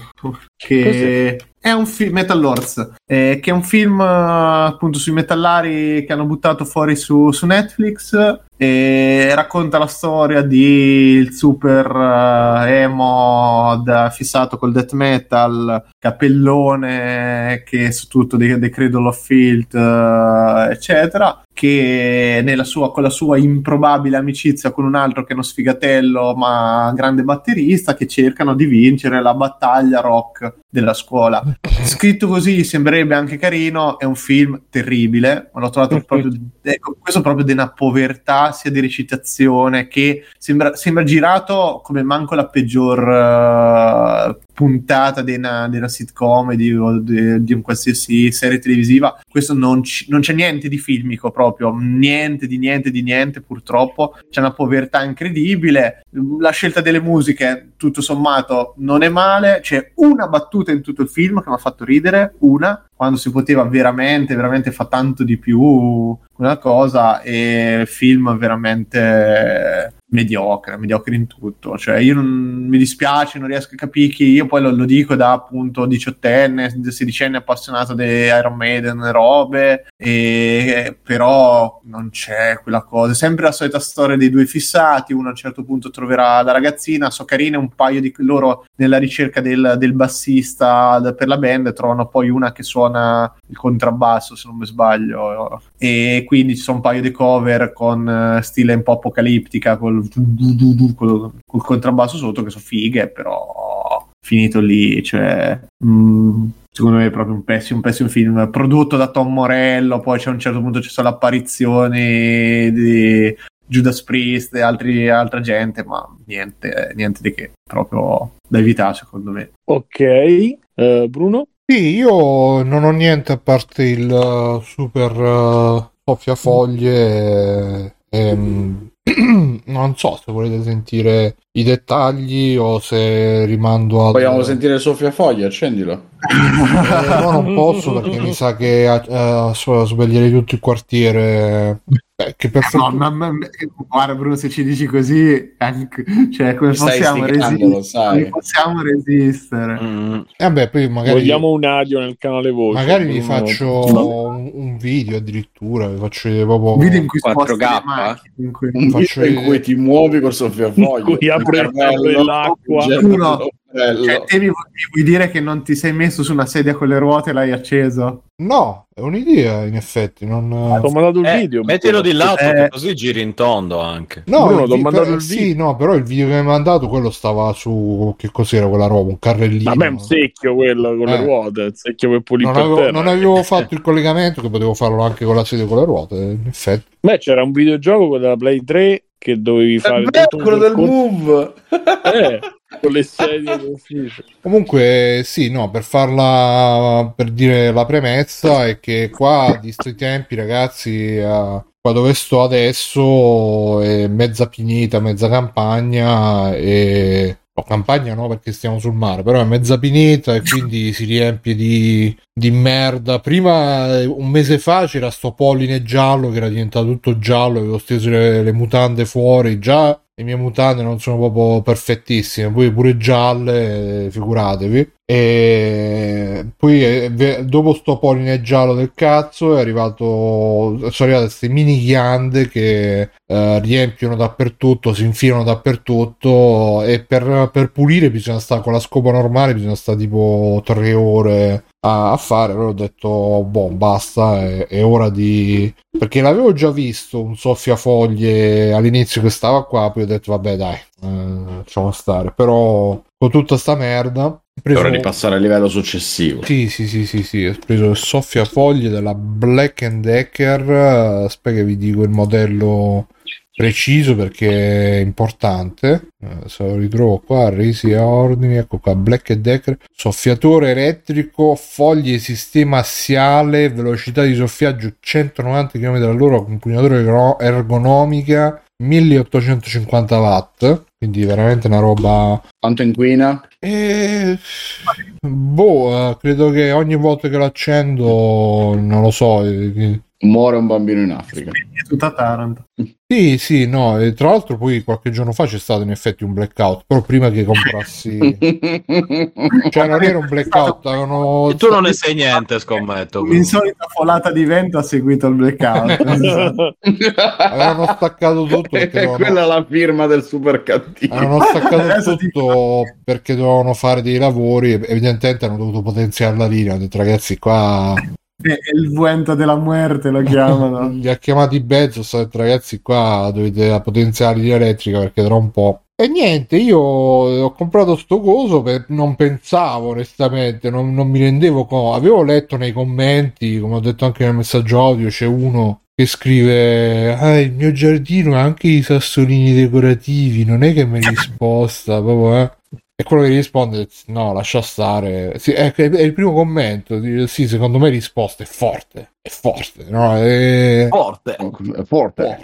D: che è un film, Metal Lords, eh, che è un film eh, appunto sui metallari che hanno buttato fuori su, su Netflix e racconta la storia di il super eh, emo da- fissato col death metal, capellone che su tutto dei, dei Cradle of Filth, eh, eccetera, che nella sua, con la sua improbabile amicizia con un altro che è uno sfigatello ma grande batterista che cercano di vincere la battaglia rock della scuola. Scritto così sembrerebbe anche carino, è un film terribile, l'ho trovato proprio, ecco, questo proprio di una povertà sia di recitazione che sembra, sembra girato come manco la peggior, eh, puntata di una, di una sitcom di, o di, di un qualsiasi serie televisiva. Questo non, ci- non c'è niente di filmico proprio, niente di niente di niente purtroppo. C'è una povertà incredibile. La scelta delle musiche, tutto sommato, non è male. C'è una battuta in tutto il film che mi ha fatto ridere, una, quando si poteva veramente, veramente fa tanto di più una cosa e il film veramente mediocre, mediocre in tutto. Cioè, io non mi dispiace, non riesco a capire chi io poi lo, lo dico da appunto diciottenne, sedicenne appassionato di Iron Maiden robe, e, però non c'è quella cosa. Sempre la solita storia dei due fissati, uno a un certo punto troverà la ragazzina, so carine un paio di loro nella ricerca del, del bassista per la band, trovano poi una che suona il contrabbasso, se non mi sbaglio, e quindi ci sono un paio di cover con eh, stile un po' apocalittica col, col, col contrabbasso sotto che sono fighe però finito lì cioè mm, secondo me è proprio un pessimo, un pessimo film prodotto da Tom Morello poi c'è a un certo punto ci sono le apparizioni di Judas Priest e altri- altra gente ma niente, niente di che proprio da evitare secondo me
H: Ok, eh, Bruno?
C: Sì, io non ho niente a parte il uh, super uh, soffiafoglie. e- ehm, (clears throat) non so se volete sentire i dettagli o se rimando a.
F: Vogliamo sentire Sofia Foglia, accendilo.
C: Eh, no, non posso perché mi sa che uh, sveglierei tutto il quartiere. (laughs) Beh, che per
D: no,
C: fortuna-
D: ma, ma- guarda Bruno se ci dici così anche- cioè come possiamo resistere possiamo resistere
E: Mm.
C: Eh, Vabbè, poi magari.
H: Vogliamo un audio nel canale voce.
C: Magari vi faccio un, un video addirittura, vi faccio vedere proprio.
D: un video in cui
B: 4K?
D: sposti le macchine, in cui-
F: Un
C: Faccio
F: video in
C: vedere.
F: cui ti muovi con Sofia Foglia.
H: In cui apre l'acqua.
D: Uno. Cioè, te mi, vu- mi vuoi dire che non ti sei messo su una sedia con le ruote e l'hai acceso?
C: No, è un'idea in effetti. Non...
H: Ti ho mandato il
E: Eh,
H: video.
E: mettilo di lato,
D: Eh.
E: così giri in tondo anche.
C: No,
H: Bruno,
C: vi-
H: mandato
C: per-
H: il
C: sì,
H: video.
C: no, però il video che mi hai mandato quello stava su che cos'era quella roba, un carrellino.
H: Vabbè, è un secchio quello con
C: Eh.
H: le ruote, il secchio per pulire
C: non avevo, non avevo fatto il collegamento che potevo farlo anche con la sedia con le ruote, in effetti.
H: Beh, c'era un videogioco quello della Play 3 che dovevi fare un
F: quello del
H: percorso-
F: move.
H: Eh, (laughs) con le sedie.
C: Comunque, sì, no, per farla, per dire la premessa è che qua di sti tempi, ragazzi, eh, qua dove sto adesso è mezza pineta, mezza campagna e... No, campagna no perché stiamo sul mare, però è mezza pineta e quindi si riempie di, di merda. Prima, eh, un mese fa, c'era sto polline giallo che era diventato tutto giallo, avevo steso le, le mutande fuori, già le mie mutande non sono proprio perfettissime, poi pure gialle, eh, figuratevi. E poi eh, dopo sto polline giallo del cazzo è arrivato, sono arrivate queste mini ghiande che eh, riempiono dappertutto, si infilano dappertutto e per, per pulire bisogna stare con la scopa normale, bisogna stare tipo tre ore a, a fare. Allora ho detto, boh, basta, è, è ora di... Perché l'avevo già visto un soffiafoglie all'inizio che stava qua, poi ho detto, vabbè dai, eh, lasciamo stare. Però con tutta sta merda... ho
F: È
C: preso-
F: ora di passare al livello successivo.
C: sì, sì, sì, sì, sì, ho preso il soffiafoglie della Black Decker, eh, aspetta che vi dico il modello preciso perché è importante, Eh, se lo ritrovo qua, resi a ordini, ecco qua, Black Decker, soffiatore elettrico, foglie sistema assiale, velocità di soffiaggio 190 km all'ora, ergo- ergonomica 1850 watt, quindi veramente una roba
F: Quanto inquina?
C: e... Boh, eh, credo che ogni volta che lo accendo, non lo so.
F: Muore un bambino in Africa.
D: È tutta Taranto.
C: Sì, sì, no. E tra l'altro, poi qualche giorno fa c'è stato in effetti un blackout. Però prima che comprassi, (laughs) cioè, non era un blackout, avevano.
E: E tu non ne sai niente, scommetto.
D: L'insolita folata di vento ha seguito il blackout. (laughs) (laughs)
C: Avevano staccato tutto
F: E
C: dovevano,
F: quella è la firma del super cattivo.
C: avevano staccato
D: ti-
C: tutto perché dovevano fare dei lavori. Evidentemente hanno dovuto potenziare la linea. Ho detto, ragazzi, qua
D: È il vento della muerte lo chiamano. (laughs)
C: li ha chiamati Bezos ha detto ragazzi qua dovete potenziare la linea elettrica perché tra un po' e niente io ho comprato sto coso per non pensavo onestamente non, non mi rendevo conto avevo letto nei commenti come ho detto anche nel messaggio audio c'è uno che scrive ah il mio giardino ha anche i sassolini decorativi non è che me li (laughs) sposta proprio eh E quello che risponde, no, lascia stare. Sì, è, è il primo commento. Sì, secondo me risposta è forte. È forte, no? È...
F: Forte.
C: Forte.
F: Forte.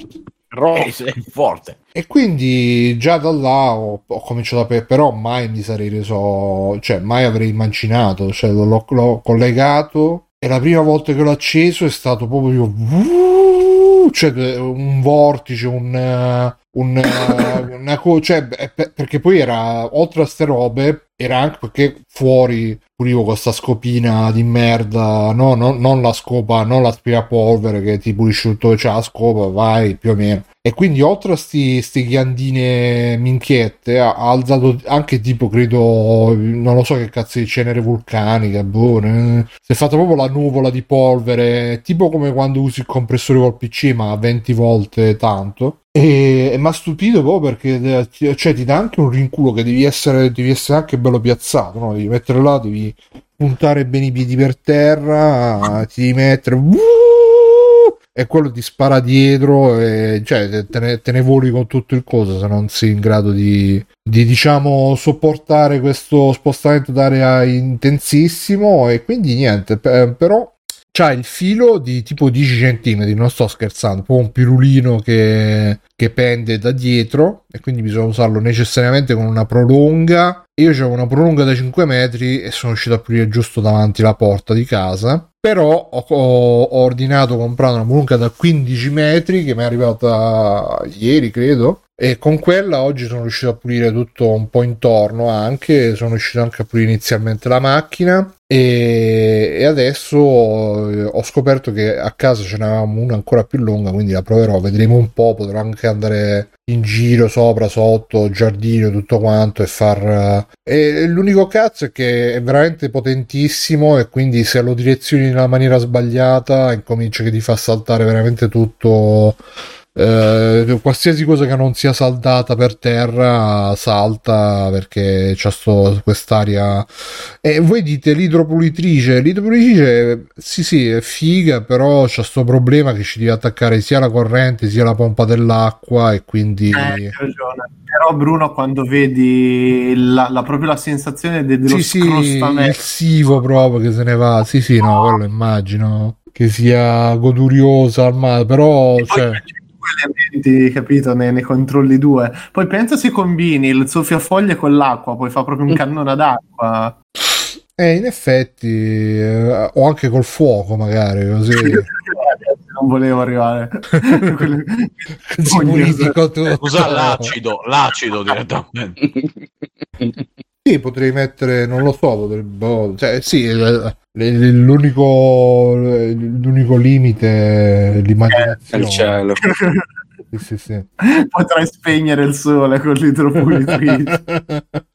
H: Rose.
F: È forte.
C: E quindi già da là ho, ho cominciato a... pe- Però mai mi sarei reso... Cioè, mai avrei immaginato. Cioè, l'ho, l'ho collegato e la prima volta che l'ho acceso è stato proprio... Cioè, un vortice, un... Un, (coughs) eh, una co- cioè, pe- perché poi era oltre a ste robe era anche perché fuori pulivo con sta scopina di merda no, no, non la scopa non l'aspirapolvere che ti pulisce tutto c'è la scopa vai più o meno. E quindi oltre a sti, sti ghiandine minchiette ha, ha alzato anche tipo credo non lo so che cazzo di cenere vulcanica boh, eh, si è fatta proprio la nuvola di polvere tipo come quando usi il compressore col PC ma 20 volte tanto e, e mi ha stupito proprio perché eh, cioè, ti dà anche un rinculo che devi essere, devi essere anche bello piazzato, no? devi mettere là, devi puntare bene i piedi per terra, ti devi mettere e quello ti spara dietro e cioè, te, ne, te ne voli con tutto il coso se non sei in grado di, di diciamo sopportare questo spostamento d'area intensissimo e quindi niente, pe- però c'ha il filo di tipo 10 cm, non sto scherzando, proprio un pirulino che, che pende da dietro e quindi bisogna usarlo necessariamente con una prolunga. Io avevo una prolunga da 5 metri e sono riuscito a pulire giusto davanti la porta di casa. Però ho- ho ordinato comprando una prolunga da 15 metri che mi è arrivata ieri, credo. E con quella oggi sono riuscito a pulire tutto un po' intorno anche, sono riuscito anche a pulire inizialmente la macchina e, e adesso ho scoperto che a casa ce n'avevamo una ancora più lunga, quindi la proverò, vedremo un po', potrò anche andare in giro sopra, sotto, giardino, tutto quanto e far... E l'unico cazzo è che è veramente potentissimo e quindi se lo direzioni nella maniera sbagliata incomincia che ti fa saltare veramente tutto eh, qualsiasi cosa che non sia saldata per terra salta perché c'è sto, quest'aria. E voi dite l'idropulitrice. L'idropulitrice sì sì è figa però c'è sto problema che ci devi attaccare sia la corrente sia la pompa dell'acqua e quindi
D: Eh. Però Bruno quando vedi la, la- proprio la sensazione de- dello
C: sì sì il
D: scrostamento
C: sivo proprio che se ne va. Sì sì no quello immagino che sia goduriosa al mare però
D: Poi
C: cioè,
D: due elementi, capito, ne, ne controlli due. Poi pensa se combini il soffiafoglie con l'acqua, poi fa proprio un cannone d'acqua.
C: eh, in effetti eh, o anche col fuoco magari così (laughs)
D: Non volevo arrivare. (laughs)
C: Così purifico tutto.
E: Usa l'acido, l'acido direttamente. (laughs)
C: Sì, potrei mettere, non lo so, potrebbe- boh, cioè, sì, eh, eh, l'unico, l'unico limite è l'immaginazione.
B: il cielo. (laughs)
C: Sì, sì, sì.
D: Potrai spegnere il sole con l'idropulitrice. (laughs)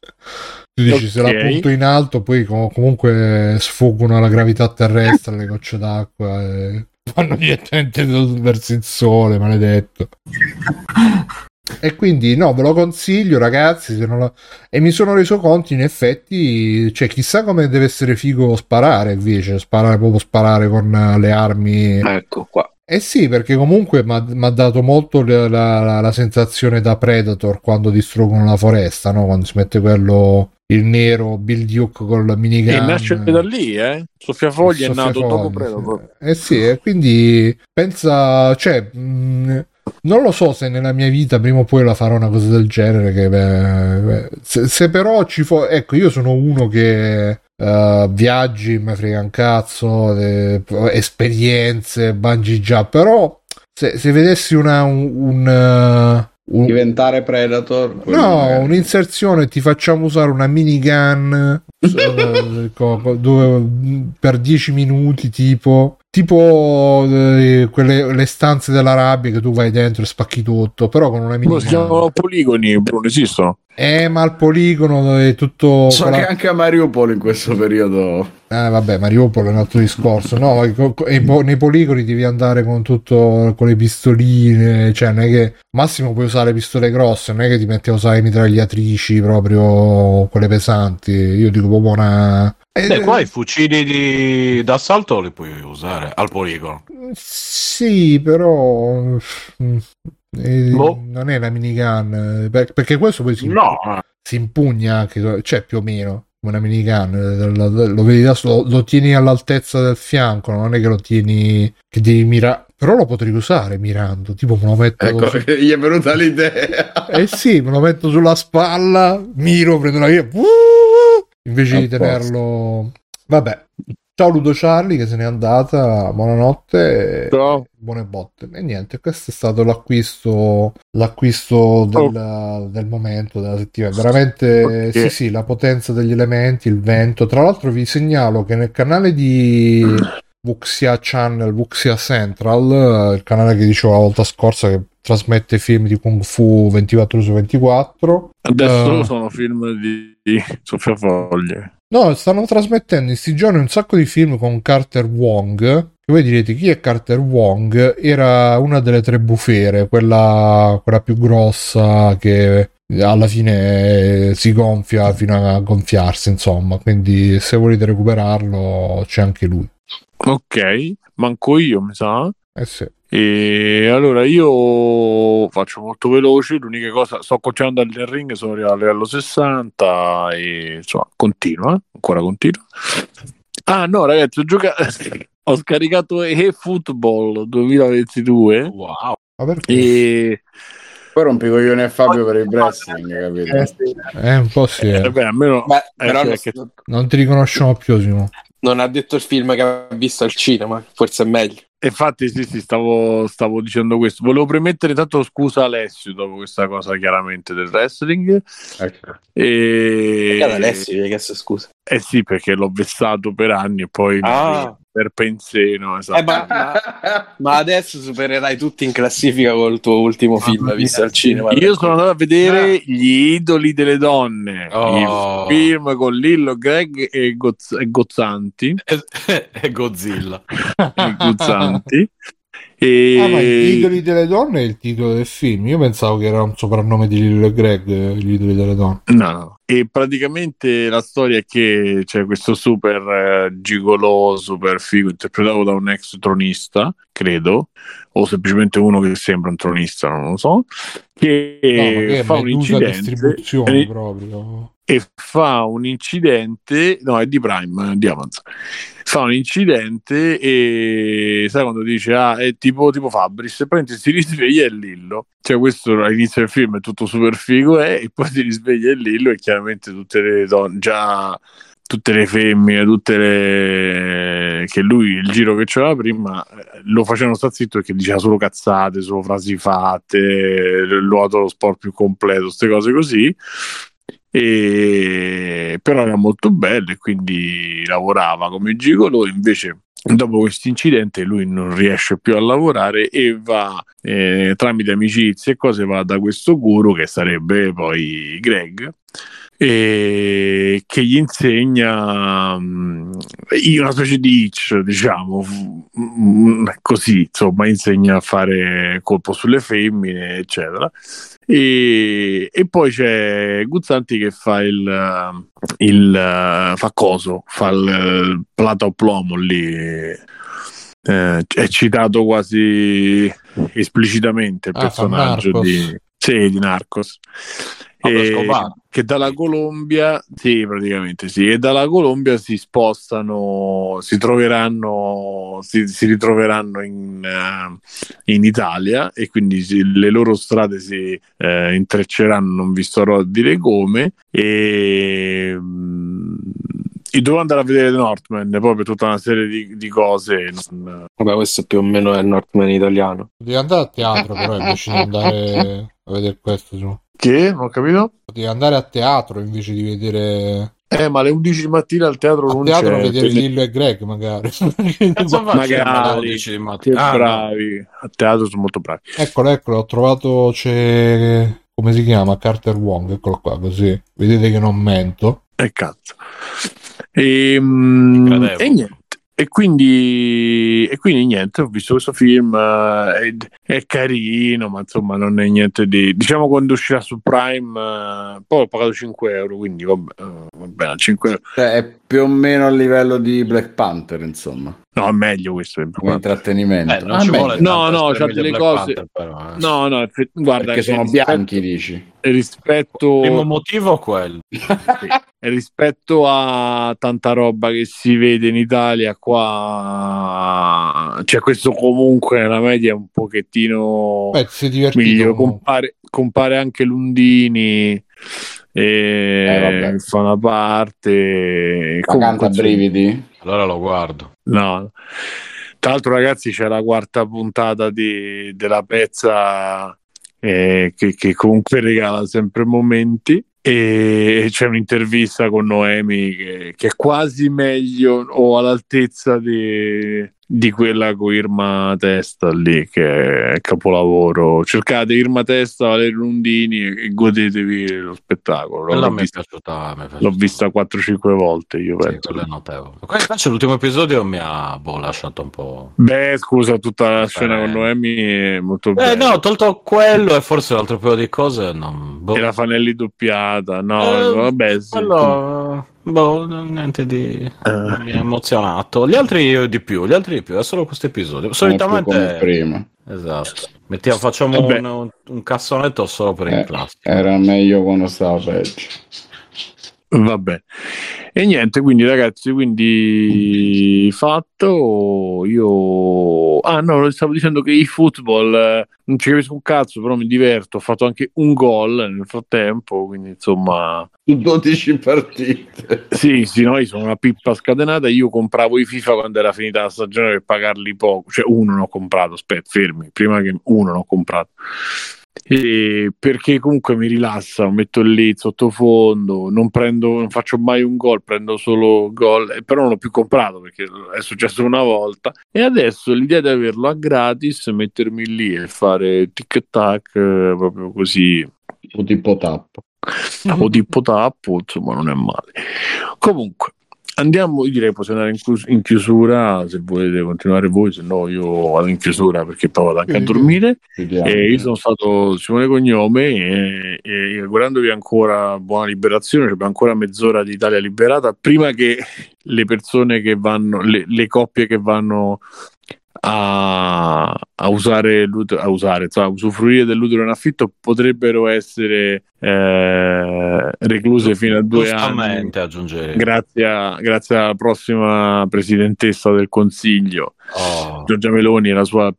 C: Tu dici, se la punto in alto, poi com- comunque sfuggono alla gravità terrestre le gocce d'acqua e vanno direttamente verso il sole, maledetto. (laughs) E quindi no, ve lo consiglio ragazzi, se non lo- e mi sono reso conto in effetti, cioè chissà come deve essere figo sparare invece, sparare proprio sparare con eh, le armi.
B: Ecco qua.
C: Eh sì, perché comunque mi ha dato molto la, la- la sensazione da Predator quando distruggono la foresta, no? Quando si mette quello, il nero Bill Duke con la minigun.
H: E nasce da lì, eh? Soffiafogli è nato dopo Predator.
C: sì. Eh sì, e quindi pensa, cioè, mh, non lo so se nella mia vita prima o poi la farò una cosa del genere. Che, beh, se, se però ci fo- ecco, io sono uno che eh, viaggi, mi frega un cazzo, eh, esperienze, bungee jump, però se, se vedessi una, un, un, eh, un-
F: Diventare Predator.
C: No,
F: magari.
C: un'inserzione ti facciamo usare una minigun (laughs) eh, dove, per 10 minuti tipo tipo eh, quelle le stanze della rabbia che tu vai dentro e spacchi tutto però con una
H: Come si
C: minigun
H: chiamano poligoni, Bruno? Esistono?
C: eh ma il poligono è tutto
F: So
C: con la-
F: che anche a Mariupol in questo periodo.
C: Eh, vabbè, Mariupol è un altro discorso. No, nei poligoni devi andare con tutto con le pistoline. Cioè, non è che massimo puoi usare pistole grosse, non è che ti metti a usare mitragliatrici proprio quelle pesanti. Io dico proprio una. Eh,
E: Beh, qua i fucili di... d'assalto li puoi usare al poligono.
C: Sì, però. Eh,
A: Boh.
C: Non è la minigun, eh, per- perché questo poi si,
A: No,
C: si impugna anche, cioè più o meno una minigun, eh, lo, lo- lo vedi da solo, lo tieni all'altezza del fianco, non è che lo tieni, che devi mirare, però lo potrei usare mirando, tipo me lo metto...
B: Ecco,
C: su- (laughs)
B: gli è venuta l'idea.
C: Eh sì, me lo metto sulla spalla, miro, prendo la via, invece di tenerlo... Vabbè. Ciao Ludo Charlie che se n'è andata, buonanotte.
A: Ciao.
C: Buone botte. E niente, questo è stato l'acquisto, l'acquisto del, del momento, della settimana. Veramente,
A: Ok.
C: sì, sì, la potenza degli elementi, il vento. Tra l'altro vi segnalo che nel canale di Vuxia Channel, Vuxia Central, eh, il canale che dicevo la volta scorsa che trasmette film di Kung Fu 24 su 24,
A: adesso
C: Eh.
A: sono film di, di Sofia Foglie.
C: No, stanno trasmettendo in sti giorni un sacco di film con Carter Wong. E voi direte chi è Carter Wong? Era una delle tre bufere, quella, quella più grossa che alla fine si gonfia fino a gonfiarsi, insomma. Quindi se volete recuperarlo c'è anche lui.
A: Ok, manco io, mi sa.
C: Eh sì.
A: E allora io faccio molto veloce. L'unica cosa, sto continuando al ring, sono arrivato al livello 60 e insomma, continua, ancora continua. Ah, no, ragazzi, ho giocato. (laughs) Ho scaricato eFootball 2022
E: Wow.
C: Ma perché?
A: e
F: Poi rompi i coglioni a Fabio per il wrestling, capito?
D: Eh.
C: Eh, un po' sì.
A: eh,
C: eh.
A: beh, almeno
B: Beh,
A: Eh,
B: però
A: sì,
B: non,
A: che-
C: Non ti riconosciamo più, Simo.
B: Non ha detto il film che ha visto al cinema, forse è meglio.
A: Infatti, sì, sì, stavo, stavo dicendo questo. Volevo premettere tanto scusa Alessio dopo questa cosa chiaramente del wrestling.
B: Ecco.
A: E...
B: Alessio gli hai chiesto scusa.
A: Eh sì, perché l'ho vessato per anni e poi
B: Ah.
A: Per penseno. Esatto.
B: Eh, ma, ma- ma adesso supererai tutti in classifica col tuo ultimo film visto al cinema.
A: Io sono andato a vedere Gli idoli delle donne,
E: Oh.
A: il film con Lillo, Greg e, Goz- e Gozzanti.
E: È Godzilla.
A: e Guzzanti. E... (laughs)
C: Ah, ma gli idoli delle donne è il titolo del film. Io pensavo che era un soprannome di Lillo e Greg, eh, gli idoli delle donne.
A: No, no. E praticamente la storia è che c'è questo super eh, gigolò, super figo, interpretato da un ex tronista, credo, o semplicemente uno che sembra un tronista, non lo so, che
C: No, che
A: fa un incidente e,
C: proprio.
A: e fa un incidente, no, è di Prime, è di Amazon. Fa un incidente e sai quando dice ah è tipo, tipo Fabris e poi si risveglia e Lillo cioè questo all'inizio del film è tutto super figo eh, e poi si risveglia e Lillo e chiaramente tutte le donne già tutte le femmine tutte le che lui il giro che c'era prima eh, lo facevano sta zitto perché diceva solo cazzate solo frasi fatte lo lo sport più completo queste cose così. E però era molto bello e quindi lavorava come gigolo. Invece dopo questo incidente lui non riesce più a lavorare e va eh, tramite amicizie e cose va da questo guru che sarebbe poi Greg e che gli insegna mm, una specie di itch diciamo mm, così insomma insegna a fare colpo sulle femmine eccetera. E, e poi c'è Guzzanti che fa il, il fa coso fa il plato plomo lì eh, è citato quasi esplicitamente il
C: Ah,
A: personaggio di, sì, di Narcos E-
E: Escobar.
A: che dalla Colombia sì praticamente sì e dalla Colombia si spostano si troveranno si, si ritroveranno in, eh, in Italia e quindi si- le loro strade si eh, intrecceranno non vi starò a dire come e mm, e dovevo andare a vedere The Northman poi per tutta una serie di, di cose non-
B: Vabbè, questo più o meno è il Northman italiano.
C: Devi andare a teatro, però invece di andare a vedere questo. Simo.
A: Che non ho capito
C: Devi andare a teatro invece di vedere.
A: eh ma alle 11 di mattina al teatro
C: A
A: non
C: teatro
A: c'è
C: vedere
A: tele-
C: Lillo e Greg, magari. (laughs)
E: Faccio
A: Magari.
E: alle 11 di
A: che
E: mattina? Ah, no.
A: bravi a teatro sono molto bravi
C: eccolo, eccolo, ho trovato. C'è. Come si chiama? Carter Wong, eccolo qua, così. Vedete che non mento.
A: E cazzo. E, mm,
E: Incredibile.
A: e niente. E quindi, e quindi niente, ho visto questo film, eh, è, è carino, ma insomma non è niente di... Diciamo quando uscirà su Prime, eh, poi ho pagato 5 euro, quindi vabbè, eh, va bene, 5 euro.
F: Cioè, è più o meno a livello di Black Panther, insomma.
A: No, è meglio questo.
F: come intrattenimento.
E: Eh, non
F: Ah,
E: ci vuole
A: no, no, c'ha delle
E: Black
A: cose-
E: Panther, però, eh.
A: No, no, effe- guarda,
F: perché sono
A: rispetto-
F: bianchi, dici.
A: rispetto,
E: Primo motivo è quello. (laughs)
A: rispetto a tanta roba che si vede in Italia, qua cioè questo comunque la media è un pochettino
C: Beh, comunque.
A: Compare, compare anche Lundini. E
F: Eh,
A: fa una parte
F: canta a brividi.
E: Allora lo guardo.
A: No. Tra l'altro, ragazzi, c'è la quarta puntata di- della pezza eh, che, che comunque regala sempre momenti. E c'è un'intervista con Noemi che, che è quasi meglio o all'altezza di, di quella con Irma Testa lì, che è capolavoro. Cercate Irma Testa, Valerio Lundini e, e godetevi lo spettacolo. L'ho vista,
E: piaciuta.
A: l'ho vista 4-5 volte. Io
E: Sì,
A: penso.
E: è notevole. Invece l'ultimo episodio mi ha boh, lasciato un po'.
A: Beh, scusa, tutta la
E: Eh.
A: scena con Noemi è molto
E: Eh
A: bella.
E: no, tolto quello e forse un altro paio di cose. Non... Boh.
A: E la Fanelli doppiata, no,
E: Eh,
A: vabbè, sì.
E: Quello, boh, niente di.
A: Eh.
E: Mi ha emozionato. Gli altri di più, gli altri di più. È solo questo episodio.
F: Più come
E: Solitamente.
F: prima.
E: Esatto. Mettiamo, facciamo un, un cassonetto solo per
F: Eh,
E: il classico.
F: Era meglio quando stava peggio.
A: Vabbè. E niente, quindi ragazzi, quindi fatto io Ah no, stavo dicendo che i football eh, non ci capisco un cazzo, però mi diverto, ho fatto anche un gol nel frattempo, quindi insomma
F: Su 12 partite.
A: Sì, sì, noi sono una pippa scatenata. Io compravo i FIFA quando era finita la stagione per pagarli poco, cioè uno ne ho comprato. Aspetta, fermi, prima che uno ne ho comprato. E perché comunque mi rilassa, metto lì sottofondo, non prendo, non faccio mai un gol, prendo solo gol, eh, però non l'ho più comprato perché è successo una volta. E adesso l'idea di averlo a gratis, mettermi lì e fare tic tac eh, proprio così
F: O tipo tappo.
A: o tipo tappo, insomma, non è male. Comunque, andiamo, io direi possiamo andare in, chius- in chiusura se volete continuare voi, se no io vado in chiusura perché poi vado anche a dormire.
F: Vediamo.
A: E io sono stato Simone Cognome e, e augurandovi ancora buona liberazione, c'è ancora mezz'ora di Italia liberata prima che le persone che vanno, le, le coppie che vanno a, a usare, l'utero- a usare, insomma, a usufruire dell'utero in affitto potrebbero essere eh, recluse fino a due anni. Grazie, a- grazie alla prossima presidentessa del Consiglio,
E: Oh.
A: Giorgia Meloni e la sua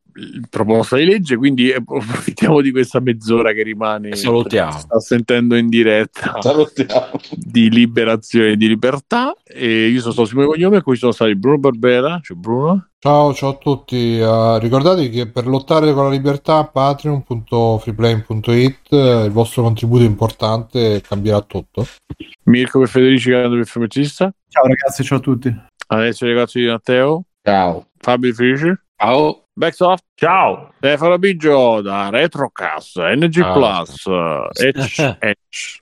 A: proposta di legge, quindi eh, approfittiamo di questa mezz'ora che rimane.
E: Salutiamo.
A: Sta sentendo in diretta (laughs)
F: Salutiamo.
A: di liberazione e di libertà. E io sono stato Simone Cognome, e qui sono stati Bruno Barbera. C'è Bruno.
C: Ciao, ciao a tutti. Eh, ricordatevi che per lottare con la libertà, patreon.freeplane.it, eh, il vostro contributo è importante e cambierà tutto.
A: Mirko per Federici, grande per.
D: Ciao ragazzi, ciao a tutti.
A: Alessio Ragazzi di Matteo.
F: Ciao.
A: Fabio Felice.
B: Ciao.
A: Backsoft.
G: Ciao.
A: Stefano Biggio da Retrocast, NG
E: Ciao.
A: Plus, Edge.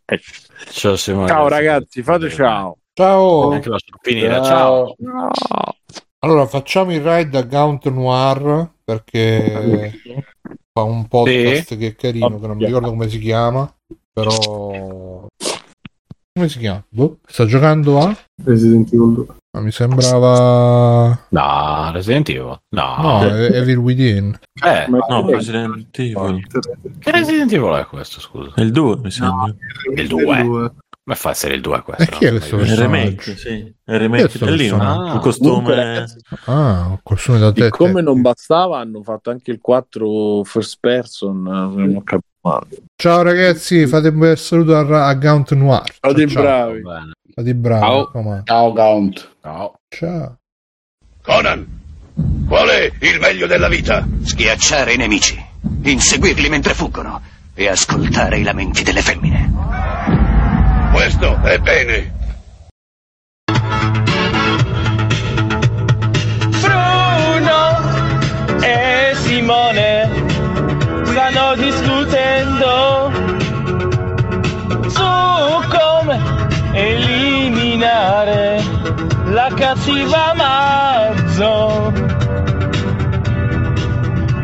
A: (laughs)
E: Ciao, Simone.
A: Ciao ragazzi, fate ciao.
C: Ciao.
E: Anche la finire. Ciao.
A: Ciao.
C: Allora, facciamo il ride da Gaunt Noir perché fa un podcast che è carino, che non mi ricordo come si chiama, però... Come si chiama? Boh, sta giocando a...
D: Resident Evil 2.
C: Ma mi sembrava...
E: No, Resident Evil. No.
C: No, è Evil Within.
E: Eh,
G: No, Resident Evil.
E: che Resident Evil è questo, scusa?
G: È il 2, mi sembra.
E: Il 2. Come fa essere il 2 questo?
C: E chi è questo
G: È il remake, sì. Il remake. È lì, no?
C: personaggio.
G: Il costume.
A: Ragazzi,
C: Ah, un costume da te.
A: Siccome non bastava, hanno fatto anche il 4 first person. eh, non ho capito.
C: Ciao ragazzi, fate un bel saluto a, a Gaunt Noir. Ciao,
A: Fate
C: ciao.
A: bravi.
E: Bene.
C: Fate bravi.
B: Ciao.
F: Ciao, Gaunt.
E: Ciao.
C: Ciao.
I: Conan, qual è il meglio della vita?
J: Schiacciare i nemici, inseguirli mentre fuggono e ascoltare i lamenti delle femmine.
I: Questo è bene.
K: Bruno e Simone stanno discutendo su come eliminare la cattiva Mazzo.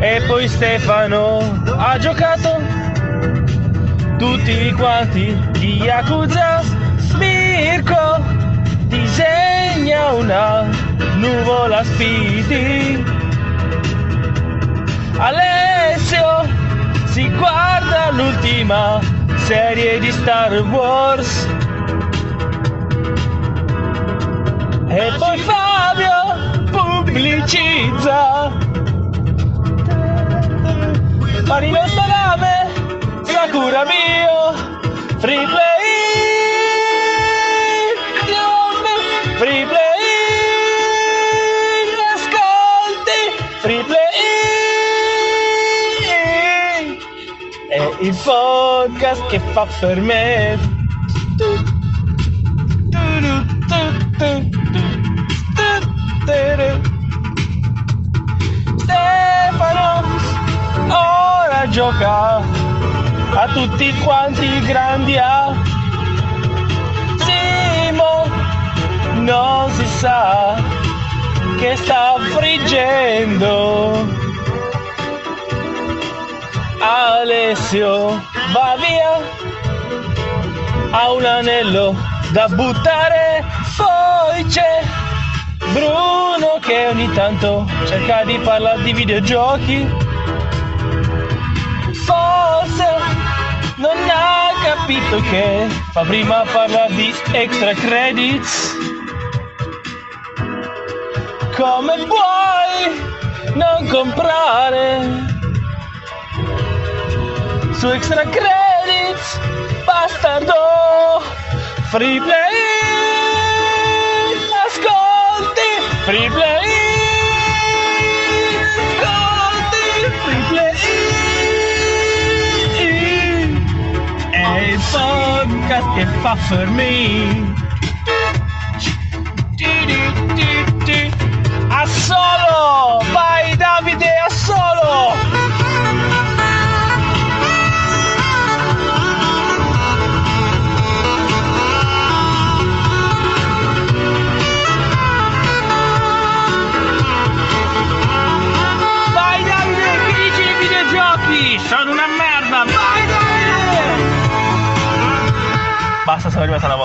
K: E poi Stefano ha giocato tutti quanti di Yakuza Mirko disegna una nuvola speedy. Alessio si guarda l'ultima serie di Star Wars. E poi Fabio pubblicizza. Marino Salame, Sakura mio, free play. Free play, ascolti, free play. È il podcast che fa per me. Gioca a tutti quanti grandi A. Simo non si sa che sta friggendo. Alessio va via, ha un anello da buttare, poi c'è Bruno che ogni tanto cerca di parlare di videogiochi. Non ha capito che fa prima parlare di extra credits. Come puoi non comprare su extra credits bastardo free play ascolti free play il podcast che fa per me. A vai Davide a solo una merda, vai Davide! Basta,